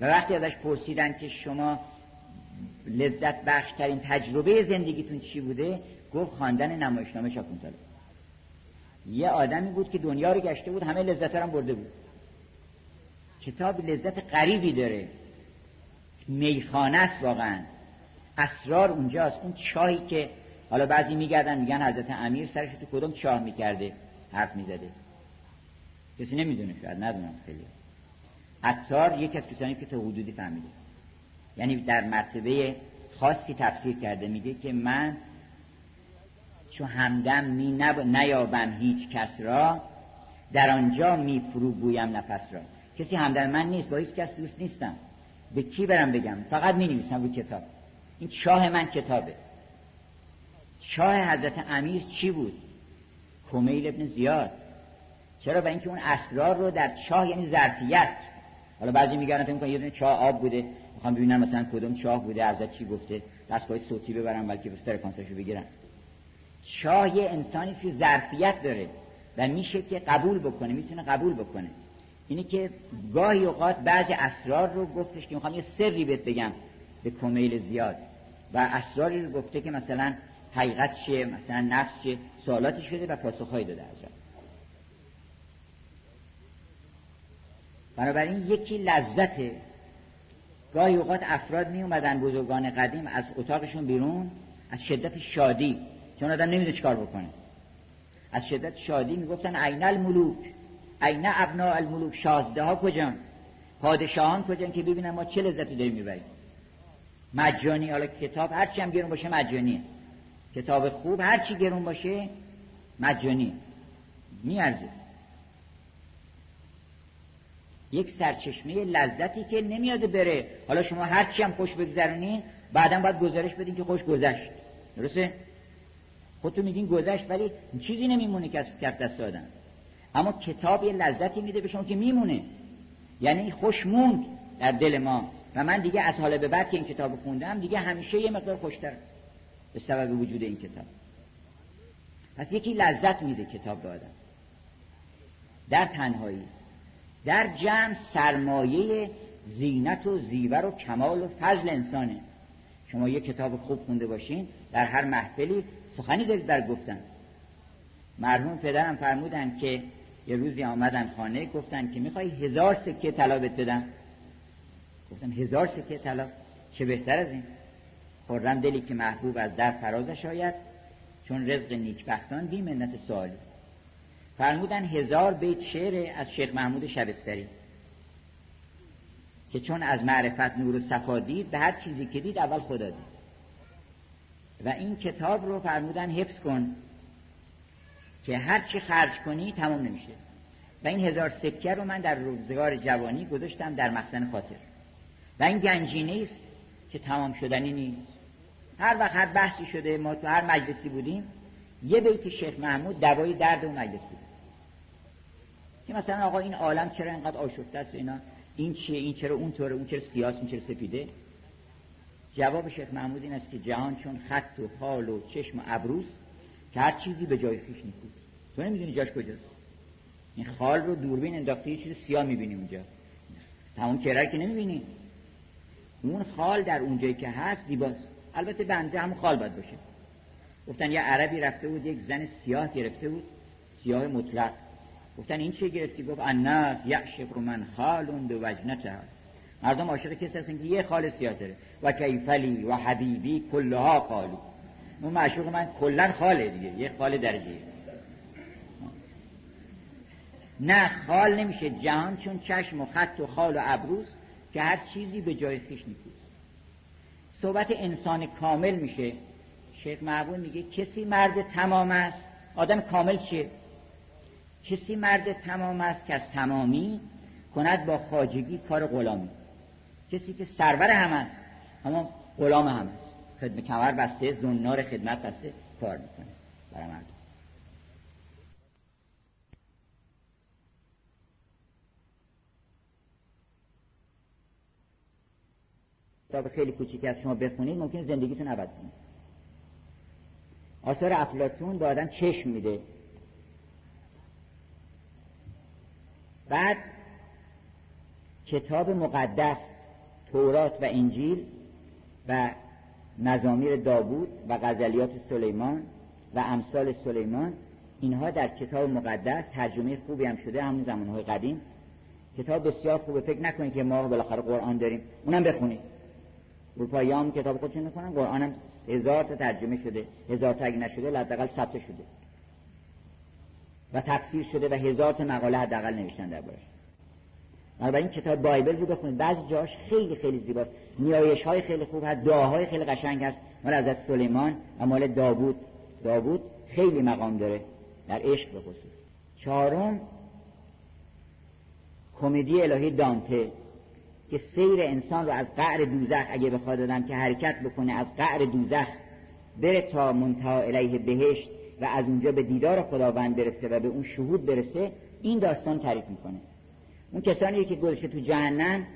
و وقتی ازش پرسیدن که شما لذت بخشترین تجربه زندگیتون چی بوده گفت خواندن نمایشنامه شاپونتالا یه آدمی بود که دنیا رو گشته بود همه لذت هم برده بود. کتاب لذت غریبی داره. میخانه است واقعا. اسرار اونجاست. اون چاهی که حالا بعضی میگردن میگن حضرت امیر سرش تو کدوم چاه می‌کرده حرف می‌زده. کسی نمی‌دونه شاید ندونم خیلی. عطار یکی از کسانی که تا حدودی فهمیده. یعنی در مرتبه خاصی تفسیر کرده میگه که من چو همدم می نب... نیابم هیچ کس را در آنجا می فرو گویم نفس را. کسی همدم من نیست با هیچ کس دوست نیستم. به کی برم بگم؟ فقط می نویسم رو کتاب. این شاه من کتابه. شاه حضرت امیر چی بود؟ کمیل ابن زیاد. چرا؟ به اینکه اون اسرار رو در چاه یعنی ظرفیت. حالا بعضی میگن فکر یه دونه چاه آب بوده. می‌خوام ببینم مثلا کدوم چاه بوده ازت چی گفته. دستگاه صوتی ببرم بلکه فرکانسشو بگیرم. چاه یه انسانی که ظرفیت داره و میشه که قبول بکنه می‌تونه قبول بکنه. اینی که گاهی اوقات بعض اسرار رو گفتش که می‌خوام یه سری بهت بگم به کمیل زیاد. و اسراری رو گفته که مثلا حقیقت چیه مثلا نفس چیه سوالاتی شده و پاسخهایی داده از بنابراین یکی لذته. گاهی اوقات افراد می اومدن بزرگان قدیم از اتاقشون بیرون از شدت شادی. چون آدم نمیده چکار بکنه. از شدت شادی می‌گفتن عین الملوک. عین ابناء الملوک شازده ها کجان؟ پادشاهان کجان که ببینن ما چه لذتی داریم می‌بریم؟ مجانی حالا کتاب هرچی هم گرون باشه مجانیه. کتاب خوب هرچی گرون باشه مجانی میارزه. یک سرچشمه لذتی که نمیاد بره. حالا شما هرچی هم خوش بگذرونین بعدا باید گزارش بدین که خوش گذشت. درسته؟ خودتون میگین گذشت ولی چیزی نمیمونه که از دست دادن اما کتاب یه لذتی میده به شما که میمونه. یعنی خوش موند در دل ما. و من دیگه از حال به بعد که این کتاب خوندم دیگه همیشه یه مقدار خوشتر به سبب وجود این کتاب. پس یکی لذت میده کتاب به آدم. در تنهایی. در جمع سرمایه زینت و زیور و کمال و فضل انسانه. شما یه کتاب خوب خونده باشین در هر محفلی سخنی دارید در گفتن مرحوم پدرم فرمودن که یه روزی آمدن خانه گفتن که می‌خوای هزار سکه طلا بهت بدم. گفتم هزار سکه طلا؟ چه بهتر از این؟ خورم دلی که محبوب از در فرازش آید چون رزق نیکبختان بی منت سوالی فرمودن هزار بیت شعر از شیخ محمود شبستری که چون از معرفت نور و صفا دید به هر چیزی که دید اول خدا دید. و این کتاب رو فرمودن حفظ کن. که هر چی خرج کنی تمام نمیشه. و این هزار سکه رو من در روزگار جوانی گذاشتم در مخزن خاطر. و این گنجینه است که تمام شدنی نیست. هر وقت هر بحثی شده ما تو هر مجلسی بودیم یه بیت شیخ محمود دوای درد اون مجلس بود. که مثلا آقا این عالم چرا اینقدر آشفته است اینا؟ این چیه؟ این چرا اون طوره اون چرا سیاس؟ این چرا سفیده؟ جواب شیخ محمود این است که جهان چون خط و خال و چشم و ابروز که هر چیزی به جای خیش نیست. تو نمی‌دونی جاش کجاست. این خال رو دوربین انداخته یه چیز سیاه می‌بینی اونجا. تمام چهره که نمی‌بینی. اون خال در اونجایی که هست زیباست. البته بنده همون خال باید باشه. گفتن یه عربی رفته بود یک زن سیاه گرفته بود. سیاه مطلق. گفتن این چه گرفتی؟ گفت الناس یعشق من خالون به وجنته. مردم عاشق کسی هستن که یه خال سیاه داره. و کیفلی و حبیبی کلها خالی اون معشوق من کلا خاله دیگه یه خال درجه نه خال نمیشه جهان چون چشم و خط و خال و ابروز که هر چیزی به جای خیش نیست صحبت انسان کامل میشه. شیخ معبود میگه کسی مرد تمام است آدم کامل چیه؟ کسی مرد تمام است که از تمامی کند با خاجگی کار غلامی. کسی که سرور هم است اما غلام هم است. خدمت کمر بسته زنار خدمت بسته کار می‌کنه برای مردم. کتاب خیلی کوچیکی از شما بخونید ممکن زندگیتون عوض کنه آثار افلاتون به آدم چشم میده. بعد کتاب مقدس تورات و انجیل و مزامیر داوود و غزلیات سلیمان و امثال سلیمان اینها در کتاب مقدس ترجمه خوبی هم شده همون زمانهای قدیم. کتاب بسیار خوبه فکر نکنید که ما بالاخره قرآن داریم. اونم بخونید. اروپایی هم کتاب خودشون می‌کنن قرآن هم هزار تا ترجمه شده. هزار تا اگه نشده لدقل ثبت شده. و تفسیر شده و هزار تا مقاله حداقل نوشتن دربارش. بنابراین کتاب بایبل رو بخونید. بعضی جاش خیلی خیلی زیباست. نیایش های خیلی خوب هست. دعاهای خیلی قشنگ هست. مال حضرت سلیمان و مال داوود. داوود خیلی مقام داره. در عشق به خصوص چهارم کمدی الهی دانته که سیر انسان رو از قعر دوزخ اگه بخواد دادن که حرکت بکنه از قعر دوزخ بره تا منتها الیه بهشت و از اونجا به دیدار خداوند برسه و به اون شهود برسه این داستان تعریف می‌کنه. اون کسانی که گذاشته تو جهنم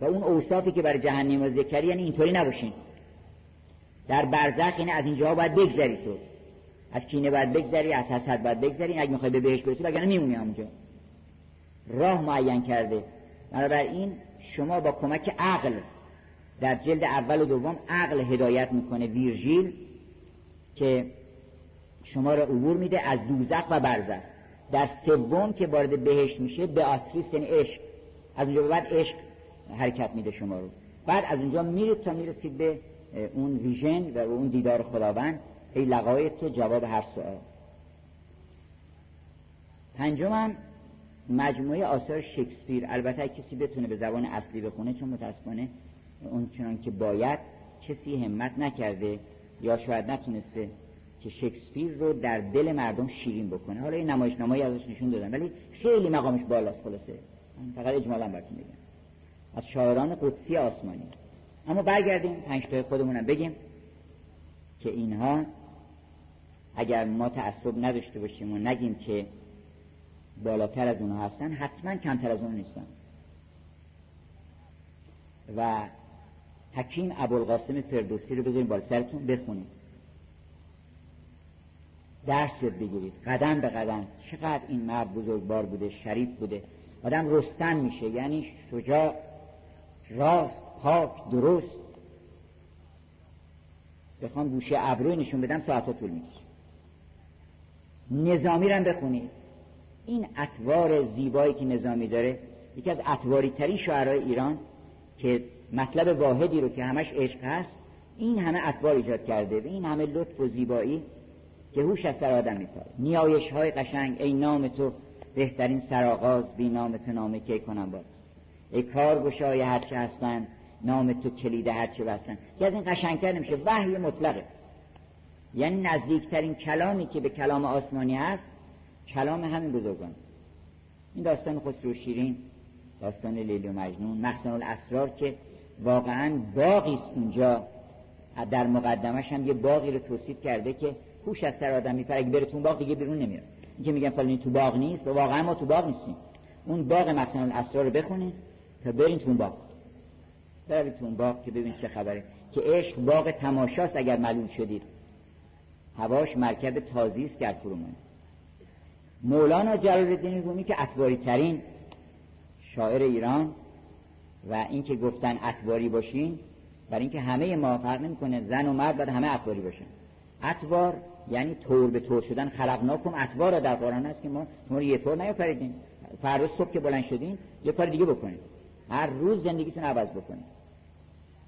و اون اوصافی که برای جهنم ذکری یعنی اینطوری نباشین. در برزخ یعنی از اینجا باید بگذری تو. از کینه باید بگذری از حسد باید بگذری اگه می‌خوای به بهشت برسی وگرنه میمونی اونجا راه معین کرده. بنابراین شما با کمک عقل در جلد اول و دوم عقل هدایت می‌کنه ویرژیل که شما را عبور میده از دوزخ و برزخ. در سوم که وارد بهشت میشه به آتریس یعنی عشق. از اونجا بعد عشق حرکت میده شما رو. بعد از اونجا میرید تا می‌رسید به اون ویژن و اون دیدار خداوند. ای لقایت تو جواب هر سوال پنجم مجموعه آثار شکسپیر. البته کسی بتونه به زبان اصلی بخونه چون متاسفانه اون چنان که باید کسی همت نکرده یا شاید نتونسته که شکسپیر رو در دل مردم شیرین بکنه. حالا این نمایش نمایی ازش نشون دادن ولی خیلی مقامش بالاست خلاصه. فقط اجمالا براتون بگم از شاعران قدسی آسمانی. اما برگردیم پنج تای خودمونم بگیم که اینها اگر ما تعصب نداشته باشیم و نگیم که بالاتر از اونها هستن حتما کمتر از اون نیستن. و حکیم ابوالقاسم فردوسی رو بذاریم بالا سرتون درس یاد بگیرید. قدم به قدم. چقدر این مرد بزرگوار بوده شریف بوده. آدم رستن میشه. یعنی شجاع راست پاک درست. بخوام گوشه ابروی نشون بدم ساعت طول می‌کشه. نظامی رو بخونید. این اطوار زیبایی که نظامی داره یکی از اطواری ترین شعرهای ایران که مطلب واحدی رو که همش عشق هست این همه اطوار ایجاد کرده. و این همه لطف و زیبایی که هوش از سر آدم میپاره. نیایش های قشنگ ای نام تو بهترین سرآغاز بی نام تو نامه کی کنم باز ای کار گشای هرچه هستن نام تو کلید هرچه بستن. که از این قشنگتر نمیشه وحی مطلقه. یعنی نزدیکترین کلامی که به کلام آسمانی هست کلام همین بزرگان. این داستان خسرو شیرین داستان لیلی و مجنون مخزن الاسرار که واقعا باقی است اونجا. در مقدمش هم یه باقی رو توصیف کرده که هوش از سر آدم میپره. اگه بره تو باغ دیگه بیرون نمیاد. اینکه میگن فلانی تو باغ نیست و واقعا ما تو باغ نیستیم. اون باغ مثلا الاسرار رو بخونید تا برین تو باغ. برید تو باغ که ببین چه خبره. که عشق باغ تماشاست اگر معلوم شدید. هواش مرکب تازی است گر فرومونه مولانا جلال الدین رومی که اطواری ترین شاعر ایران و اینکه گفتن اطواری باشین برای اینکه همه ما فرق نمی‌کنه زن و مرد باید همه اطواری باشن. اطوار یعنی طور به طور شدن خلقناکم اطوار را در قرآن هست که ما شما یه طور نیافریدین. فردا صبح که بلند شدین یه کار دیگه بکنید هر روز زندگیتون عوض بکنید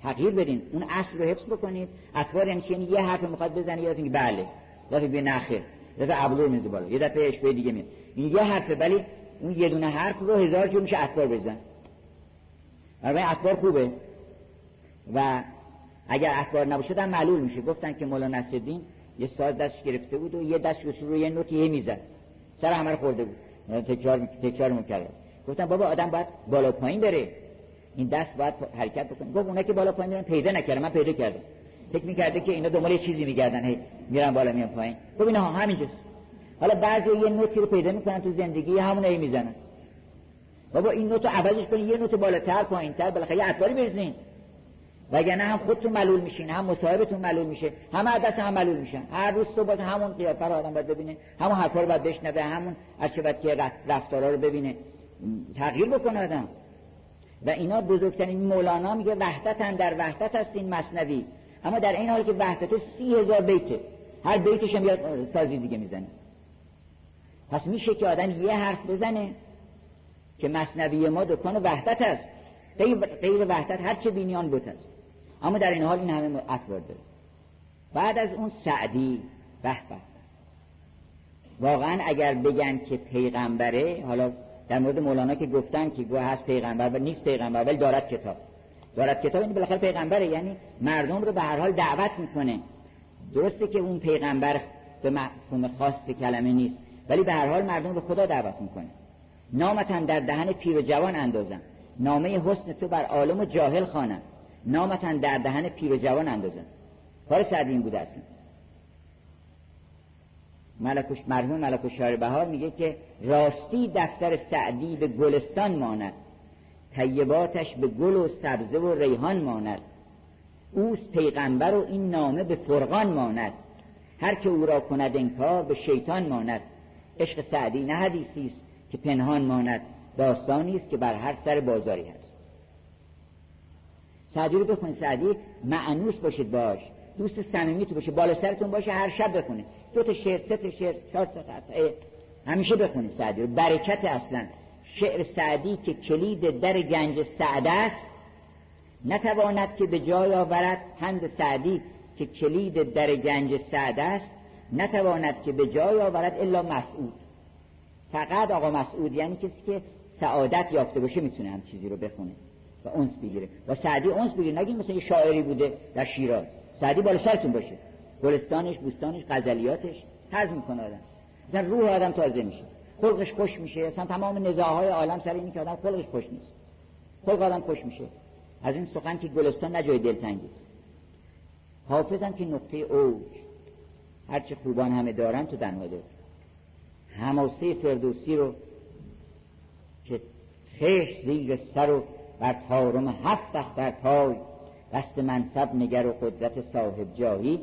تغییر بدین. اون اصل رو حفظ بکنید اطوار یعنی یعنی یه حرف می‌خواد بزنه یادتون که بله. دفعه به نخیر دفعه ابلو میزه بالا. یه دفعه اشبه دیگه میاد این یه حرفه ولی اون یه دونه حرف رو هزار جور میشه اطوار بزن. برای اطوار خوبه. و اگر اطوار نباشه معلول میشه. گفتن که مولانا نصرالدین یه ساز دستش گرفته بود و یه دست رو یه نوتی می‌زد. سر همه خورده بود. تکرار تکرار می‌کرد. گفتم بابا آدم باید بالا پایین بره. این دست باید حرکت بکنه. گفت اونا که بالا پایین میرن پیدا نکردم من پیدا کردم. فکر می‌کرده که اینا دنبال چیزی میگردن. هی میرن بالا میان پایین. خب اینا همینجاست. حالا بعضی یه نوتی رو پیدا می‌کنن تو زندگی همون هی می‌زنن. بابا این نوت عوضش کنین یه نوت بالاتر پایینتر بالاخره یه اطواری بریزین. وگرنه هم خودتون ملول میشین هم مصاحبتون ملول میشه همه دست هم ملول میشن. هر روز صبح همون قیافه رو آدم باید ببینه همون حرفا رو باید بشنوه همون از که رفتارا رو ببینه. تغییر بکنه آدم. و اینا بزرگترین مولانا میگه وحدت در وحدت هست این مصنوی. اما در این حال که وحدت سی هزار بیته. هر بیتش هم سازی دیگه می‌زنه. پس میشه که آدم یه حرف بزنه که مصنوی ما دکان وحدت است. غیر وحدت هر چه بینیان بود است اما در این حال این همه اطوار داره بعد از اون سعدی به واقعا اگر بگن که پیغمبره حالا در مورد مولانا که گفتن که گوه هست پیغمبر و نیست پیغمبر ولی دارد کتاب. دارد کتاب این بالاخره پیغمبره یعنی مردم رو به هر حال دعوت می‌کنه. درسته که اون پیغمبر به مفهوم خاص کلمه نیست ولی به هر حال مردم رو خدا دعوت می‌کنه. نامتن در دهن پیر و جوان اندازم. نامه حسن تو بر عالم جاهل خوانم. نامتن در دهن پیر جوان اندازم کار سعدی این بوده اصلا ملکوش مرحوم ملکوش شار بهار میگه که راستی دفتر سعدی به گلستان ماند. طیباتش به گل و سبزه و ریحان ماند. اوست پیغمبر و این نامه به فرقان ماند. هر که او را کند انکار به شیطان ماند. عشق سعدی نه حدیثی است که پنهان ماند. داستانی است که بر هر سر بازاری هست. سعدی رو بخونید سعدی معنوس باشید باش. دوست صمیمی تو باشه بالا سرتون باشه هر شب بخونید دو تا شعر سه تا شعر چهار تا همیشه بخونید سعدی رو. برکت اصلا. شعر سعدی که کلید در گنج سعد است نتواند که به جای آورد پند سعدی که کلید در گنج سعد است نتواند که به جای آورد الا مسعود. فقط آقا مسعود یعنی کسی که سعادت یافته باشه می‌تونه هم چیزی رو بخونه. و اونس بگیره. و سعدی اونس بگیره. نگیم مثل یه شاعری بوده در شیراز. سعدی بالا سرتون باشه. گلستانش بوستانش غزلیاتش. حزم می‌کنه آدم. مثلا روح آدم تازه میشه. خلقش خوش میشه. اصلا تمام نزاهای عالم سر اینی که آدم خلقش خوش نیست. خلق آدم خوش میشه. از این سخن که گلستان نجای دلتنگی حافظم که نقطه اوج. هرچه خوبان همه دارن تو دنها دار هماسه فردوسی رو که خش زیر سر و بر تارم هفت در پای. دست منصب نگر و قدرت صاحب جایی.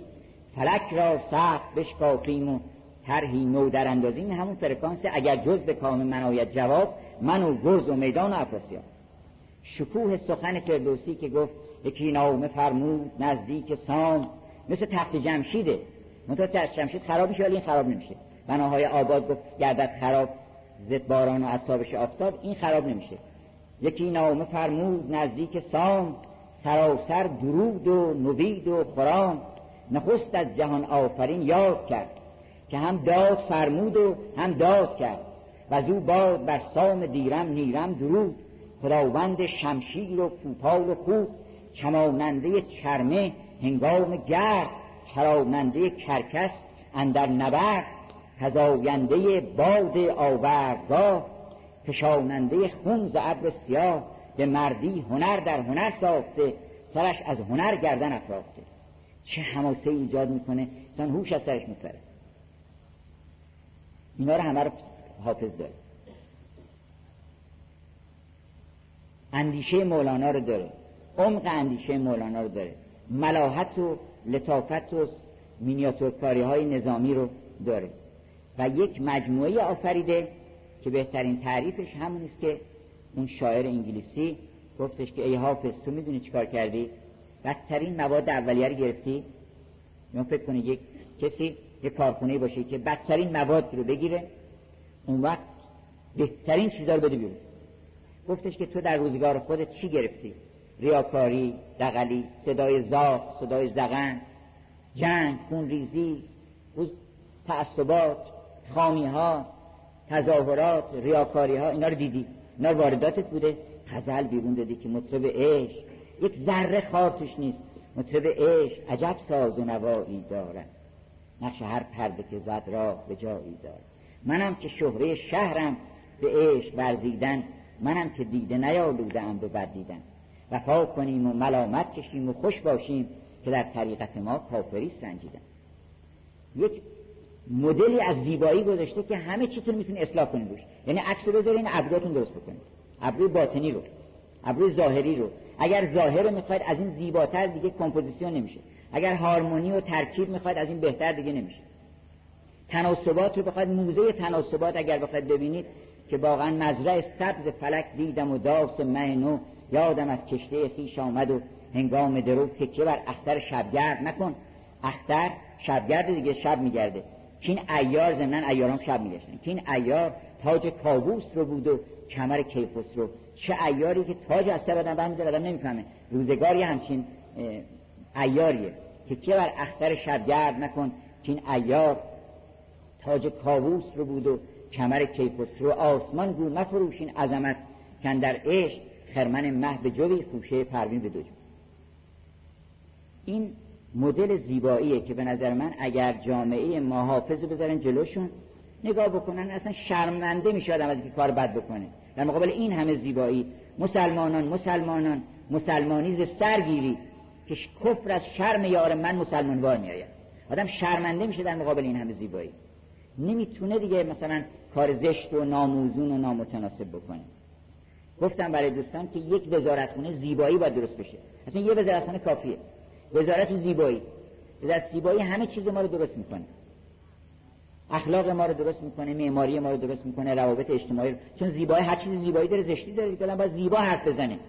فلک را سخت بشکافیم و طرحی نو در اندازیم. همون فرکانس اگر جز به کام من آید جواب من و گرز و میدان و شکوه سخن فردوسی که گفت یکی نامه فرمود نزدیک سام. مثل تخت جمشیده. منتها تخت جمشید خراب میشه این خراب نمیشه. بناهای آباد گفت گردد خراب. زد باران و از تابش آفتاب این خراب نمیشه. یکی نامه فرمود نزدیک سام سراسر درود و نوید و خرام نخست از جهان آفرین یاد کرد که هم داد فرمود و هم داد کرد. و از او باد بر سام دیرم نیرم درود. خداوند شمشیر و کوپال و خوب چماننده چرمه هنگام گرد چراننده کرکس اندر نبرد. فزاینده باد آوردگاه کشاننده خون ز ابر سیاه به مردی هنر در هنر ساخته سرش از هنر گردن افراخته. چه حماسه ایجاد می‌کنه؟ انسان هوش از سرش میپره. اینا رو همه رو حافظ داره. اندیشه مولانا رو داره. عمق اندیشه مولانا رو داره. ملاحت و لطافت و مینیاتورکاری های نظامی رو داره. و یک مجموعه آفریده که بهترین تعریفش همون است که اون شاعر انگلیسی گفتش که ای حافظ تو می‌دونی چیکار کردی؟ بدترین مواد اولیه رو گرفتی؟ یا فکر کنی یک کسی یک کارخونه باشه که بدترین مواد رو بگیره اون وقت بهترین چیزا رو بده بیرون. گفتش که تو در روزگار خودت چی گرفتی؟ ریاکاری دقلی صدای زاق صدای زغن جنگ خونریزی تعصبات خامی ها تظاهرات ریاکاری ها اینا رو دیدی؟ اینا وارداتت بوده. غزل بیرون دادی که مطرب عشق. یک ذره خار نیست. مطرب عشق عجب ساز و نوایی دارد. نقش هر پرده که زد را به جایی دارد. منم که شهره شهرم به عشق ورزیدن. منم که دیده نیالوده ام به بد دیدن. وفا کنیم و ملامت کشیم و خوش باشیم که در طریقت ما کافری سنجیدن. یک مدلی از زیبایی گذاشته که همه چیتون می‌تونه اصلاح کنید روش. یعنی عکس رو بذارین ابروتون درست بکنید. ابروی باطنی رو ابروی ظاهری رو. اگر ظاهر رو می‌خواید از این زیباتر دیگه کمپوزیسیون نمیشه. اگر هارمونی و ترکیب می‌خواید از این بهتر دیگه نمیشه. تناسبات رو بخواید موزه تناسبات اگر بخواید ببینید که واقعا مزرع سبز فلک دیدم و داس منو یادم از کشته خیش آمد و هنگام درو تکیه بر اختر شبگرد نکن. اختر شبگرد دیگه شب میگرده. که این ایار زمنان ایارام شب میگشتن. که این ایار تاج کابوس رو بود و کمر کیفوس رو. چه ایاری که تاج از سر آدم برمیداره آدم نمی‌فهمه. روزگاری همچین ایاریه که چه بر اختر شبگرد نکن که این ایار تاج کابوس رو بود و کمر کیفوس رو. آسمان گو مفروشین عظمت کن در عشق خرمن مه به جوی خوشه پروین به دو این مدل زیباییه که به نظر من اگر جامعه ما حافظ بذارن جلوشون نگاه بکنن اصلا شرمنده میشه آدم از که کار بد بکنه. در مقابل این همه زیبایی مسلمانان مسلمانان مسلمانی ز سرگیری که کفر از شرم یار من مسلمان بار میآید. آدم شرمنده میشه در مقابل این همه زیبایی. نمی‌تونه دیگه مثلا کار زشت و ناموزون و نامتناسب بکنه. گفتم برای دوستان که یک وزارتخونه زیبایی باید درست بشه. اصلا یه وزارتخونه کافیه. وزارت زیبایی. وزارت زیبایی همه چیز ما رو درست می‌کنه. اخلاق ما رو درست می‌کنه معماری ما رو درست می‌کنه روابط اجتماعی رو. چون زیبایی هر چیز زیبایی داره زشتی داره که باید زیبا حرف بزنه.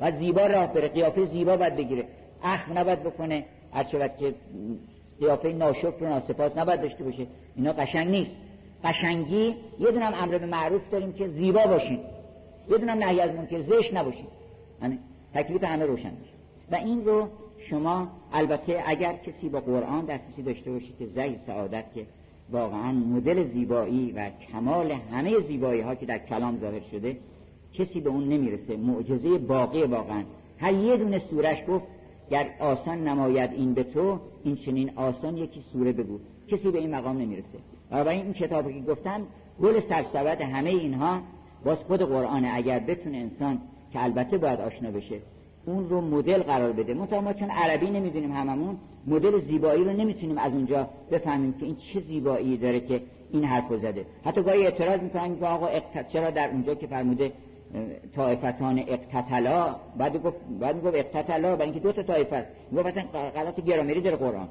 و زیبا راه بره. قیافه زیبا باید بگیره. اخم نباید بکنه. هر شود که قیافه ناشکر و ناسپاس نباید داشته باشه. اینا قشنگ نیست. قشنگی یه دونم امر به معروف داریم که زیبا باشیم یه دونم نهی از منکر زشت نباشیم یعنی تکلیف همه روشن بشه و این رو شما البته اگر کسی با قرآن دسترسی داشته باشید که زی سعادت که واقعا مدل زیبایی و کمال همه زیبایی ها که در کلام ظاهر شده کسی به اون نمی‌رسه. معجزه باقی واقعا. هر یه دونه سورش گفت گر آسان نماید این به تو این چنین آسان یکی سوره بگو. کسی به این مقام نمی‌رسه. برای این کتابی که گفتم گل سرسبد همه اینها باز خود قرآن اگر بتونه انسان که البته باید آشنا بشه اون رو مدل قرار بده. منتها ما چون عربی نمی‌دونیم هممون مدل زیبایی رو نمی‌تونیم از اونجا بفهمیم که این چه زیبایی داره که این حرف زده. حتی گاهی اعتراض می‌کنن که آقا چرا در اونجا که فرموده طایفتان اقتتلا بعد گفت بعد گفت اقتتلا برای اینکه دو تا طایفه است. میگه مثلا غلط گرامری داره قرآن.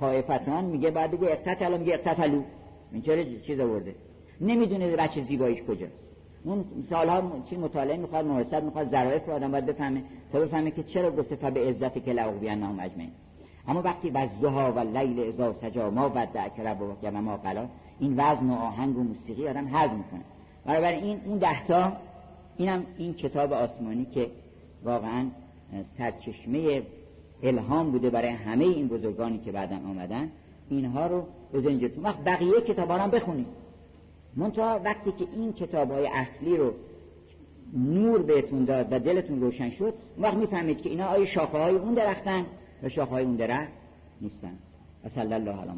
طایفتان میگه بعد میگه اقتتلا میگه اقتتلو. این چرا چیز آورده؟ نمی‌دونه بچه زیباییش کجاست. اون سالها چی مطالعه می‌خواد محسد می‌خواد ظرایف رو آدم باید بفهمه تا بفهمه که چرا گفته به عزت که بیان نام اجمعین اما وقتی وزها و لیل ازا سجا ما ودعک ربک و ما قلا این وزن و آهنگ و موسیقی آدم حذف می‌کنه. برای این اون دهتا اینم این کتاب آسمانی که واقعا سرچشمه الهام بوده برای همه این بزرگانی که بعدا آمدن اینها رو بزنید وقت بقیه کتاب هم بخونید. منتها وقتی که این کتاب های اصلی رو نور بهتون داد و دلتون روشن شد وقت می‌فهمید که اینا آیا شاخه های اون درختن و شاخه های اون درخت نیستن. و صلی الله علیه